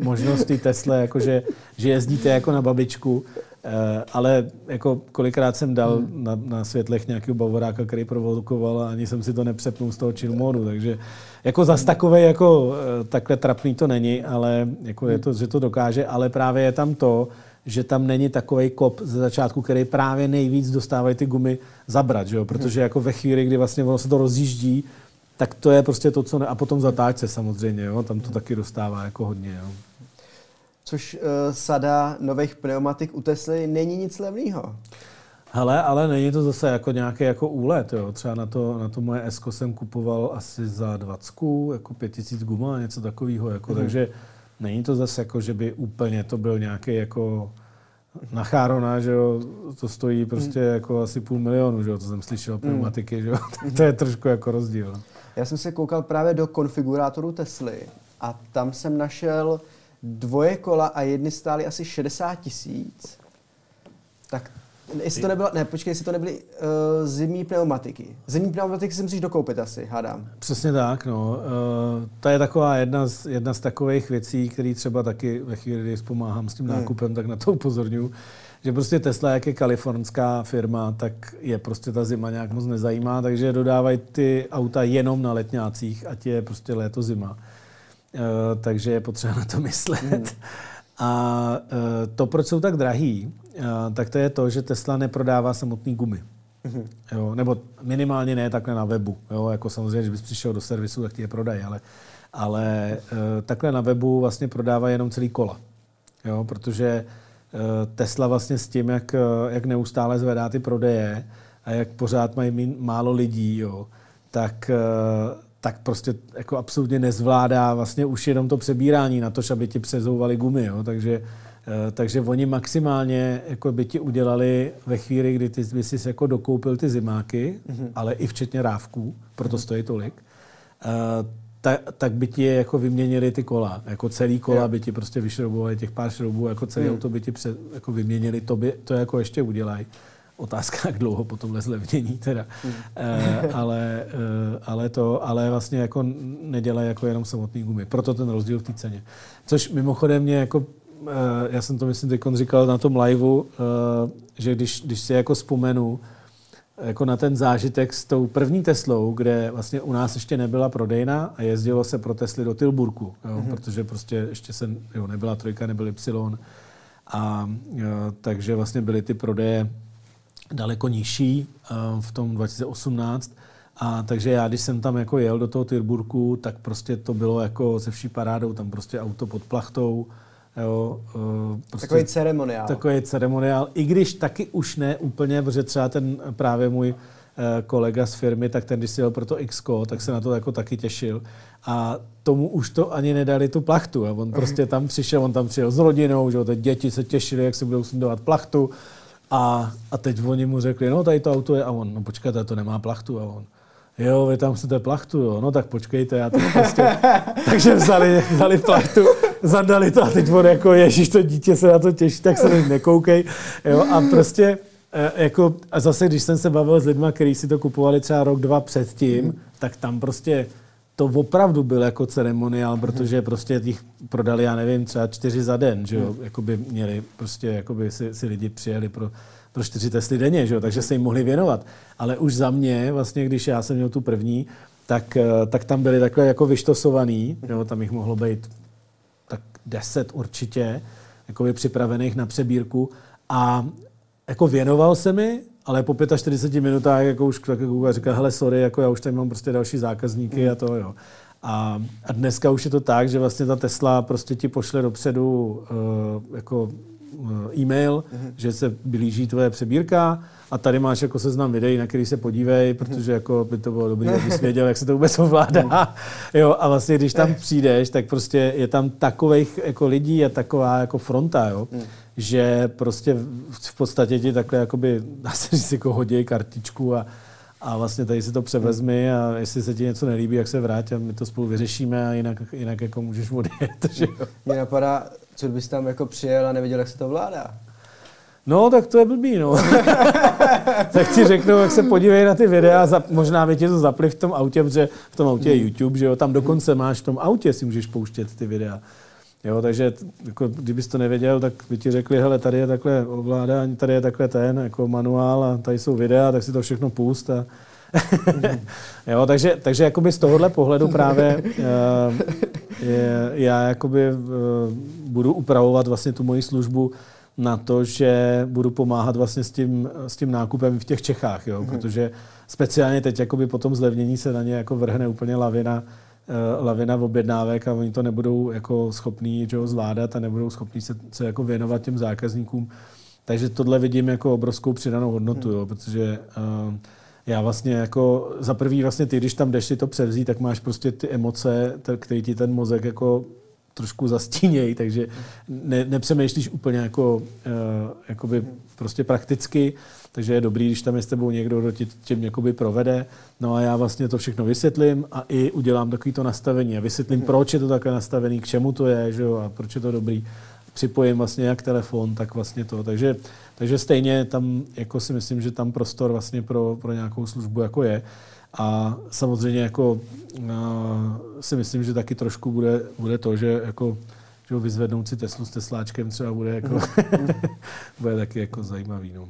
možnost té Tesla, jako že, že jezdíte jako na babičku, eh, ale jako kolikrát jsem dal hmm. na, na světlech nějakého bavoráka, který provokoval a ani jsem si to nepřepnul z toho chill modu, takže jako zas takové jako eh, takhle trapný to není, ale jako je to, že to dokáže, ale právě je tam to, že tam není takový kop ze začátku, který právě nejvíc dostávají ty gumy zabrat, že jo? protože jako ve chvíli, kdy vlastně ono se to rozjíždí, tak to je prostě to, co ne... A potom zatáčce samozřejmě, jo? tam to taky dostává jako hodně. Jo? Což uh, sada nových pneumatik u Tesly není nic levného. Hele, ale není to zase jako nějaký jako úlet, jo. Třeba na to, na to moje Esko jsem kupoval asi za 20, jako 5000 guma, něco takového, jako, mm. takže není to zase jako, že by úplně to byl nějaký jako na Chárona, že jo, to stojí prostě mm. jako asi půl milionu, že jo, to jsem slyšel, pneumatiky, že jo, to je trošku jako rozdíl. Já jsem se koukal právě do konfigurátoru Tesly a tam jsem našel dvoje kola a jedny stály asi 60 tisíc. Tak Jestli to nebyla, ne, počkej, jestli to nebyly uh, zimní pneumatiky. Zimní pneumatiky si musíš dokoupit asi, hádám. Přesně tak, no. Uh, to je taková jedna z, jedna z takových věcí, které třeba taky ve chvíli, kdy pomáhám s tím hmm. nákupem, hmm. tak na to upozorňuji. Že prostě Tesla, jak je kalifornská firma, tak je prostě ta zima nějak moc nezajímá, takže dodávají ty auta jenom na letňácích, ať je prostě léto zima. Uh, takže je potřeba na to myslet. Hmm. A uh, to, proč jsou tak drahý, tak to je to, že Tesla neprodává samotný gumy. Mm-hmm. Jo, nebo minimálně ne takhle na webu. Jo, jako samozřejmě, když bys přišel do servisu, tak ti je prodají, ale, ale e, takhle na webu vlastně prodává jenom celý kola. Jo, protože e, Tesla vlastně s tím, jak, jak neustále zvedá ty prodeje a jak pořád mají málo lidí, jo, tak, e, tak prostě jako absolutně nezvládá vlastně už jenom to přebírání na to, aby ti přezouvali gumy. Jo, takže Eh, takže oni maximálně jako by ti udělali ve chvíli, kdy ty by si jako dokoupil ty zimáky, mm-hmm. ale i včetně rávků, proto stojí tolik, uh, tak, tak by ti je jako vyměnili ty kola. Jako celý kola yeah. by ti prostě vyšroubovali těch pár šroubů, jako celý mm. auto by ti před, jako vyměnili, to, by, to jako ještě udělají. Otázka, jak dlouho po tomhle zlevnění teda. Mm. Uh, ale, uh, ale to, ale vlastně jako nedělají jako jenom samotný gumy. Proto ten rozdíl v té ceně. Což mimochodem mě jako Eh, já jsem to myslím teď říkal na tom liveu, že když, když si jako vzpomenu jako na ten zážitek s tou první Teslou, kde vlastně u nás ještě nebyla prodejna a jezdilo se pro Tesly do Tilburku, jo, mm-hmm. protože prostě ještě se, jo, nebyla trojka, nebyl Y. A jo, eh, takže vlastně byly ty prodeje daleko nižší v tom 2018. A takže já, když jsem tam jako jel do toho Tilburku, tak prostě to bylo jako se vší parádou, tam prostě auto pod plachtou, Jo, uh, prostě takový ceremoniál. Takový ceremoniál, i když taky už ne úplně, protože třeba ten právě můj uh, kolega z firmy, tak ten, když si jel pro to x tak se na to jako taky těšil. A tomu už to ani nedali tu plachtu. A on prostě tam přišel, on tam přijel s rodinou, že ty děti se těšili, jak se budou sundovat plachtu. A, a teď oni mu řekli, no tady to auto je, a on, no počkejte, to nemá plachtu. A on, jo, vy tam chcete plachtu, jo, no tak počkejte, já to prostě... Takže vzali, vzali plachtu, zadali to a teď on jako, ježíš, to dítě se na to těší, tak se nekoukej, jo, a prostě e, jako, a zase, když jsem se bavil s lidmi, kteří si to kupovali třeba rok, dva předtím, mm. tak tam prostě to opravdu byl jako ceremoniál, protože prostě těch prodali, já nevím, třeba čtyři za den, že jo, mm. jakoby měli, prostě jakoby si, si lidi přijeli pro pro čtyři testy denně, že jo? takže se jim mohli věnovat. Ale už za mě, vlastně, když já jsem měl tu první, tak, eh, tak tam byly takhle jako vyštosovaný, jo? tam jich mohlo být deset určitě, jako připravených na přebírku a jako věnoval se mi, ale po 45 minutách jako už tak jako říkal, hele sorry, jako já už tady mám prostě další zákazníky a to jo. A, a dneska už je to tak, že vlastně ta Tesla prostě ti pošle dopředu uh, jako e-mail, mm-hmm. že se blíží tvoje přebírka a tady máš jako seznam videí, na který se podívej, mhm. protože jako by to bylo dobré, abys věděl, jak se to vůbec ovládá. Mhm. jo, a vlastně, když tam přijdeš, tak prostě je tam takových jako lidí a taková jako fronta, jo, mm. že prostě v podstatě ti takhle jakoby, dá se říct, jako hodí kartičku a, a vlastně tady si to převezmi a jestli se ti něco nelíbí, jak se vrátí a my to spolu vyřešíme a jinak, jinak jako můžeš odjet. Že jo. Mě napadá, co bys tam jako přijel a nevěděl, jak se to vládá? No, tak to je blbý, no. tak ti řeknu, jak se podívej na ty videa, za, možná by ti to zapli v tom autě, protože v tom autě je hmm. YouTube, že jo, tam dokonce máš v tom autě si můžeš pouštět ty videa. Jo, takže jako, kdybys to nevěděl, tak by ti řekli, hele, tady je takhle ovládání, tady je takhle ten jako manuál a tady jsou videa, tak si to všechno pust a, jo, takže, takže jakoby z tohohle pohledu právě uh, je, já jakoby uh, budu upravovat vlastně tu moji službu na to, že budu pomáhat vlastně s tím, s tím nákupem v těch Čechách, jo, mm-hmm. protože speciálně teď jakoby po tom zlevnění se na ně jako vrhne úplně lavina, uh, lavina objednávek a oni to nebudou jako schopní že zvládat a nebudou schopní se, se jako věnovat těm zákazníkům. Takže tohle vidím jako obrovskou přidanou hodnotu, jo, protože uh, já vlastně jako za prvý vlastně ty, když tam jdeš si to převzít, tak máš prostě ty emoce, které ti ten mozek jako trošku zastínějí, takže ne, nepřemýšlíš úplně jako, uh, jakoby prostě prakticky, takže je dobrý, když tam je s tebou někdo, kdo ti tím jakoby provede. No a já vlastně to všechno vysvětlím a i udělám takový to nastavení a vysvětlím, proč je to takhle nastavený, k čemu to je, že jo, a proč je to dobrý. Připojím vlastně jak telefon, tak vlastně to. Takže, takže stejně tam, jako si myslím, že tam prostor vlastně pro, pro nějakou službu jako je. A samozřejmě jako uh, si myslím, že taky trošku bude, bude to, že jako že vyzvednout si Teslu s Tesláčkem třeba bude, jako, mhm. bude taky jako zajímavý. No.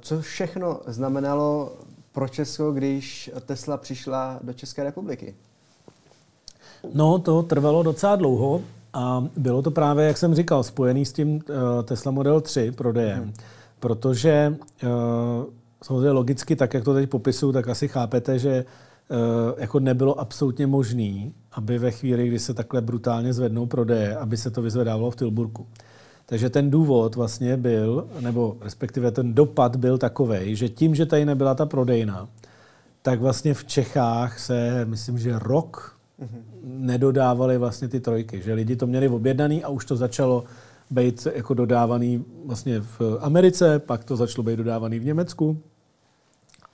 Co všechno znamenalo pro Česko, když Tesla přišla do České republiky? No, to trvalo docela dlouho a bylo to právě, jak jsem říkal, spojený s tím uh, Tesla Model 3 prodejem, hmm. protože uh, samozřejmě logicky, tak jak to teď popisuju, tak asi chápete, že uh, jako nebylo absolutně možné, aby ve chvíli, kdy se takhle brutálně zvednou prodeje, aby se to vyzvedávalo v Tilburku. Takže ten důvod vlastně byl, nebo respektive ten dopad byl takový, že tím, že tady nebyla ta prodejna, tak vlastně v Čechách se, myslím, že rok mm-hmm. Nedodávali vlastně ty trojky. Že lidi to měli objednaný a už to začalo být jako dodávaný vlastně v Americe, pak to začalo být dodávaný v Německu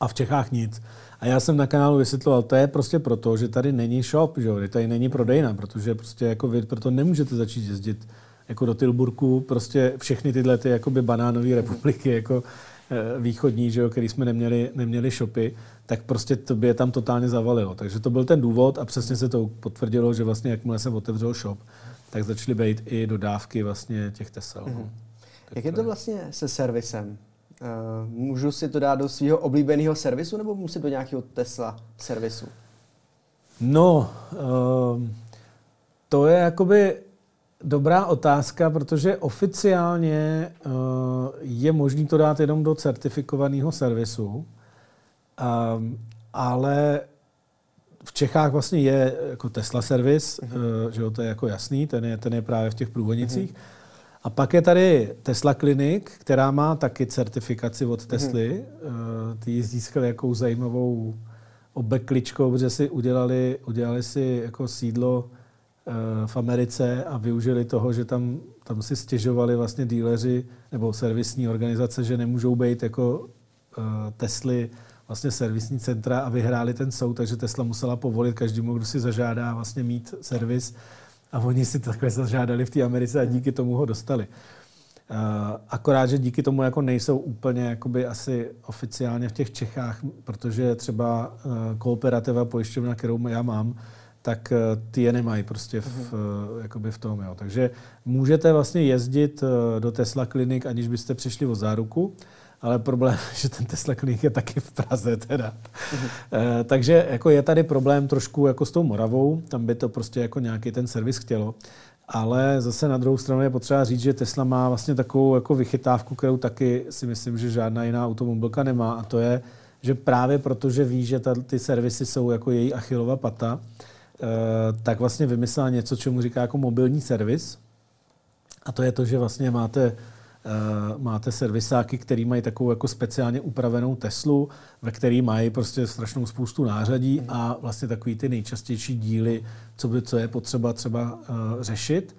a v Čechách nic. A já jsem na kanálu vysvětloval, to je prostě proto, že tady není shop, že tady není prodejna, protože prostě jako vy proto nemůžete začít jezdit jako do Tilburku, prostě všechny tyhle ty jakoby banánové republiky, jako východní, že jo, který jsme neměli, neměli shopy, tak prostě to by je tam totálně zavalilo. Takže to byl ten důvod a přesně se to potvrdilo, že vlastně jakmile jsem otevřel shop, tak začaly být i dodávky vlastně těch Tesel. Mm-hmm. Jak je to vlastně se servisem? Uh, můžu si to dát do svého oblíbeného servisu nebo musím do nějakého Tesla servisu? No, uh, to je jakoby dobrá otázka, protože oficiálně uh, je možné to dát jenom do certifikovaného servisu, um, ale v Čechách vlastně je jako Tesla servis, uh-huh. uh, že jo, to je jako jasný, ten je, ten je právě v těch průvodnicích. Uh-huh. A pak je tady Tesla Clinic, která má taky certifikaci od Tesly. Uh-huh. Ty ji získali jakou zajímavou obekličkou, protože si udělali, udělali si jako sídlo Eh, v Americe a využili toho, že tam, tam si stěžovali vlastně díleři nebo servisní organizace, že nemůžou být jako uh, Tesly vlastně servisní centra a vyhráli ten soud, takže Tesla musela povolit každému, kdo si zažádá vlastně mít servis a oni si takhle zažádali v té Americe a díky tomu ho dostali. Uh, akorát, že díky tomu jako nejsou úplně jakoby asi oficiálně v těch Čechách, protože třeba kooperativa pojišťovna, kterou já mám, tak eh, ty je nemají prostě v, uh-huh. jakoby v tom. Jo. Takže můžete vlastně jezdit eh, do Tesla klinik, aniž byste přišli o záruku, ale problém je, že ten Tesla klinik je taky v Praze teda. Uh-huh. E, takže jako je tady problém trošku jako s tou Moravou, tam by to prostě jako nějaký ten servis chtělo. Ale zase na druhou stranu je potřeba říct, že Tesla má vlastně takovou jako vychytávku, kterou taky si myslím, že žádná jiná automobilka nemá a to je, že právě protože ví, že ta, ty servisy jsou jako její achilová pata, tak vlastně vymyslela něco, čemu říká jako mobilní servis. A to je to, že vlastně máte, Uh, máte servisáky, který mají takovou jako speciálně upravenou Teslu, ve který mají prostě strašnou spoustu nářadí a vlastně takový ty nejčastější díly, co, by, co je potřeba třeba uh, řešit.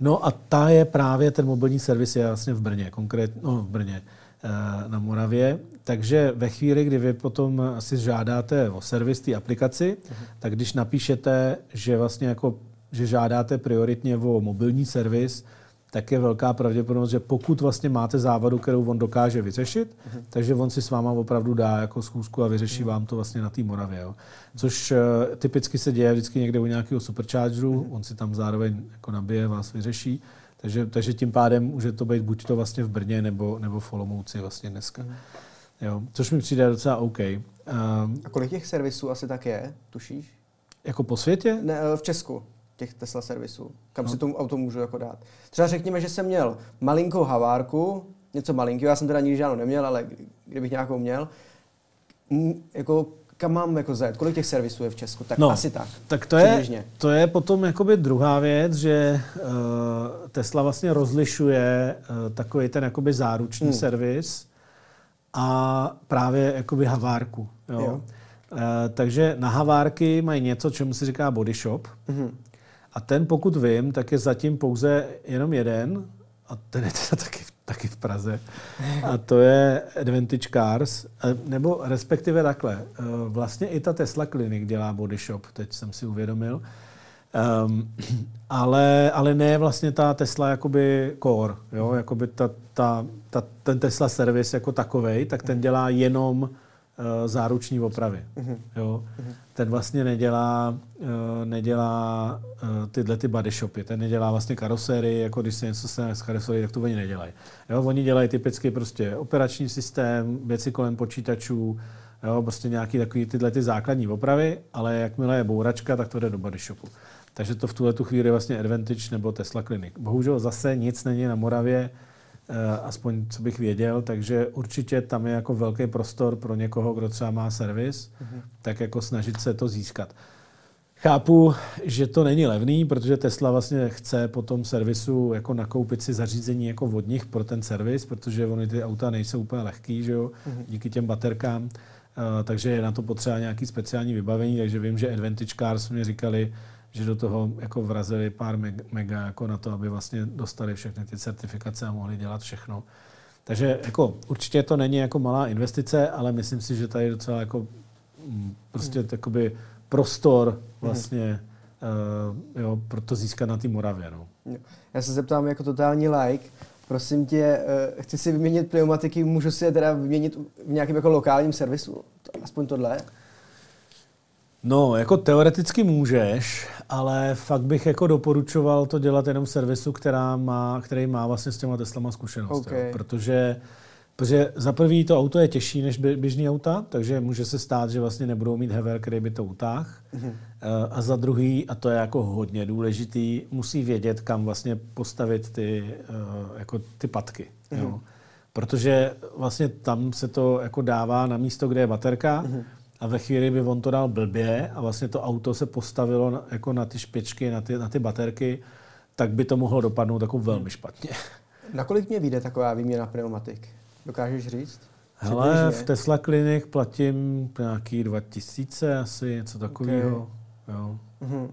No a ta je právě, ten mobilní servis je vlastně v Brně, konkrétně, no v Brně, uh, na Moravě. Takže ve chvíli, kdy vy potom si žádáte o servis té aplikaci, uh-huh. tak když napíšete, že vlastně jako, že žádáte prioritně o mobilní servis, tak je velká pravděpodobnost, že pokud vlastně máte závadu, kterou on dokáže vyřešit, uh-huh. takže on si s váma opravdu dá jako schůzku a vyřeší uh-huh. vám to vlastně na té Moravě. Jo. Což uh, typicky se děje vždycky někde u nějakého superchargeru, uh-huh. on si tam zároveň jako nabije, vás vyřeší. Takže, takže tím pádem může to být buď to vlastně v Brně nebo, nebo v Olomouci vlastně dneska. Uh-huh. Jo, což mi přijde docela OK. Um, a kolik těch servisů asi tak je, tušíš? Jako po světě? Ne, eh, v Česku těch Tesla servisů. Kam no. si tomu auto můžu jako dát. Třeba řekněme, že jsem měl malinkou havárku, něco malinkého, já jsem teda nikdy žádnou neměl, ale kdybych nějakou měl, jako kam mám jako zajet? Kolik těch servisů je v Česku? Tak no, asi tak. Tak to je, to je potom jakoby druhá věc, že uh, Tesla vlastně rozlišuje uh, takový ten jakoby záruční hmm. servis, a právě jakoby havárku. Jo? Jo. E, takže na havárky mají něco, čemu se říká body shop. Mm-hmm. A ten, pokud vím, tak je zatím pouze jenom jeden, a ten je teda taky, taky v Praze. A to je Advantage Cars, nebo respektive takhle. Vlastně i ta Tesla Clinic dělá body shop, teď jsem si uvědomil. Um, ale, ale ne vlastně ta Tesla jakoby core, jo? Jakoby ta, ta, ta, ten Tesla servis jako takovej, tak ten dělá jenom uh, záruční opravy. Uh-huh. Jo? Uh-huh. Ten vlastně nedělá, uh, nedělá uh, tyhle ty body shopy, ten nedělá vlastně karoséry, jako když se něco stane s karosérií, tak to oni nedělají. Jo? Oni dělají typicky prostě operační systém, věci kolem počítačů, jo? prostě nějaký takový tyhle ty základní opravy, ale jakmile je bouračka, tak to jde do body shopu. Takže to v tuhle tu chvíli vlastně Advantage nebo Tesla Clinic. Bohužel zase nic není na Moravě, eh, aspoň co bych věděl, takže určitě tam je jako velký prostor pro někoho, kdo třeba má servis, mm-hmm. tak jako snažit se to získat. Chápu, že to není levný, protože Tesla vlastně chce po tom servisu jako nakoupit si zařízení jako vodních pro ten servis, protože ony ty auta nejsou úplně lehký, že jo, mm-hmm. díky těm baterkám. Uh, takže je na to potřeba nějaký speciální vybavení, takže vím, že Advantage Cars mě říkali, že do toho jako vrazili pár mega jako na to, aby vlastně dostali všechny ty certifikace a mohli dělat všechno. Takže jako určitě to není jako malá investice, ale myslím si, že tady je docela jako mm, prostě hmm. takoby prostor hmm. vlastně uh, jo, pro to získat na té Moravě. No. Já se zeptám jako totální like, prosím tě, uh, chci si vyměnit pneumatiky, můžu si je teda vyměnit v nějakém jako lokálním servisu? Aspoň tohle? No, jako teoreticky můžeš, ale fakt bych jako doporučoval to dělat jenom servisu, která má, který má vlastně s těma Teslama zkušenost. Okay. Jo, protože Protože za prvý to auto je těžší než běžný auta, takže může se stát, že vlastně nebudou mít hever, který by to utáhl. Mm-hmm. A za druhý, a to je jako hodně důležitý, musí vědět, kam vlastně postavit ty, eh, jako ty patky. Mm-hmm. Jo. Protože vlastně tam se to jako dává na místo, kde je baterka, mm-hmm a ve chvíli by on to dal blbě a vlastně to auto se postavilo na, jako na ty špičky, na ty, na ty baterky, tak by to mohlo dopadnout jako velmi špatně. Nakolik mě vyjde taková výměna pneumatik? Dokážeš říct? Hele, v Tesla Clinic platím nějaký 2000 asi, něco takového. Okay. Jo. Mm-hmm.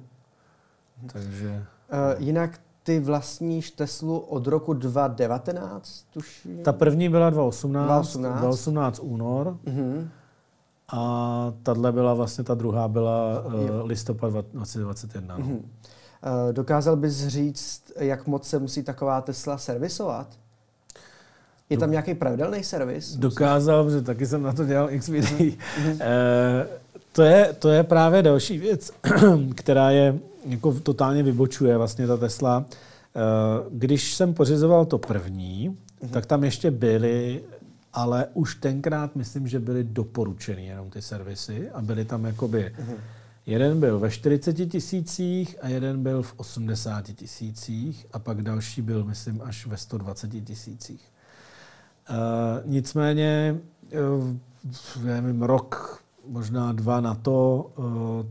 Takže... Uh, jinak ty vlastníš Teslu od roku 2019, tuším? Ta první byla 2018, 2018, 2018 únor. Mm-hmm. A tahle byla vlastně, ta druhá byla uh, listopad 2021. No. Mm-hmm. Dokázal bys říct, jak moc se musí taková Tesla servisovat? Je tam nějaký pravidelný servis? Dokázal, protože taky jsem na to dělal x videí. Mm-hmm. uh, to, je, to je právě další věc, která je jako totálně vybočuje vlastně ta Tesla. Uh, když jsem pořizoval to první, mm-hmm. tak tam ještě byly ale už tenkrát myslím, že byly doporučeny jenom ty servisy a byly tam jakoby mm-hmm. Jeden byl ve 40 tisících a jeden byl v 80 tisících a pak další byl, myslím, až ve 120 tisících. Uh, nicméně, uh, nevím, rok, možná dva na to, uh,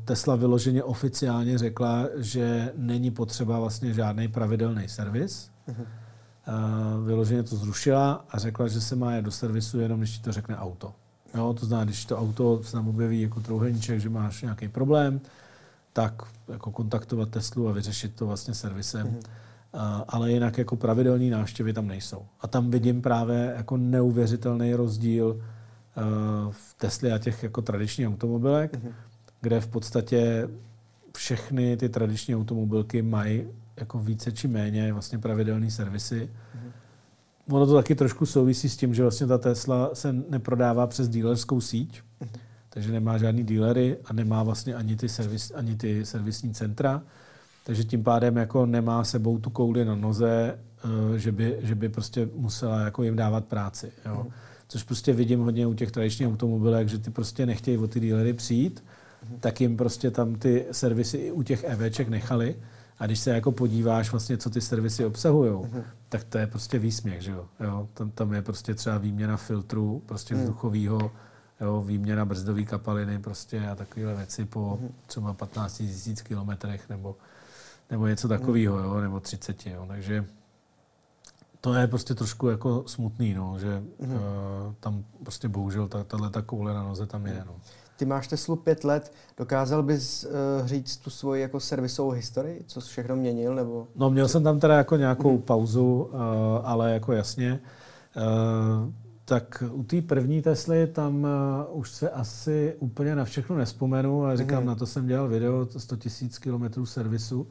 Tesla vyloženě oficiálně řekla, že není potřeba vlastně žádný pravidelný servis. Uh-huh vyloženě to zrušila a řekla, že se má jít do servisu jenom, když ti to řekne auto. Jo, to znamená, když to auto se nám objeví jako trouhelníček, že máš nějaký problém, tak jako kontaktovat Teslu a vyřešit to vlastně servisem. Mm-hmm. Uh, ale jinak jako pravidelné návštěvy tam nejsou. A tam vidím právě jako neuvěřitelný rozdíl uh, v Tesli a těch jako tradičních automobilek, mm-hmm. kde v podstatě všechny ty tradiční automobilky mají jako více či méně vlastně pravidelné servisy. Mm-hmm. Ono to taky trošku souvisí s tím, že vlastně ta Tesla se neprodává přes dílerskou síť, mm-hmm. takže nemá žádný dílery a nemá vlastně ani ty, servis, ani ty servisní centra. Takže tím pádem jako nemá sebou tu kouli na noze, eh, že by, že by prostě musela jako jim dávat práci. Jo. Mm-hmm. Což prostě vidím hodně u těch tradičních automobilek, že ty prostě nechtějí o ty dílery přijít, mm-hmm. tak jim prostě tam ty servisy i u těch EVček nechali. A když se jako podíváš vlastně, co ty servisy obsahují, mm-hmm. tak to je prostě výsměch, že jo? jo? Tam, tam je prostě třeba výměna filtru, prostě mm. vzduchového, jo, výměna brzdové kapaliny prostě a takové věci po mm. třeba 15 000 kilometrech nebo, nebo něco takového, jo, nebo 30, jo. Takže to je prostě trošku jako smutný, no, že mm. uh, tam prostě bohužel ta, tahle ta koule na noze tam je. No. Ty máš Teslu pět let, dokázal bys uh, říct tu svoji jako servisovou historii, co jsi všechno měnil? Nebo... No měl jsem tam teda jako nějakou mm. pauzu, uh, ale jako jasně. Uh, tak u té první Tesly tam uh, už se asi úplně na všechno nespomenu, ale říkám, mm. na to jsem dělal video, 100 000 kilometrů servisu. Uh,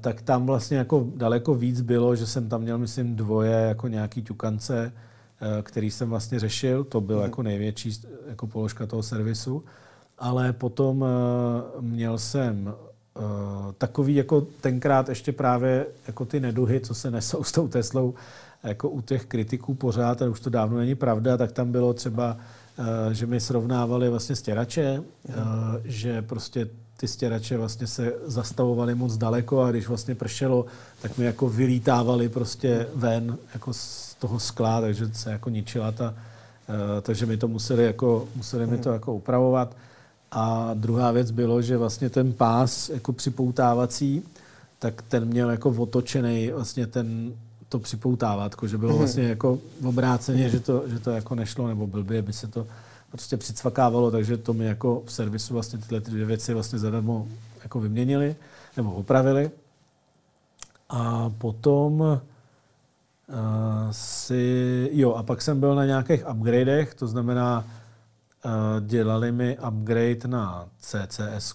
tak tam vlastně jako daleko víc bylo, že jsem tam měl, myslím, dvoje jako nějaký ťukance, uh, který jsem vlastně řešil. To byl mm. jako největší jako položka toho servisu. Ale potom uh, měl jsem uh, takový jako tenkrát ještě právě jako ty neduhy, co se nesou s tou Teslou, jako u těch kritiků pořád, a už to dávno není pravda, tak tam bylo třeba, eh, že mi srovnávali vlastně stěrače, uh, že prostě ty stěrače vlastně se zastavovaly moc daleko a když vlastně pršelo, tak mi jako vylítávali prostě ven jako z toho skla, takže se jako ničila ta, uh, takže mi to museli jako, museli mi to mhm. jako upravovat. A druhá věc bylo, že vlastně ten pás jako připoutávací, tak ten měl jako otočený vlastně ten to připoutávat, že bylo mhm. vlastně jako obráceně, že to, že to jako nešlo, nebo blbě by se to prostě přicvakávalo, takže to mi jako v servisu vlastně tyhle ty dvě věci vlastně zadarmo jako vyměnili nebo opravili. A potom si, jo, a pak jsem byl na nějakých upgradech, to znamená, uh, dělali mi upgrade na CCS,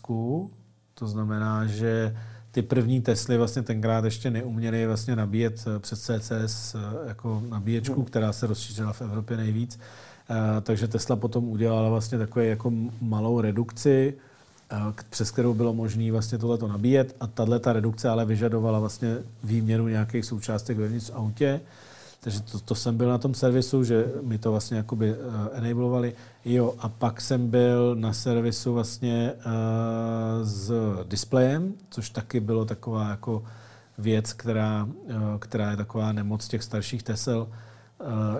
to znamená, že ty první Tesly vlastně tenkrát ještě neuměly vlastně nabíjet eh, přes CCS eh, jako nabíječku, hmm. která se rozšířila v Evropě nejvíc. Eh, takže Tesla potom udělala vlastně takovou jako malou redukci, přes kterou bylo možné vlastně tohleto nabíjet a tahle ta redukce ale vyžadovala vlastně výměnu nějakých součástek vevnitř autě. Takže to, to jsem byl na tom servisu, že mi to vlastně jakoby uh, enablovali. Jo, a pak jsem byl na servisu vlastně uh, s displejem, což taky bylo taková jako věc, která, uh, která je taková nemoc těch starších Tesel, uh,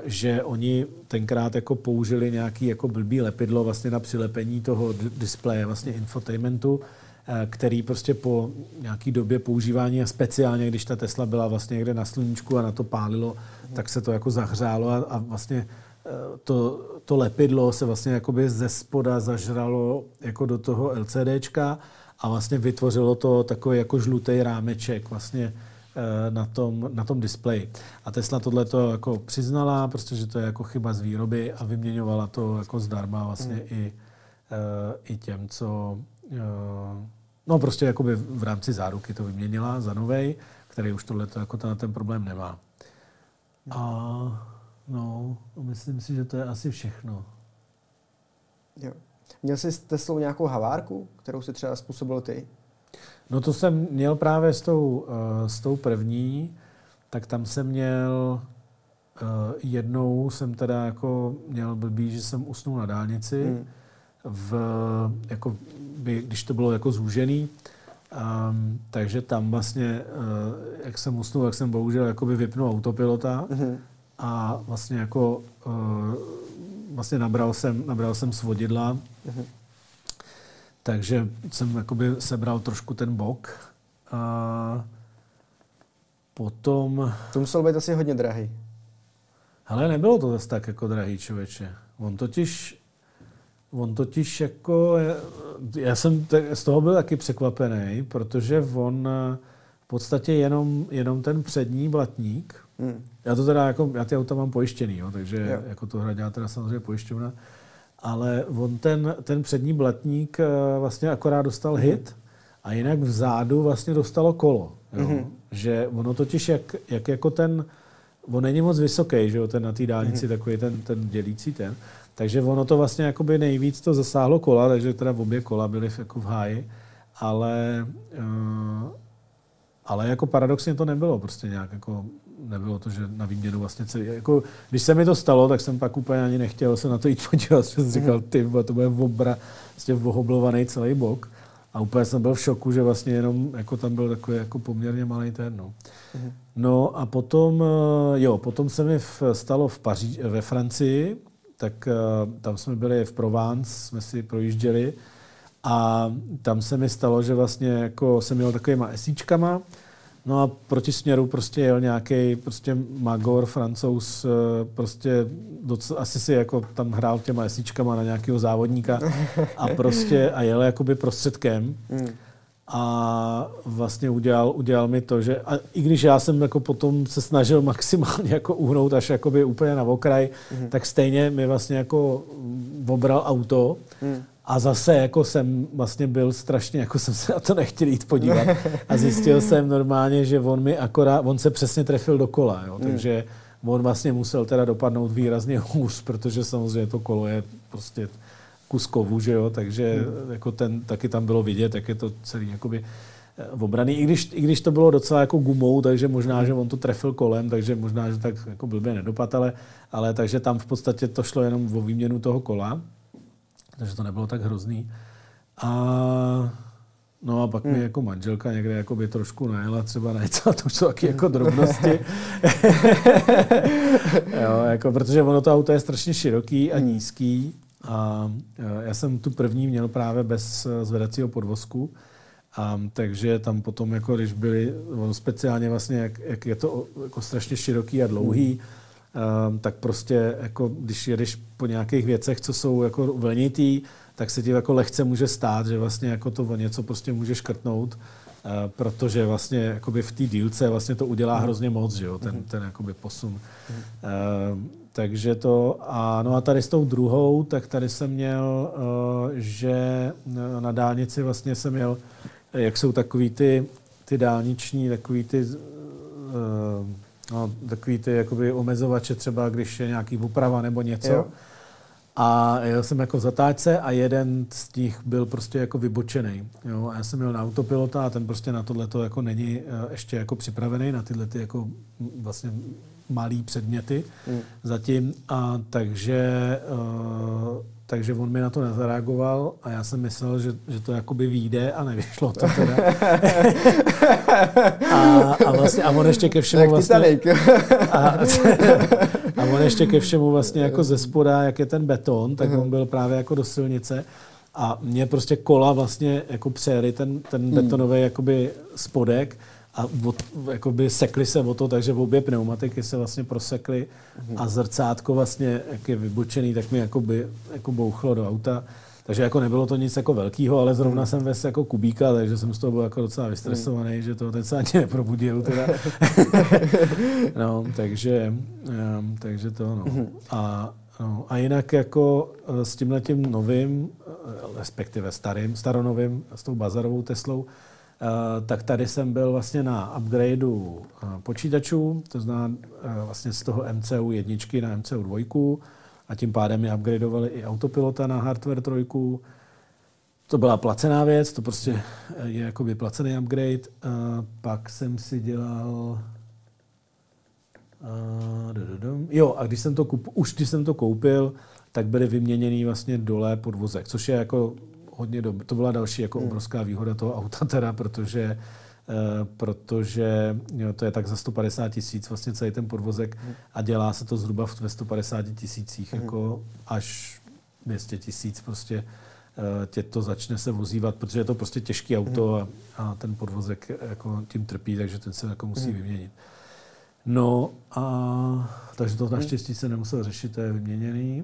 že oni tenkrát jako použili nějaký jako blbý lepidlo vlastně na přilepení toho displeje, vlastně infotainmentu, Eh, který prostě po nějaký době používání a speciálně, když ta Tesla byla vlastně někde na sluníčku a na to pálilo, tak se to jako zahřálo a, a vlastně eh, to, to lepidlo se vlastně jakoby ze spoda zažralo jako do toho LCDčka a vlastně vytvořilo to takový jako žlutý rámeček vlastně eh, na tom, na tom displeji. A Tesla tohle to jako přiznala, protože to je jako chyba z výroby a vyměňovala to jako zdarma vlastně hmm. i, i těm, co No prostě jakoby v rámci záruky to vyměnila za novej, který už tohle jako ten, ten problém nemá. A no, myslím si, že to je asi všechno. Jo. Měl jsi s Teslou nějakou havárku, kterou si třeba způsobil ty? No to jsem měl právě s tou, uh, s tou první, tak tam jsem měl uh, jednou jsem teda jako měl blbý, že jsem usnul na dálnici. Hmm v, jako by, když to bylo jako zúžený, um, takže tam vlastně, uh, jak jsem usnul, jak jsem bohužel jakoby vypnul autopilota mm-hmm. a vlastně jako uh, vlastně nabral jsem, nabral jsem svodidla, mm-hmm. Takže jsem jakoby sebral trošku ten bok a potom... To muselo být asi hodně drahý. Ale nebylo to zase tak jako drahý člověče. On totiž On totiž jako, já jsem z toho byl taky překvapený, protože on eh, v podstatě jenom, jenom ten přední blatník, hmm. já to teda jako, já ty auta mám pojištěný, jo, takže jo. jako to hradila teda samozřejmě pojišťovna, ale on ten, ten přední blatník eh, vlastně akorát dostal hmm. hit a jinak vzadu vlastně dostalo kolo. Jo. Hmm. Že ono totiž, jak, jak jako ten, on není moc vysoký, že jo, ten na té dálnici, hmm. takový ten, ten dělící ten, takže ono to vlastně jakoby nejvíc to zasáhlo kola, takže teda obě kola byly v, jako v háji, ale, uh, ale jako paradoxně to nebylo prostě nějak jako nebylo to, že na výměnu vlastně celý, jako, když se mi to stalo, tak jsem pak úplně ani nechtěl se na to jít podívat, protože jsem říkal, ty, to bude obra, vlastně vohoblovaný celý bok. A úplně jsem byl v šoku, že vlastně jenom jako tam byl takový jako poměrně malý ten. No. no a potom, eh, jo, potom se mi stalo v Paří, ve Francii, tak uh, tam jsme byli v Provence, jsme si projížděli a tam se mi stalo, že vlastně jako jsem měl takovýma esíčkama No a proti směru prostě jel nějaký prostě Magor, francouz, eh, prostě docela, asi si jako tam hrál těma esničkama na nějakého závodníka a prostě a jel jakoby prostředkem. Mm. A vlastně udělal, udělal mi to, že a i když já jsem jako potom se snažil maximálně jako uhnout až jakoby úplně na okraj, mm. tak stejně mi vlastně jako obral auto mm. A zase jako jsem vlastně byl strašně, jako jsem se na to nechtěl jít podívat. A zjistil jsem normálně, že on mi akorát, on se přesně trefil do kola, jo, hmm. takže on vlastně musel teda dopadnout výrazně hůř, protože samozřejmě to kolo je prostě kus kovu, že jo, takže hmm. jako ten, taky tam bylo vidět, jak je to celý jakoby eh, obraný, i když, i když to bylo docela jako gumou, takže možná, že on to trefil kolem, takže možná, že tak jako blbě nedopad, ale, ale takže tam v podstatě to šlo jenom o výměnu toho kola takže to nebylo tak hrozný. A No a pak hmm. mi jako manželka někde jako by trošku najela třeba na něco, to jsou taky jako drobnosti. jo, jako, protože ono to auto je strašně široký a nízký. A já jsem tu první měl právě bez zvedacího podvozku. A, takže tam potom, jako když byli, ono speciálně vlastně, jak, jak je to jako strašně široký a dlouhý, hmm tak prostě jako když jedeš po nějakých věcech, co jsou jako vlnitý, tak se ti jako lehce může stát, že vlastně jako to něco prostě může škrtnout, eh, protože vlastně jakoby v té dílce vlastně to udělá hrozně moc, že jo, ten, mhm. ten jakoby posun. Mm. takže to, a no a tady s tou druhou, tak tady jsem měl, eh, že na dálnici vlastně jsem měl, jak jsou takový ty, ty dálniční, takový ty No, takový ty jakoby omezovače třeba, když je nějaký úprava nebo něco. Jo. A jel jsem jako zatáčce a jeden z nich byl prostě jako vybočený. Jo? A já jsem měl na autopilota a ten prostě na tohle to jako není eh, ještě jako připravený, na tyhle ty jako vlastně malý předměty mm. zatím. A takže uh, takže on mi na to nezareagoval a já jsem myslel, že, že to jakoby vyjde a nevyšlo to teda. a, a, vlastně, a on ještě ke všemu vlastně... a, a on ještě ke všemu vlastně jako ze spoda, jak je ten beton, tak on byl právě jako do silnice. A mě prostě kola vlastně jako přejeli ten, ten betonový jakoby spodek a od, jakoby sekly se o to, takže obě pneumatiky se vlastně prosekly a zrcátko vlastně, jak je vybočený, tak mi jakoby, jako bouchlo do auta. Takže jako nebylo to nic jako velkého, ale zrovna mm. jsem ves jako kubíka, takže jsem z toho byl jako docela vystresovaný, mm. že to ten se ani neprobudil teda. no, takže, um, takže to, no. A, no. A jinak jako eh, s tímhletím novým, eh, respektive starým, staronovým, s tou bazarovou Teslou, tak tady jsem byl vlastně na upgradeu eh, počítačů, to znamená eh, vlastně z toho MCU jedničky na MCU dvojku a tím pádem mi upgradeovali i autopilota na hardware trojku. To byla placená věc, to prostě je jako placený upgrade. Pak jsem si dělal Jo, a když jsem to kup, už když jsem to koupil, tak byly vyměněný vlastně dole podvozek, což je jako hodně dobrý. To byla další jako hmm. obrovská výhoda toho auta teda, protože Uh, protože jo, to je tak za 150 tisíc vlastně celý ten podvozek hmm. a dělá se to zhruba ve 150 tisících hmm. jako až 200 tisíc prostě uh, tě to začne se vozívat, protože je to prostě těžký auto hmm. a, a ten podvozek jako tím trpí, takže ten se jako musí hmm. vyměnit. No a takže to naštěstí se nemusel řešit, to je vyměněný.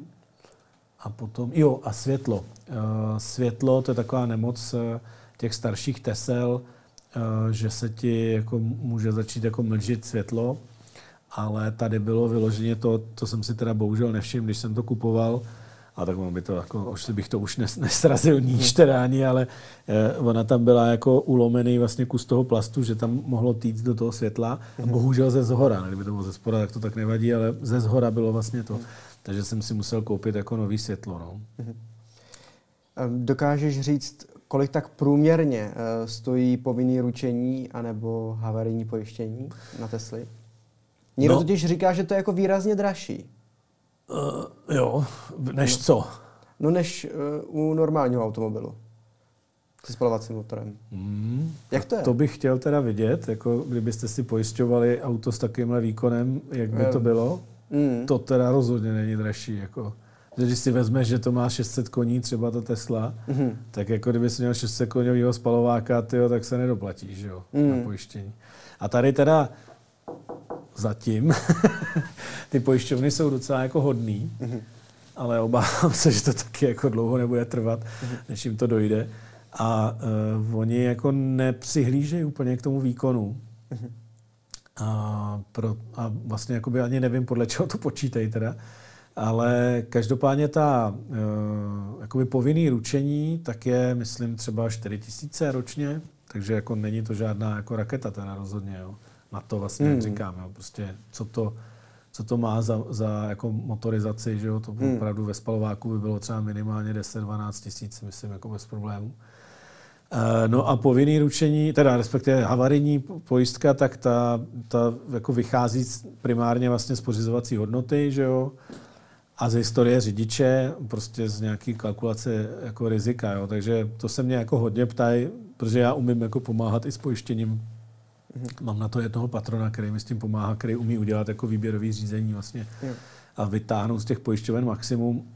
A potom, jo, a světlo. Eh, světlo, to je taková nemoc eh, těch starších tesel, eh, že se ti jako může začít jako mlžit světlo, ale tady bylo vyloženě to, to jsem si teda bohužel nevšiml, když jsem to kupoval, a tak by to jako, už bych to už nes, nesrazil níž hmm. teda ani, ale eh, ona tam byla jako ulomený vlastně kus toho plastu, že tam mohlo týct do toho světla. A hmm. bohužel ze zhora, kdyby to bylo ze spoda, tak to tak nevadí, ale ze zhora bylo vlastně to. Takže jsem si musel koupit jako nový světlo. No. Dokážeš říct, kolik tak průměrně eh, stojí povinný ručení anebo havarijní pojištění na Tesly? Někdo no. totiž říká, že to je jako výrazně dražší. Uh, jo, než no. co? No než uh, u normálního automobilu. Se spalovacím motorem. Mm, Jak to je? To bych chtěl teda vidět, jako kdybyste si pojišťovali auto s takovýmhle výkonem, jak by to bylo. Mm. To teda rozhodně není dražší. Jako. Když si vezmeš, že to má 600 koní, třeba ta Tesla, mm-hmm. tak jako kdyby si měl 600 koněvého spalováka, tyjo, tak se nedoplatíš jo, mm. na pojištění. A tady teda zatím ty pojišťovny jsou docela jako hodný, mm-hmm. ale obávám se, že to taky jako dlouho nebude trvat, mm-hmm. než jim to dojde. A uh, oni jako nepřihlížejí úplně k tomu výkonu. Mm-hmm. A, pro, a vlastně jakoby ani nevím, podle čeho to počítají teda. Ale každopádně ta uh, jakoby povinný ručení tak je, myslím, třeba 4 tisíce ročně, takže jako není to žádná jako raketa teda rozhodně. Jo. Na to vlastně, hmm. říkám, jo, prostě co to, co to má za, za jako motorizaci, že jo, to hmm. opravdu ve spalováku by bylo třeba minimálně 10-12 tisíc, myslím, jako bez problémů. Eh, no a povinný ručení, teda respektive havarijní pojistka, tak ta, ta jako vychází primárně vlastně z pořizovací hodnoty, že jo, a z historie řidiče, prostě z nějaký kalkulace jako rizika, jo. Takže to se mě jako hodně ptají, protože já umím jako pomáhat i s pojištěním. Mm-hmm. Mám na to jednoho patrona, který mi s tím pomáhá, který umí udělat jako výběrový řízení vlastně jo. a vytáhnout z těch pojišťoven maximum.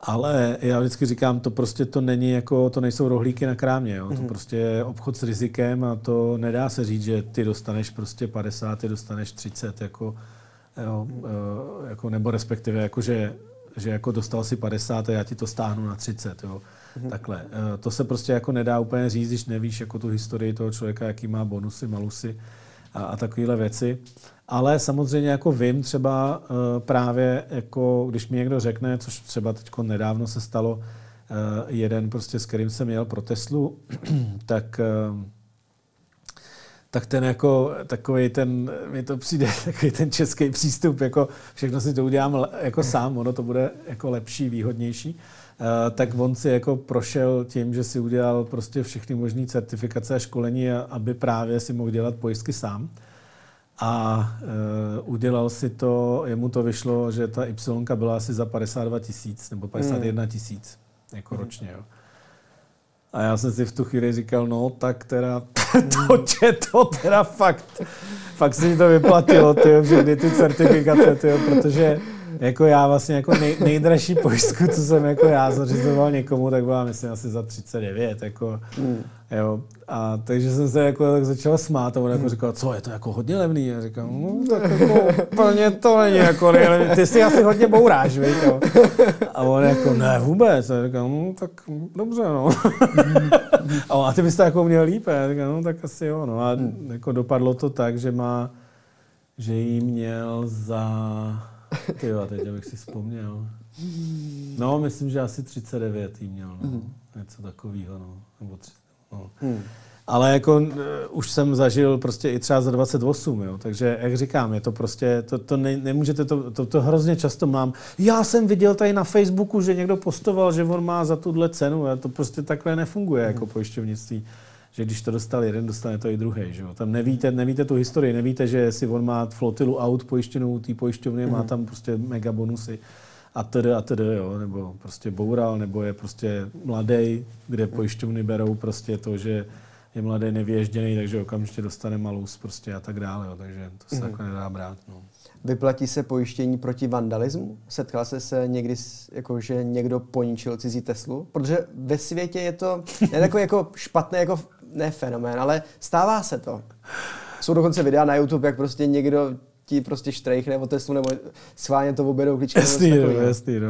Ale já vždycky říkám, to prostě to není jako, to nejsou rohlíky na krámě, jo. Mm-hmm. to mhm. prostě je obchod s rizikem a to nedá se říct, že ty dostaneš prostě 50, ty dostaneš 30, jako, jo, mm-hmm. jako nebo respektive, jako že, že jako dostal si 50 a já ti to stáhnu na 30, jo. Mm-hmm. Takhle. Eh, to se prostě jako nedá úplně říct, když nevíš jako tu historii toho člověka, jaký má bonusy, malusy a, a takovéhle věci. Ale samozřejmě jako vím třeba uh, právě, jako když mi někdo řekne, což třeba teď nedávno se stalo, uh, jeden prostě, s kterým jsem jel pro Teslu, tak uh, tak ten jako takový ten, mi to přijde takový ten český přístup, jako všechno si to udělám jako sám, ono to bude jako lepší, výhodnější. Uh, tak on si jako prošel tím, že si udělal prostě všechny možné certifikace a školení, aby právě si mohl dělat pojistky sám a uh, udělal si to, jemu to vyšlo, že ta Y byla asi za 52 tisíc nebo 51 hmm. tisíc jako mm. ročně. Jo. A já jsem si v tu chvíli říkal, no tak teda to tě to teda fakt, fakt si mi to vyplatilo, tyjo, všechny ty certifikace, tyjo, protože jako já vlastně jako nej, nejdražší pojistku, co jsem jako já zařizoval někomu, tak byla myslím asi za 39, jako, mm. jo. A takže jsem se jako tak začal smát a on jako hmm. říkal, co je to jako hodně levný? A říkal, no tak jako úplně to není jako nejlevný. Ty si asi hodně bouráš, víš, jo. A on jako, ne vůbec. A říkal, no tak dobře, no. a, on, a ty bys to jako měl líp. A říkal, no tak asi jo, no. A hmm. jako dopadlo to tak, že má, že jí měl za ty jo, teď bych si vzpomněl. No, myslím, že asi 39 jí měl, no. Mm. Něco takového, no. Nebo 30, no. Mm. Ale jako uh, už jsem zažil prostě i třeba za 28, jo. Takže jak říkám, je to prostě, to, to ne, nemůžete, to, to, to hrozně často mám. Já jsem viděl tady na Facebooku, že někdo postoval, že on má za tuhle cenu a to prostě takhle nefunguje mm. jako pojišťovnictví že když to dostal jeden, dostane to i druhý. Že jo? Tam nevíte, nevíte tu historii, nevíte, že si on má flotilu aut pojištěnou té pojišťovny, mm-hmm. má mhm. tam prostě mega bonusy a tedy a tedy, jo, nebo prostě boural, nebo je prostě mladý, kde pojišťovny berou prostě to, že je mladý nevěžděný, takže okamžitě dostane malus prostě a tak dále, jo, takže to se mm-hmm. jako nedá brát. No. Vyplatí se pojištění proti vandalismu? Setkal se se někdy, jako, že někdo poničil cizí Teslu? Protože ve světě je to ne jako špatné jako ne fenomén, ale stává se to. Jsou dokonce videa na YouTube, jak prostě někdo ti prostě štrejchne o Teslu nebo schválně to objedou klíčky. Jasný, no, jasný, no.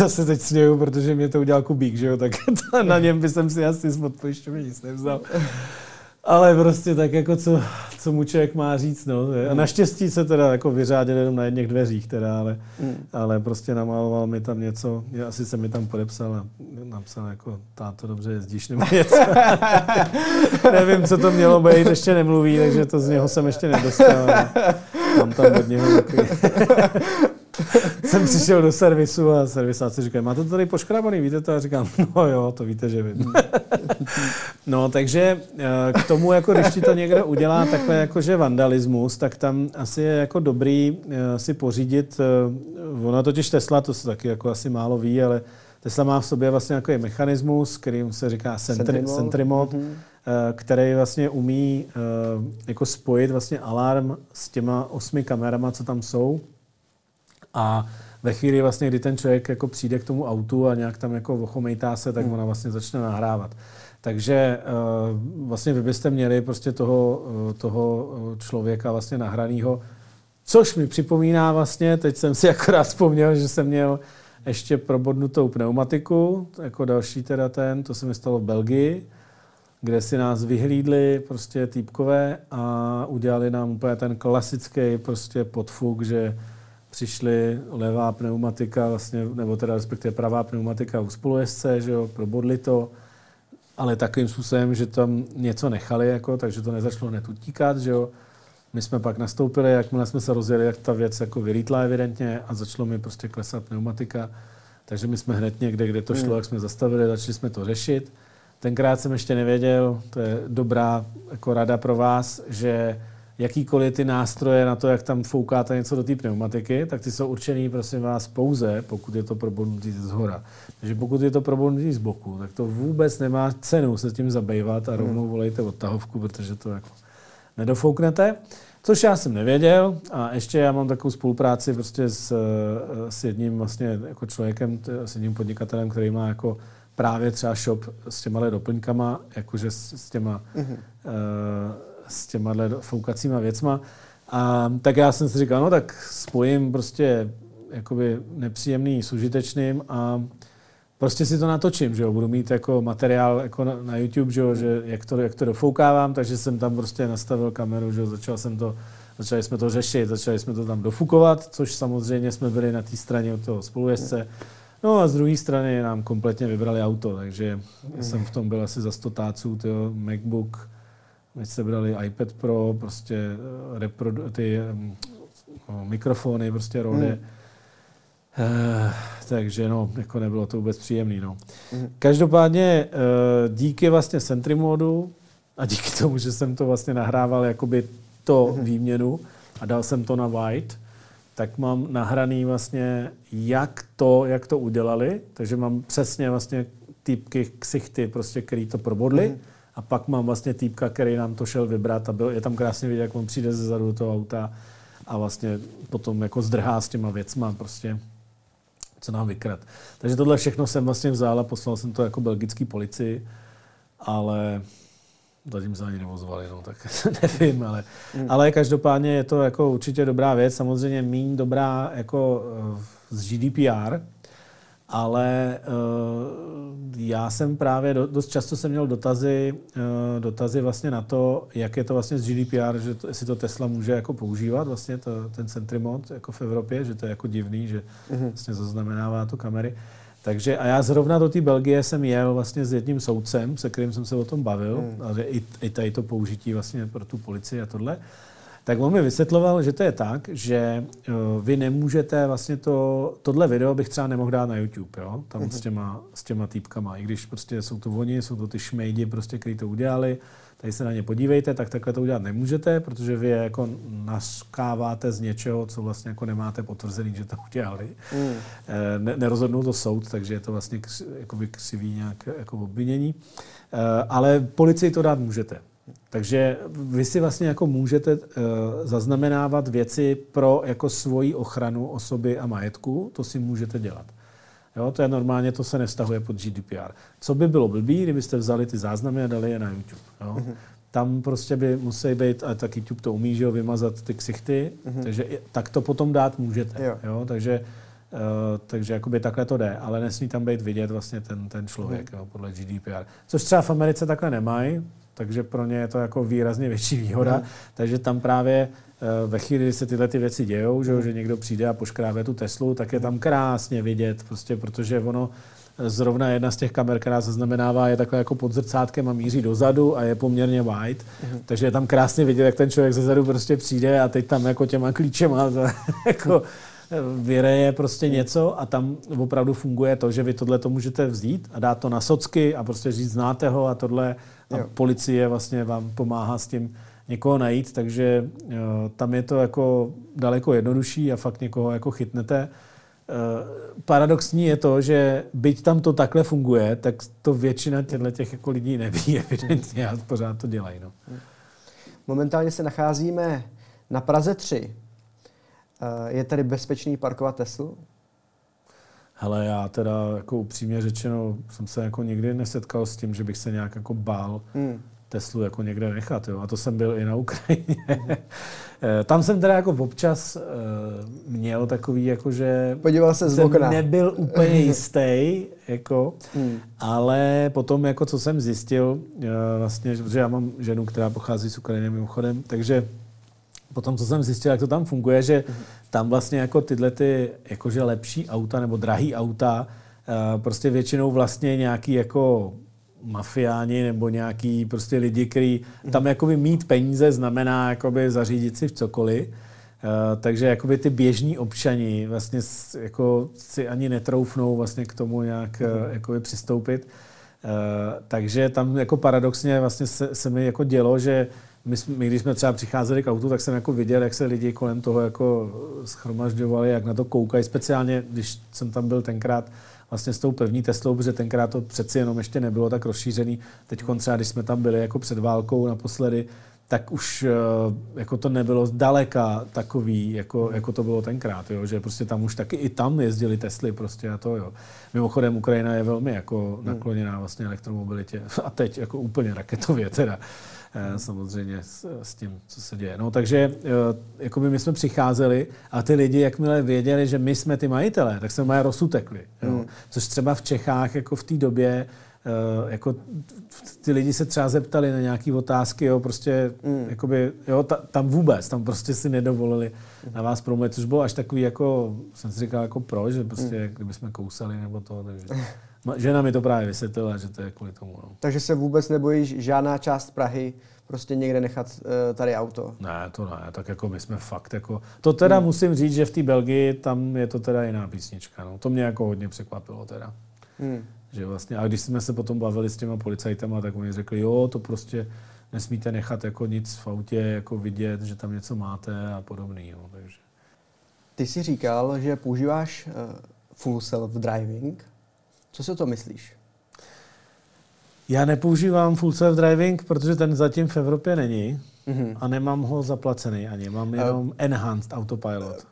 Já se teď směju, protože mě to udělal Kubík, že jo, tak na něm by jsem si asi s odpojišťovně nic nevzal. Ale prostě tak jako co, co mu člověk má říct, no. A naštěstí se teda jako vyřádil jenom na jedných dveřích teda, ale, mm. ale prostě namaloval mi tam něco, asi se mi tam podepsal a napsal jako táto dobře jezdíš nebo něco. Nevím, co to mělo být, ještě nemluví, takže to z něho jsem ještě nedostal. Mám tam od něho takový jsem přišel do servisu a servisáci říkají, máte to tady poškrabaný, víte to? A říkám, no jo, to víte, že vím. no, takže eh, k tomu, jako když ti to někdo udělá takhle jakože vandalismus, tak tam asi je jako dobrý eh, si pořídit, eh, ono totiž Tesla, to se taky jako asi málo ví, ale Tesla má v sobě vlastně nějaký mechanismus, kterým se říká Sentry, Sentry Mod, mm-hmm. který vlastně umí jako spojit vlastně alarm s těma osmi kamerama, co tam jsou A ve chvíli vlastně, kdy ten člověk jako přijde k tomu autu a nějak tam jako ochomejtá se, tak hmm. ona vlastně začne nahrávat. Takže uh, vlastně vy byste měli prostě toho, uh, toho člověka vlastně nahraného, což mi připomíná vlastně, teď jsem si akorát vzpomněl, že jsem měl ještě probodnutou pneumatiku, jako další teda ten, to se mi stalo v Belgii, kde si nás vyhlídli prostě týpkové a udělali nám úplně ten klasický prostě podfuk, že přišli levá pneumatika, vlastně, nebo teda respektive pravá pneumatika u spolujezdce, že jo, probodli to, ale takovým způsobem, že tam něco nechali, jako, takže to nezačalo hned utíkat, že jo. My jsme pak nastoupili, jakmile jsme se rozjeli, jak ta věc jako vyrýtla evidentně a začalo mi prostě klesat pneumatika. Takže my jsme hned někde, kde to šlo, hmm. jak jsme zastavili, začali jsme to řešit. Tenkrát jsem ještě nevěděl, to je dobrá jako rada pro vás, že jakýkoliv ty nástroje na to, jak tam foukáte něco do té pneumatiky, tak ty jsou určený, prosím vás, pouze, pokud je to probodnutý z hora. Takže pokud je to probodnutý z boku, tak to vůbec nemá cenu se tím zabývat a rovnou hmm. volejte odtahovku, protože to jako nedofouknete. Což já jsem nevěděl a ještě já mám takovou spolupráci prostě s, s jedním vlastně jako člověkem, s jedním podnikatelem, který má jako právě třeba shop s těma doplňkama, jakože s, s těma mm-hmm. uh, s těma foukacíma věcma. A tak já jsem si říkal, no tak spojím prostě jakoby nepříjemný s užitečným a prostě si to natočím, že jo, budu mít jako materiál jako na, na YouTube, že jo, že jak to, jak to dofoukávám, takže jsem tam prostě nastavil kameru, že jo, začal jsem to, začali jsme to řešit, začali jsme to tam dofukovat, což samozřejmě jsme byli na té straně od toho spolujezdce. No a z druhé strany nám kompletně vybrali auto, takže jsem v tom byl asi za 100 táců, tyjo, MacBook, my jste brali iPad Pro, prostě eh, reprodu- ty um, mikrofony, prostě Rode. Mm. Uh, takže no, jako nebylo to vůbec příjemné. No. Mm. Každopádně uh, díky vlastně Sentry modu a díky tomu, že jsem to vlastně nahrával jakoby to mm. výměnu a dal jsem to na white, tak mám nahraný vlastně jak to, jak to udělali, takže mám přesně vlastně typky ksichty, prostě, který to probodli. Mm. A pak mám vlastně týpka, který nám to šel vybrat a byl, je tam krásně vidět, jak on přijde ze zadu toho auta a vlastně potom jako zdrhá s těma věcma prostě co nám vykrat. Takže tohle všechno jsem vlastně vzal a poslal jsem to jako belgický policii, ale zatím se ani nevozvali, no, tak nevím, ale, mm. ale každopádně je to jako určitě dobrá věc, samozřejmě méně dobrá jako eh, z GDPR, ale uh, já jsem právě do, dost často jsem měl dotazy, uh, dotazy vlastně na to, jak je to vlastně z GDPR, že to, jestli to Tesla může jako používat vlastně to, ten Sentry jako v Evropě, že to je jako divný, že mm-hmm. vlastně zaznamenává to kamery. Takže a já zrovna do té Belgie jsem jel vlastně s jedním soudcem, se kterým jsem se o tom bavil, mm. a že i, i tady to použití vlastně pro tu policii a tohle tak on mi vysvětloval, že to je tak, že uh, vy nemůžete vlastně to, tohle video bych třeba nemohl dát na YouTube, jo? tam mm-hmm. s, těma, s těma týpkama, i když prostě jsou to oni, jsou to ty šmejdi, prostě, kteří to udělali, tady se na ně podívejte, tak takhle to udělat nemůžete, protože vy je jako naskáváte z něčeho, co vlastně jako nemáte potvrzený, že to udělali. Mm. Ne, nerozhodnul to soud, takže je to vlastně kři, křivý nějak jako obvinění. E, ale policii to dát můžete. Takže vy si vlastně jako můžete uh, zaznamenávat věci pro jako svoji ochranu osoby a majetku, to si můžete dělat. Jo, to je normálně, to se nevztahuje pod GDPR. Co by bylo blbý, kdybyste vzali ty záznamy a dali je na YouTube. Jo? Mm-hmm. Tam prostě by musí být, a tak YouTube to umí, že jo, vymazat ty ksichty, mm-hmm. takže tak to potom dát můžete. Jo. Jo? Takže, uh, takže jakoby takhle to jde, ale nesmí tam být vidět vlastně ten, ten člověk mm-hmm. jo, podle GDPR. Což třeba v Americe takhle nemají, takže pro ně je to jako výrazně větší výhoda. Mm. Takže tam právě eh, ve chvíli, kdy se tyhle ty věci dějou, že, mm. že někdo přijde a poškrábe tu Teslu, tak je tam krásně vidět, prostě, protože ono eh, zrovna jedna z těch kamer, která zaznamenává, je takhle jako pod zrcátkem a míří dozadu a je poměrně wide. Mm. Takže je tam krásně vidět, jak ten člověk zezadu prostě přijde a teď tam jako těma klíčema jako eh, vyreje prostě mhm. něco a tam opravdu funguje to, že vy tohle to můžete vzít a dát to na socky a prostě říct, znáte ho a tohle a jo. policie vlastně vám pomáhá s tím někoho najít, takže uh, tam je to jako daleko jednodušší a fakt někoho jako chytnete. Uh, paradoxní je to, že byť tam to takhle funguje, tak to většina těchto těch jako lidí neví evidentně a pořád to dělají. No. Momentálně se nacházíme na Praze 3 je tady bezpečný parkovat Teslu? Hele, já teda jako upřímně řečeno jsem se jako nikdy nesetkal s tím, že bych se nějak jako bál hmm. Teslu jako někde nechat. Jo. A to jsem byl i na Ukrajině. Eh, tam jsem teda jako občas uh, měl takový, jako že Podíval se z okna. nebyl úplně jistý, jako, hmm. ale potom, jako co jsem zjistil, uh, vlastně, že já mám ženu, která pochází z Ukrajiny mimochodem, takže potom, co jsem zjistil, jak to tam funguje, že tam vlastně jako tyhle ty jakože lepší auta nebo drahý auta uh, prostě většinou vlastně nějaký jako mafiáni nebo nějaký prostě lidi, kteří tam jakoby mít peníze znamená jakoby zařídit si v cokoliv. Uh, takže jakoby ty běžní občani vlastně jako si ani netroufnou vlastně k tomu nějak uh, jakoby přistoupit. Uh, takže tam jako paradoxně vlastně se, se mi jako dělo, že my, my, když jsme třeba přicházeli k autu, tak jsem jako viděl, jak se lidi kolem toho jako schromažďovali, jak na to koukají, speciálně když jsem tam byl tenkrát vlastně s tou první Teslou, protože tenkrát to přeci jenom ještě nebylo tak rozšířený. Teď třeba, když jsme tam byli jako před válkou naposledy, tak už eh, jako to nebylo zdaleka takový, jako, jako to bylo tenkrát, jo? že prostě tam už taky i tam jezdili Tesly prostě a to, jo. Mimochodem Ukrajina je velmi jako nakloněná vlastně elektromobilitě a teď jako úplně raketově teda. Eh, samozřejmě s, s tím, co se děje. No, takže eh, jakoby my jsme přicházeli a ty lidi, jakmile věděli, že my jsme ty majitelé, tak se mají rozutekli. Mm. Což třeba v Čechách jako v té době Uh, jako ty lidi se třeba zeptali na nějaké otázky, jo, prostě, mm. jakoby, jo, ta, tam vůbec, tam prostě si nedovolili mm. na vás promluvit, což bylo až takový, jako, jsem si říkal, jako proč, že prostě, mm. kdyby jsme kousali nebo to, takže... Žena mi to právě vysvětlila, že to je kvůli tomu. No. Takže se vůbec nebojíš žádná část Prahy prostě někde nechat uh, tady auto? Ne, to ne, tak jako my jsme fakt jako... To teda hmm. musím říct, že v té Belgii tam je to teda jiná písnička, no. To mě jako hodně překvapilo teda. Hmm. Že vlastně, a když jsme se potom bavili s těma policajtama, tak oni řekli, jo, to prostě nesmíte nechat jako nic v autě jako vidět, že tam něco máte a podobný. Jo, takže. Ty jsi říkal, že používáš uh, full self driving. Co si o to myslíš? Já nepoužívám full self driving, protože ten zatím v Evropě není mm-hmm. a nemám ho zaplacený ani. Mám jenom uh, enhanced autopilot.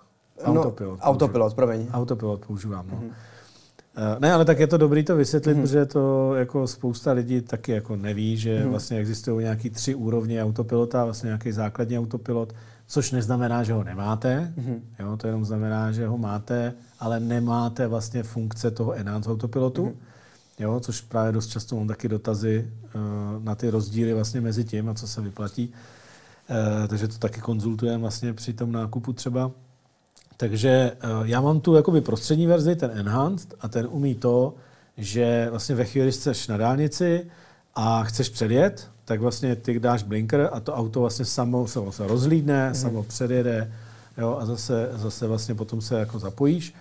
Uh, autopilot. No, autopilot, promiň. Autopilot používám, no. Mm-hmm. Uh, ne, ale tak je to dobrý to vysvětlit, mm-hmm. protože to jako spousta lidí taky jako neví, že mm-hmm. vlastně existují nějaký tři úrovně autopilota, vlastně nějaký základní autopilot, což neznamená, že ho nemáte, mm-hmm. jo, to jenom znamená, že ho máte, ale nemáte vlastně funkce toho enhanced autopilotu, mm-hmm. jo, což právě dost často mám taky dotazy uh, na ty rozdíly vlastně mezi tím a co se vyplatí. Uh, takže to taky konzultujeme vlastně při tom nákupu třeba. Takže uh, já mám tu jakoby prostřední verzi, ten enhanced, a ten umí to, že vlastně ve chvíli jsi na dálnici a chceš předjet, tak vlastně ty dáš blinker a to auto vlastně samo se vlastně rozhlídne, mm. samo předjede jo, a zase, zase vlastně potom se jako zapojíš.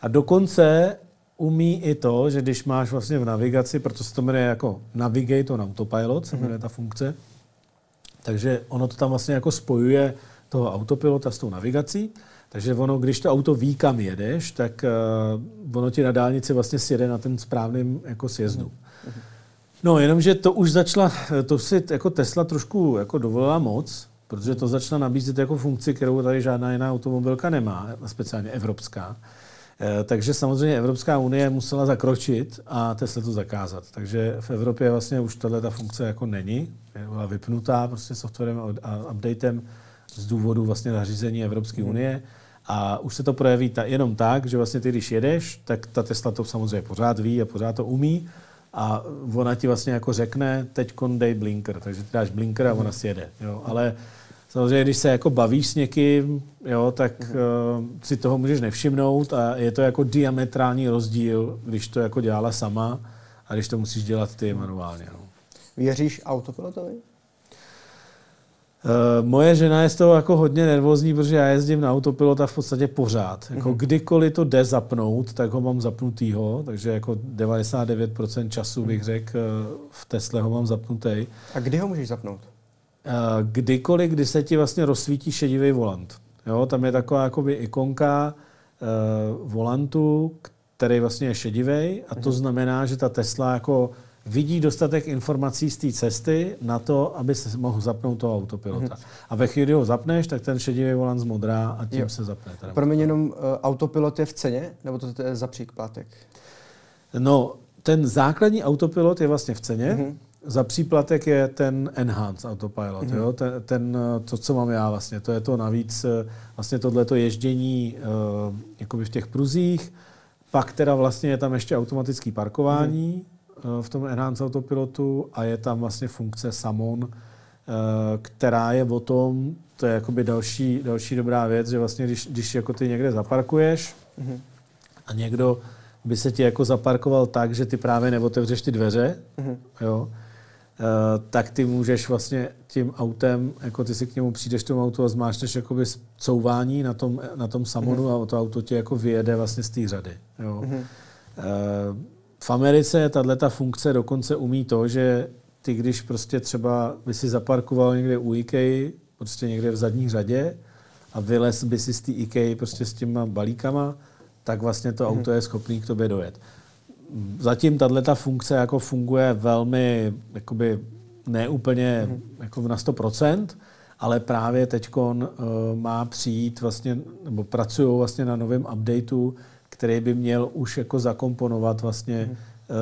A dokonce umí i to, že když máš vlastně v navigaci, proto se to jmenuje jako Navigate on Autopilot, se mhm. jmenuje ta funkce, takže ono to tam vlastně jako spojuje toho autopilota s tou navigací, takže ono, když to auto ví, kam jedeš, tak uh, ono ti na dálnici vlastně sjede na ten správným jako sjezdu. Mm-hmm. No, jenomže to už začala, to si jako Tesla trošku jako dovolila moc, protože to začala nabízet jako funkci, kterou tady žádná jiná automobilka nemá, speciálně evropská. Eh, takže samozřejmě Evropská unie musela zakročit a Tesla to zakázat. Takže v Evropě vlastně už tahle ta funkce jako není. Byla vypnutá prostě softwarem a updatem z důvodu vlastně nařízení Evropské hmm. unie. A už se to projeví ta, jenom tak, že vlastně ty, když jedeš, tak ta Tesla to samozřejmě pořád ví a pořád to umí a ona ti vlastně jako řekne, teď dej blinker, takže ty dáš blinker a ona si jede. Jo. Ale samozřejmě, když se jako bavíš s někým, jo, tak uh, si toho můžeš nevšimnout a je to jako diametrální rozdíl, když to jako dělala sama a když to musíš dělat ty manuálně. No. Věříš autopilotovi? Uh, moje žena je z toho jako hodně nervózní, protože já jezdím na autopilota v podstatě pořád. Jako mm-hmm. Kdykoliv to jde zapnout, tak ho mám zapnutýho, takže jako 99% času bych řekl, eh, v Tesle ho mám zapnutý. A kdy ho můžeš zapnout? Uh, kdykoliv, kdy se ti vlastně rozsvítí šedivý volant. Jo, tam je taková jakoby ikonka volantu, který vlastně je šedivý a to mm-hmm. znamená, že ta Tesla jako vidí dostatek informací z té cesty na to, aby se mohl zapnout toho autopilota. Mm-hmm. A ve chvíli, kdy ho zapneš, tak ten šedivý volant zmodrá a tím jo. se zapne. Pro mě jenom uh, autopilot je v ceně, nebo to, to je za příplatek? No, ten základní autopilot je vlastně v ceně. Mm-hmm. Za příplatek je ten Enhanced Autopilot, mm-hmm. jo? Ten, ten, to, co mám já vlastně. To je to navíc, eh, vlastně tohleto ježdění uh, jakoby v těch pruzích, pak teda vlastně je tam ještě automatický parkování mm-hmm. Uh, v tom Enhanced Autopilotu a je tam vlastně funkce Samon, uh, která je o tom, to je jakoby další, další dobrá věc, že vlastně když, když jako ty někde zaparkuješ mm-hmm. a někdo by se ti jako zaparkoval tak, že ty právě neotevřeš ty dveře, mm-hmm. jo, Uh, tak ty můžeš vlastně tím autem, jako ty si k němu přijdeš tomu autu a zmášneš jakoby couvání na tom, na tom samonu mm-hmm. a to auto tě jako vyjede vlastně z té řady. Jo. Mm-hmm. Uh, v Americe tato funkce dokonce umí to, že ty, když prostě třeba by si zaparkoval někde u IKEA, prostě někde v zadní řadě a vylez by si z té IKEA prostě s těma balíkama, tak vlastně to auto je schopný k tobě dojet zatím tato funkce jako funguje velmi jakoby neúplně mm-hmm. jako na 100%, ale právě teď uh, má přijít vlastně, nebo pracují vlastně na novém updateu, který by měl už jako zakomponovat vlastně uh,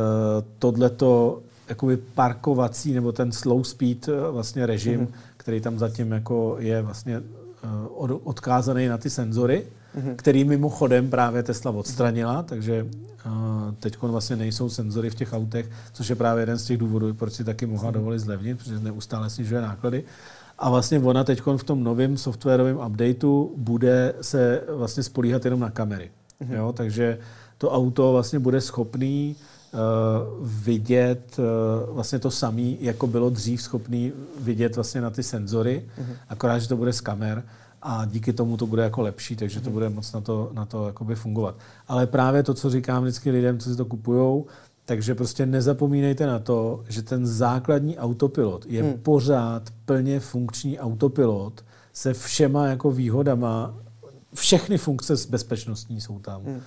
tohleto jakoby parkovací nebo ten slow speed uh, vlastně režim, mm-hmm. který tam zatím jako je vlastně uh, odkázaný na ty senzory, mm-hmm. který mimochodem právě Tesla odstranila, takže teď vlastně nejsou senzory v těch autech, což je právě jeden z těch důvodů, proč si taky mohla dovolit zlevnit, protože neustále snižuje náklady. A vlastně ona teď v tom novém softwarovém updateu bude se vlastně spolíhat jenom na kamery. Mm-hmm. Jo? Takže to auto vlastně bude schopný uh, vidět uh, vlastně to samé, jako bylo dřív schopný vidět vlastně na ty senzory, mm-hmm. akorát, že to bude z kamer a díky tomu to bude jako lepší, takže to mhm. bude moc na to, na to jakoby fungovat. Ale právě to, co říkám vždycky lidem, co si to kupují, takže prostě nezapomínejte na to, že ten základní autopilot je hmm. pořád plně funkční autopilot se všema jako výhodama. Všechny funkce bezpečnostní jsou tam. Hmm.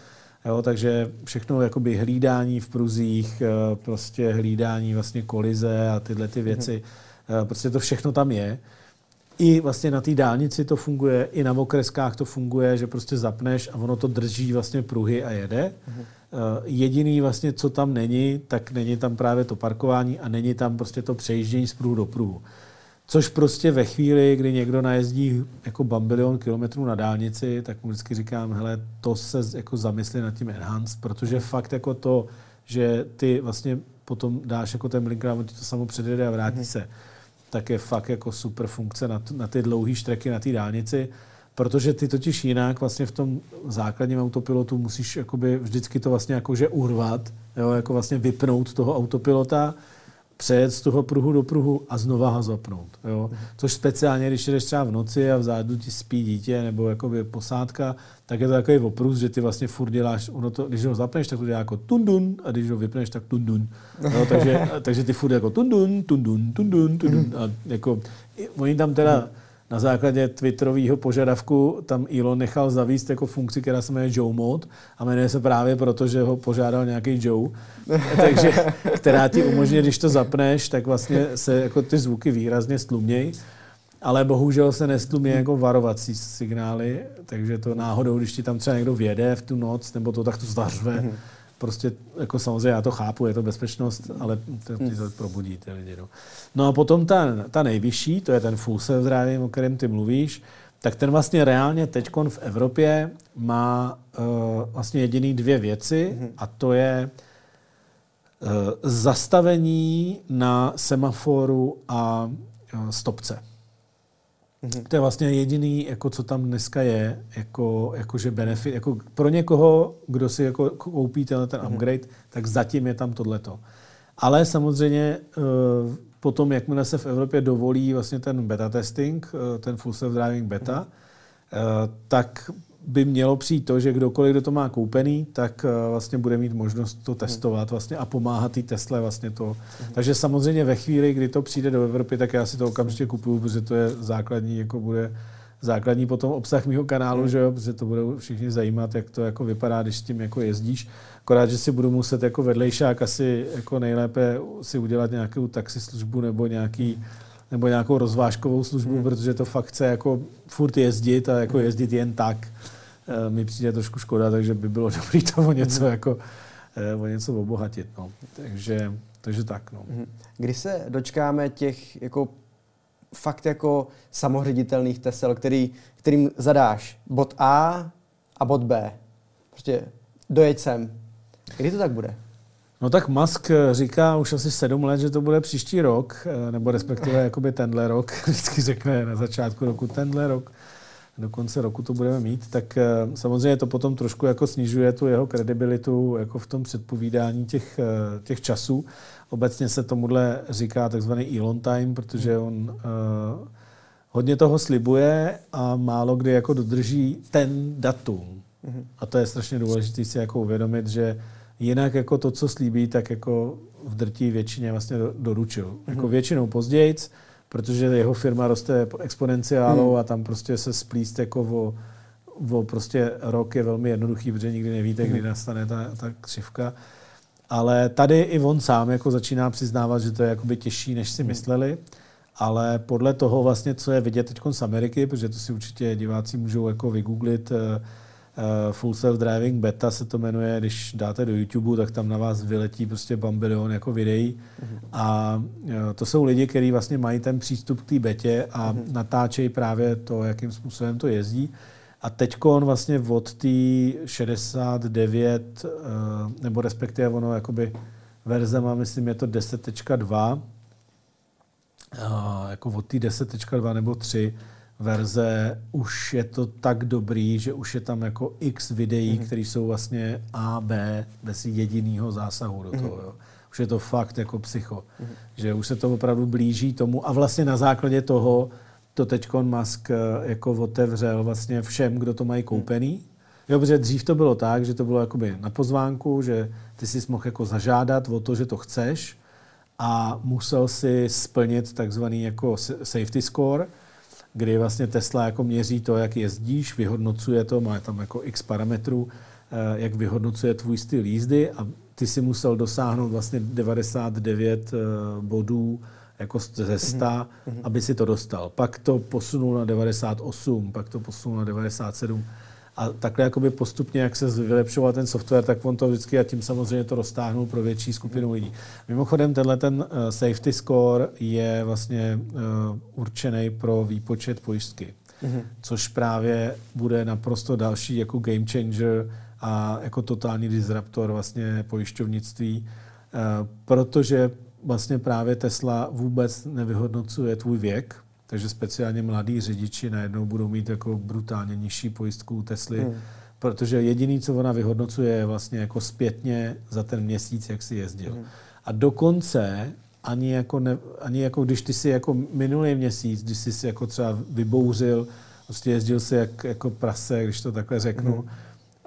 Jo, takže všechno jakoby hlídání v pruzích, eh, prostě hlídání vlastně kolize a tyhle ty věci, hmm. prostě to všechno tam je. I vlastně na té dálnici to funguje, i na okreskách to funguje, že prostě zapneš a ono to drží vlastně pruhy a jede. Uh-huh. Jediný vlastně, co tam není, tak není tam právě to parkování a není tam prostě to přejíždění z pruhu do pruhu. Což prostě ve chvíli, kdy někdo najezdí jako bambilion kilometrů na dálnici, tak mu vždycky říkám, hele, to se jako zamysli nad tím enhance, protože fakt jako to, že ty vlastně potom dáš jako ten blink a to samo předjede a vrátí mm-hmm. se tak je fakt jako super funkce na, na ty dlouhé štreky na té dálnici, protože ty totiž jinak vlastně v tom základním autopilotu musíš jakoby vždycky to vlastně jakože urvat, jo, jako vlastně vypnout toho autopilota, přejet z toho pruhu do pruhu a znova ho zapnout. Jo? Což speciálně, když jdeš třeba v noci a vzadu ti spí dítě nebo jakoby posádka, tak je to takový oprus, že ty vlastně furt děláš, ono to, když ho zapneš, tak to dělá jako tundun a když ho vypneš, tak tundun. Jo? Takže, takže ty furt jako tundun, tundun, tundun, tundun. A jako, oni tam teda na základě Twitterového požadavku tam Elon nechal zavíst jako funkci, která se jmenuje Joe Mode a jmenuje se právě proto, že ho požádal nějaký Joe, takže, která ti umožňuje, když to zapneš, tak vlastně se jako ty zvuky výrazně stlumějí. Ale bohužel se nestlumí jako varovací signály, takže to náhodou, když ti tam třeba někdo vjede v tu noc, nebo to tak to zařve, mm-hmm prostě, jako samozřejmě já to chápu, je to bezpečnost, ale to, ty to probudí ty lidi. No. no a potom ta, ta nejvyšší, to je ten full self-driving, o kterém ty mluvíš, tak ten vlastně reálně teď v Evropě má uh, vlastně jediný dvě věci mm-hmm. a to je uh, zastavení na semaforu a uh, stopce. Mm-hmm. To je vlastně jediný, jako co tam dneska je, jako, jakože benefit. Jako pro někoho, kdo si jako koupí ten, ten mm-hmm. upgrade, tak zatím je tam tohleto. Ale samozřejmě uh, potom, jakmile se v Evropě dovolí vlastně ten beta testing, uh, ten full self-driving beta, mm-hmm. tak by mělo přijít to, že kdokoliv, kdo to má koupený, tak uh, vlastně bude mít možnost to testovat vlastně a pomáhat té Tesle vlastně to. Mm. Takže samozřejmě ve chvíli, kdy to přijde do Evropy, tak já si to okamžitě kupuju, protože to je základní, jako bude základní potom obsah mého kanálu, mm. že jo, protože to budou všichni zajímat, jak to jako vypadá, když s tím jako jezdíš. Akorát, že si budu muset jako vedlejšák asi jako nejlépe si udělat nějakou taxislužbu nebo nějaký nebo nějakou rozvážkovou službu, mm. protože to fakt chce jako furt jezdit a jako jezdit jen tak. E, mi přijde trošku škoda, takže by bylo dobré to o něco mm. jako e, o něco obohatit. No. Takže, takže tak. No. Mm. Kdy se dočkáme těch jako fakt jako samoředitelných tesel, který, kterým zadáš bod A a bod B. Prostě dojeď sem. Kdy to tak bude? No tak Musk říká už asi sedm let, že to bude příští rok, eh, nebo respektive jakoby tenhle rok, vždycky řekne na začátku roku tenhle rok, do konce roku to budeme mít, tak eh, samozřejmě to potom trošku jako snižuje tu jeho kredibilitu jako v tom předpovídání těch, eh, těch časů. Obecně se tomuhle říká takzvaný Elon time, protože on uh, hodně toho slibuje a málo kdy jako dodrží ten datum. Mm-hmm. A to je strašně důležité si jako uvědomit, že jinak jako to, co slíbí, tak jako v drtí většině vlastně doručil. Jako většinou později, protože jeho firma roste exponenciálou mm. a tam prostě se splíst jako o, o prostě rok je velmi jednoduchý, protože nikdy nevíte, mm. kdy nastane ta, ta křivka. Ale tady i on sám jako začíná přiznávat, že to je jakoby těžší, než si hmm. mysleli. Ale podle toho vlastně, co je vidět teď z Ameriky, protože to si určitě diváci můžou jako vygooglit, uh, Full Self Driving Beta se to jmenuje, když dáte do YouTube, tak tam na vás vyletí prostě bambilion jako videí. Mm-hmm. A eh, to jsou lidi, kteří vlastně mají ten přístup k té betě a mm-hmm. natáčejí právě to, jakým způsobem to jezdí. A teď on vlastně od té 69, eh, nebo respektive ono jakoby verze má, myslím, je to 10.2, eh, jako od té 10.2 nebo 3 verze už je to tak dobrý, že už je tam jako x videí, mm-hmm. které jsou vlastně A, B, bez jediného zásahu do toho. Mm-hmm. Jo. Už je to fakt jako psycho. Mm-hmm. Že už se to opravdu blíží tomu a vlastně na základě toho to teď Musk eh, jako otevřel vlastně všem, kdo to mají koupený. Jo, protože dřív to bylo tak, že to bylo jakoby na pozvánku, že ty si mohl jako zažádat o to, že to chceš a musel si splnit takzvaný jako safety score, kdy vlastně Tesla jako měří to, jak jezdíš, vyhodnocuje to, má tam jako x parametrů, eh, jak vyhodnocuje tvůj styl jízdy a ty si musel dosáhnout vlastně 99 eh, bodů jako ze 100, mm-hmm. aby si to dostal. Pak to posunul na 98, pak to posunul na 97. A takhle jakoby postupně, jak se vylepšoval ten software, tak on to vždycky a tím samozřejmě to roztáhnul pro větší skupinu lidí. Mimochodem, tenhle ten uh, safety score je vlastně uh, určený pro výpočet pojistky, mm-hmm. což právě bude naprosto další jako game changer a jako totální disruptor vlastně pojišťovnictví, uh, protože vlastně právě Tesla vůbec nevyhodnocuje tvůj věk, takže speciálně mladí řidiči najednou budou mít jako brutálně nižší pojistku Tesly, hmm. protože jediný, co ona vyhodnocuje, je vlastně jako zpětně za ten měsíc, jak si jezdil. Hmm. A dokonce ani jako, ne, ani jako když ty si jako minulý měsíc, když jsi si jako třeba vybouřil, prostě jezdil si jak, jako prase, když to takhle řeknu, hmm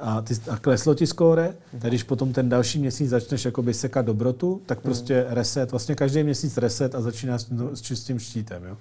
a, ty, a kleslo ti skóre, tak když potom ten další měsíc začneš jakoby sekat dobrotu, tak prostě reset, vlastně každý měsíc reset a začínáš s čistým štítem. Jo?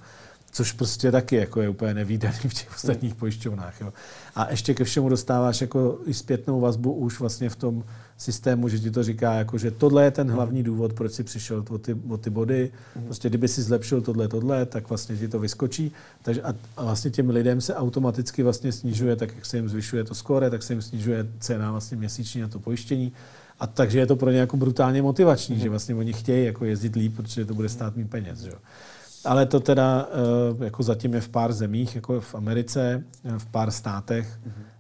Což prostě taky jako je úplně nevýdaný v těch ostatních pojišťovnách. Jo. A ještě ke všemu dostáváš jako i zpětnou vazbu už vlastně v tom systému, že ti to říká, jako, že tohle je ten hlavní důvod, proč jsi přišel o ty, o ty body. Prostě kdyby si zlepšil tohle, tohle, tak vlastně ti to vyskočí. Takže a, a vlastně těm lidem se automaticky vlastně snižuje, tak jak se jim zvyšuje to skóre, tak se jim snižuje cena vlastně měsíční na to pojištění. A takže je to pro ně jako brutálně motivační, mm. že vlastně oni chtějí jako jezdit líp, protože to bude stát mít peněz. Že? Ale to teda eh, jako zatím je v pár zemích, jako v Americe, v pár státech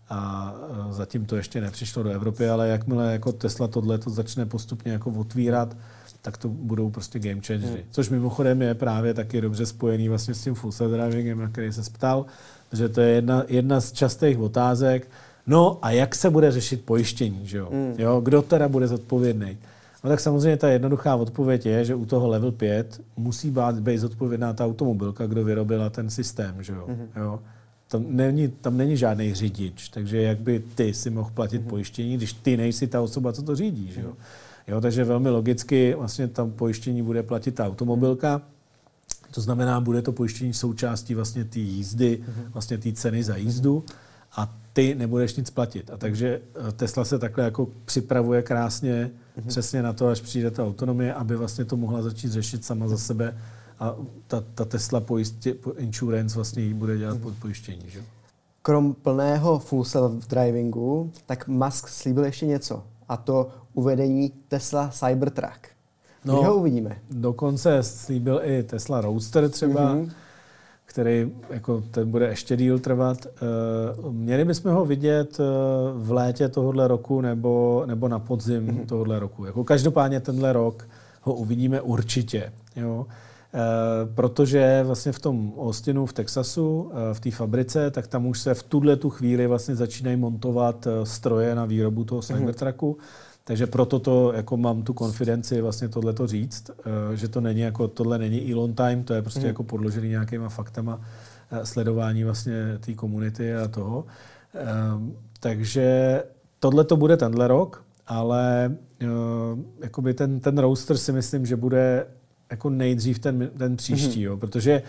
a eh, zatím to ještě nepřišlo do Evropy, ale jakmile jako Tesla tohle to začne postupně jako otvírat, tak to budou prostě game changery. Hmm. Což mimochodem je právě taky dobře spojený vlastně s tím full self drivingem, na který se ptal, že to je jedna, jedna z častých otázek. No a jak se bude řešit pojištění, že jo? Hmm. jo? Kdo teda bude zodpovědný? No tak samozřejmě ta jednoduchá odpověď je, že u toho level 5 musí být, být zodpovědná ta automobilka, kdo vyrobila ten systém. Že jo? Mm-hmm. jo? Tam, není, tam není žádný řidič, takže jak by ty si mohl platit mm-hmm. pojištění, když ty nejsi ta osoba, co to řídí. Že jo? Mm-hmm. Jo, takže velmi logicky vlastně tam pojištění bude platit ta automobilka. To znamená, bude to pojištění součástí vlastně té jízdy, mm-hmm. vlastně té ceny za jízdu a ty nebudeš nic platit. A takže eh, Tesla se takhle jako připravuje krásně. Přesně na to, až přijde ta autonomie, aby vlastně to mohla začít řešit sama za sebe a ta, ta Tesla pojistě, insurance vlastně jí bude dělat mm-hmm. pod pojištění. Že? Krom plného full self-drivingu, tak Musk slíbil ještě něco a to uvedení Tesla Cybertruck. No, Kdy ho uvidíme? Dokonce slíbil i Tesla Roadster třeba, mm-hmm. Který jako ten bude ještě díl trvat. Uh, měli bychom ho vidět uh, v létě tohohle roku nebo, nebo na podzim mm-hmm. tohohle roku. Jako každopádně tenhle rok ho uvidíme určitě. Jo? Uh, protože vlastně v tom Austinu, v Texasu, v té fabrice, tak tam už se v tuhle tu chvíli vlastně začínají montovat stroje na výrobu toho mhm. Cybertrucku. Mm-hmm. Takže proto to jako mám tu konfidenci vlastně tohleto říct, eh, že to není jako, tohle není Elon time, to je prostě mm. jako podložený nějakýma faktama eh, sledování vlastně té komunity a toho. Ehm, takže tohle to bude tenhle rok, ale eh, jakoby ten, ten roaster si myslím, že bude jako nejdřív ten, ten příští, mm. jo, protože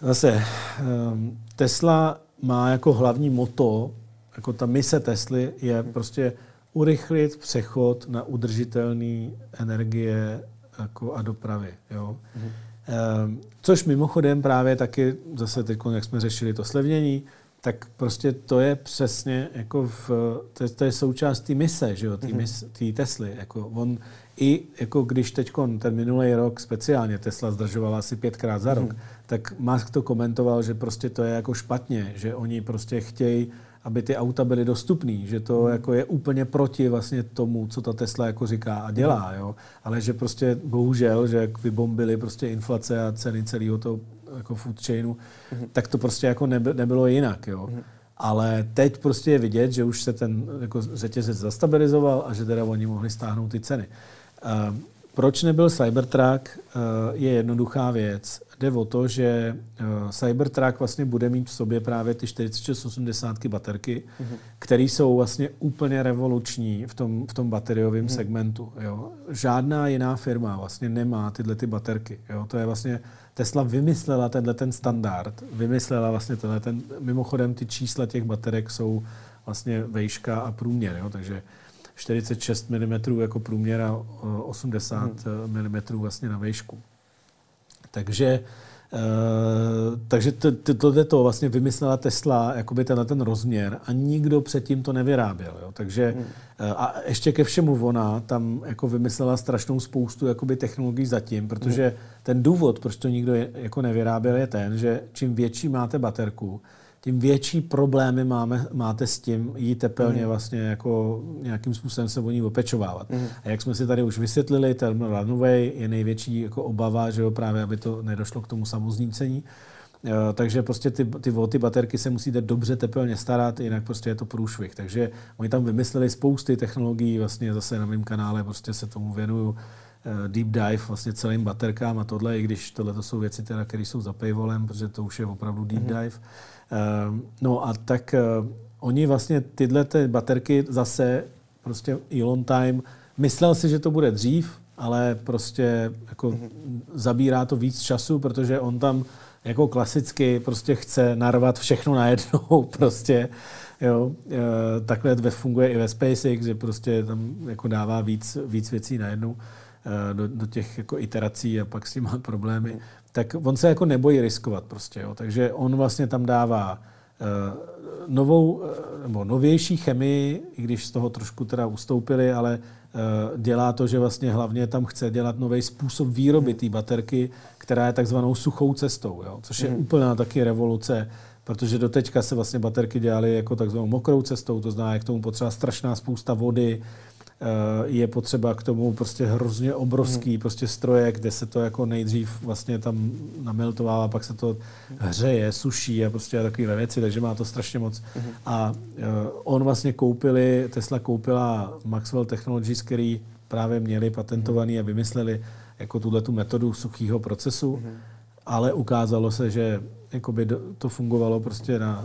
zase ehm, Tesla má jako hlavní moto, jako ta mise Tesly je mm. prostě urychlit přechod na udržitelné energie jako a dopravy. Jo? Mm-hmm. Ehm, což mimochodem právě taky, zase teď, jak jsme řešili to slevnění, tak prostě to je přesně jako v, to, je, to je součást té mise, že jo, té mm-hmm. Tesly. Jako on, i jako když teď ten minulý rok speciálně Tesla zdržovala asi pětkrát za rok, mm-hmm. tak Musk to komentoval, že prostě to je jako špatně, že oni prostě chtějí aby ty auta byly dostupné, že to hmm. jako je úplně proti vlastně tomu, co ta Tesla jako říká a dělá, hmm. jo. Ale že prostě bohužel, že jak vybombili prostě inflace a ceny celého toho jako food chainu, hmm. tak to prostě jako neby, nebylo jinak, jo. Hmm. Ale teď prostě je vidět, že už se ten jako řetězec zastabilizoval a že teda oni mohli stáhnout ty ceny. Uh, proč nebyl Cybertruck, uh, je jednoduchá věc jde o to, že eh, Cybertruck vlastně bude mít v sobě právě ty 4680 baterky, mm-hmm. které jsou vlastně úplně revoluční v tom, v tom bateriovém mm-hmm. segmentu. Jo. Žádná jiná firma vlastně nemá tyhle ty baterky. Jo. To je vlastně Tesla vymyslela tenhle ten standard, vymyslela vlastně tenhle ten, mimochodem ty čísla těch baterek jsou vlastně vejška a průměr, jo. takže 46 mm jako průměr a 80 mm. mm vlastně na vejšku. Takže Uh, takže to, to, tohle to vlastně vymyslela Tesla, jakoby tenhle ten rozměr a nikdo předtím to nevyráběl. Jo? Takže hmm. uh, a ještě ke všemu ona tam jako vymyslela strašnou spoustu jakoby technologií zatím, protože hmm. ten důvod, proč to nikdo jako nevyráběl, je ten, že čím větší máte baterku, tím větší problémy máme, máte s tím jí tepelně mm. vlastně jako nějakým způsobem se o ní opečovávat. Mm. A jak jsme si tady už vysvětlili, ten runway je největší jako obava, že jo, právě aby to nedošlo k tomu samoznícení. Uh, takže prostě ty, ty, ty baterky se musíte dobře tepelně starat, jinak prostě je to průšvih. Takže oni tam vymysleli spousty technologií, vlastně zase na mém kanále prostě se tomu věnuju uh, deep dive vlastně celým baterkám a tohle, i když tohle to jsou věci, teda, které jsou za paywallem, protože to už je opravdu deep mm. dive. Ehm, no a tak eh, oni vlastně tyhle ty baterky zase prostě Elon Time myslel si, že to bude dřív, ale prostě jako mm-hmm. zabírá to víc času, protože on tam jako klasicky prostě chce narvat všechno najednou prostě. Jo, e, takhle funguje i ve SpaceX, že prostě tam jako dává víc, víc věcí najednou e, do, do těch jako iterací a pak s tím má problémy. Tak on se jako nebojí riskovat prostě. Jo. Takže on vlastně tam dává uh, novou, uh, nebo novější chemii, i když z toho trošku teda ustoupili, ale uh, dělá to, že vlastně hlavně tam chce dělat nový způsob výroby té baterky, která je takzvanou suchou cestou, jo, což je mm. úplná taky revoluce, protože do teďka se vlastně baterky dělaly jako takzvanou mokrou cestou, to znamená, jak k tomu potřeba strašná spousta vody, je potřeba k tomu prostě hrozně obrovský hmm. prostě stroje, kde se to jako nejdřív vlastně tam nameltovává, pak se to hřeje, suší a prostě takové věci, takže má to strašně moc. Hmm. A uh, on vlastně koupili, Tesla koupila Maxwell Technologies, který právě měli patentovaný a vymysleli jako tuhle tu metodu suchého procesu, hmm. ale ukázalo se, že jakoby to fungovalo prostě na,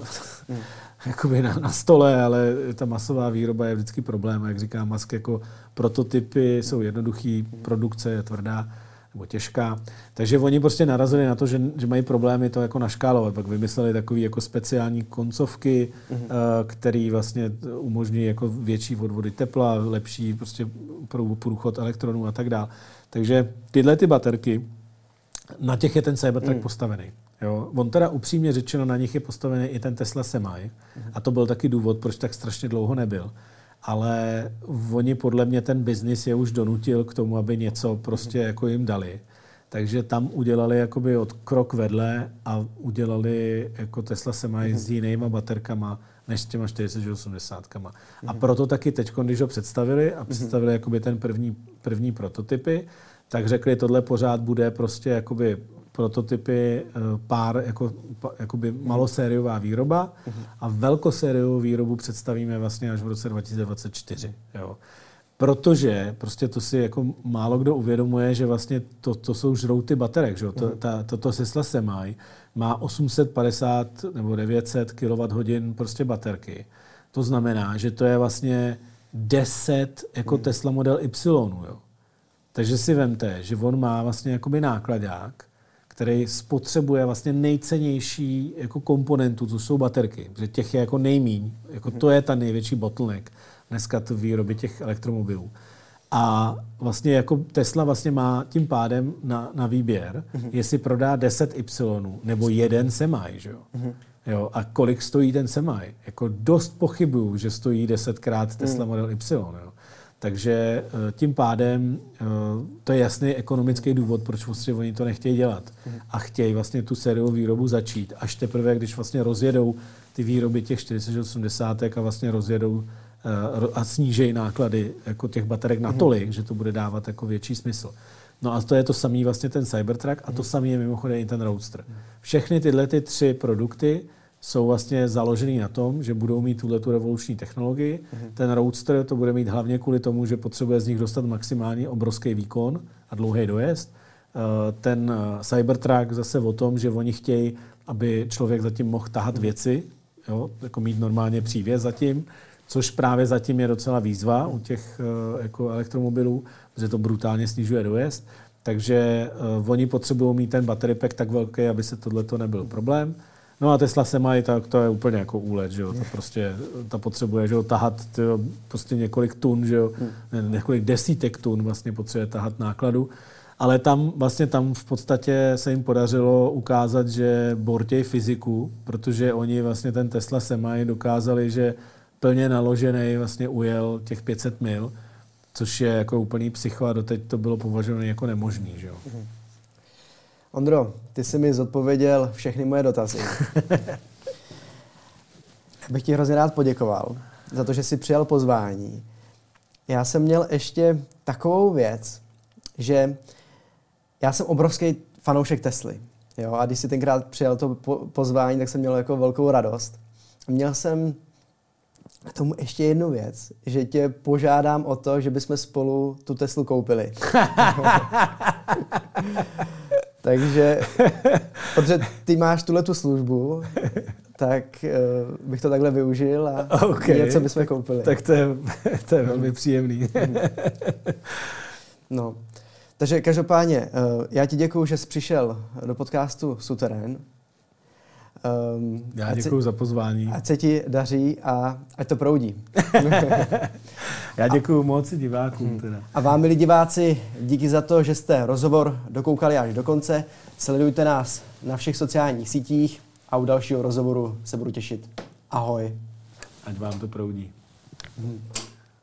hmm jakoby na, na stole, ale ta masová výroba je vždycky problém. Jak říká Musk, jako prototypy jsou jednoduchý, produkce je tvrdá. nebo těžká. Takže oni prostě narazili na to, že, že mají problémy to jako naškálovat. Pak vymysleli takové jako speciální koncovky, mm-hmm. které vlastně umožňují jako větší odvody tepla, lepší prostě průchod elektronů a tak dále. Takže tyhle ty baterky, na těch je ten Cybertruck mm. postavený. Jo. On teda upřímně řečeno, na nich je postavený i ten Tesla Semi. Mm. A to byl taky důvod, proč tak strašně dlouho nebyl ale oni podle mě ten biznis je už donutil k tomu, aby něco prostě jako jim dali. Takže tam udělali jakoby od krok vedle a udělali jako Tesla se mají s jinýma baterkama než s těma 4080. A proto taky teď, když ho představili a představili jakoby ten první, první prototypy, tak řekli, tohle pořád bude prostě jakoby prototypy, eh, pár jako, jakoby malosériová výroba a velkosériovou výrobu představíme vlastně až v roce 2024. Jo. Protože prostě to si jako málo kdo uvědomuje, že vlastně to, to jsou žrouty baterek. Že? To, ta, toto Tesla Semi má 850 nebo 900 kWh prostě baterky. To znamená, že to je vlastně 10 jako hmm. Tesla Model Y. Jo. Takže si vemte, že on má vlastně jakoby nákladák, který spotřebuje vlastně nejcennější jako komponentu, co jsou baterky, protože těch je jako nejmíň. Jako to je ta největší bottleneck dneska to výroby těch elektromobilů. A vlastně jako Tesla vlastně má tím pádem na, na výběr, mm-hmm. jestli prodá 10 Y nebo jeden semaj, že jo? Mm-hmm. jo? A kolik stojí ten semaj? Jako dost pochybuju, že stojí desetkrát Tesla mm. Model Y. Jo? Takže eh, tím pádem eh, to je jasný ekonomický důvod, proč vlastně oni to nechtějí dělat. A chtějí vlastně tu sériovou výrobu začít. Až teprve, když vlastně rozjedou ty výroby těch 4080 a vlastně rozjedou eh, a snížejí náklady jako těch baterek natolik, mm. že to bude dávat jako větší smysl. No a to je to samý vlastně ten Cybertruck a to samý je mimochodem i ten Roadster. Všechny tyhle ty tři produkty jsou vlastně založený na tom, že budou mít tuhle tu revoluční technologii. Mm-hmm. Ten Roadster to bude mít hlavně kvůli tomu, že potřebuje z nich dostat maximální obrovský výkon a dlouhý dojezd. Eh, ten eh, Cybertruck zase o tom, že oni chtějí, aby člověk zatím mohl tahat mm-hmm. věci, jo, jako mít normálně přívěs zatím, což právě zatím je docela výzva u těch eh, jako elektromobilů, protože to brutálně snižuje dojezd. Takže oni potřebují mít ten battery pack tak velký, aby se tohle nebyl problém. No a Tesla se mají, tak to je úplně jako úlet, že jo. To prostě, ta potřebuje, že jo, tahat tyjo, prostě několik tun, že jo, ne, několik desítek tun vlastně potřebuje tahat nákladu. Ale tam vlastně tam v podstatě se jim podařilo ukázat, že bortěj fyziku, protože oni vlastně ten Tesla Semi dokázali, že plně naložený vlastně ujel těch 500 mil, což je jako úplný psycho a doteď to bylo považováno jako nemožný, že jo. Mm-hmm. Ondro, ty jsi mi zodpověděl všechny moje dotazy. bych ti hrozně rád poděkoval za to, že jsi přijal pozvání. Já jsem měl ještě takovou věc, že já jsem obrovský fanoušek Tesly. Jo? A když si tenkrát přijal to pozvání, tak jsem měl jako velkou radost. Měl jsem k tomu ještě jednu věc, že tě požádám o to, že bychom spolu tu Teslu koupili. Takže, protože ty máš tuhle tu službu, tak uh, bych to takhle využil a okay. něco bychom koupili. Tak to je, to je velmi příjemný. no. Takže každopádně, uh, já ti děkuji, že jsi přišel do podcastu Suterén. Um, Já děkuji za pozvání. Ať se ti daří a ať to proudí. Já děkuji moc divákům. Hmm. Teda. A vám, milí diváci, díky za to, že jste rozhovor dokoukali až do konce. Sledujte nás na všech sociálních sítích a u dalšího rozhovoru se budu těšit. Ahoj. Ať vám to proudí. Hmm.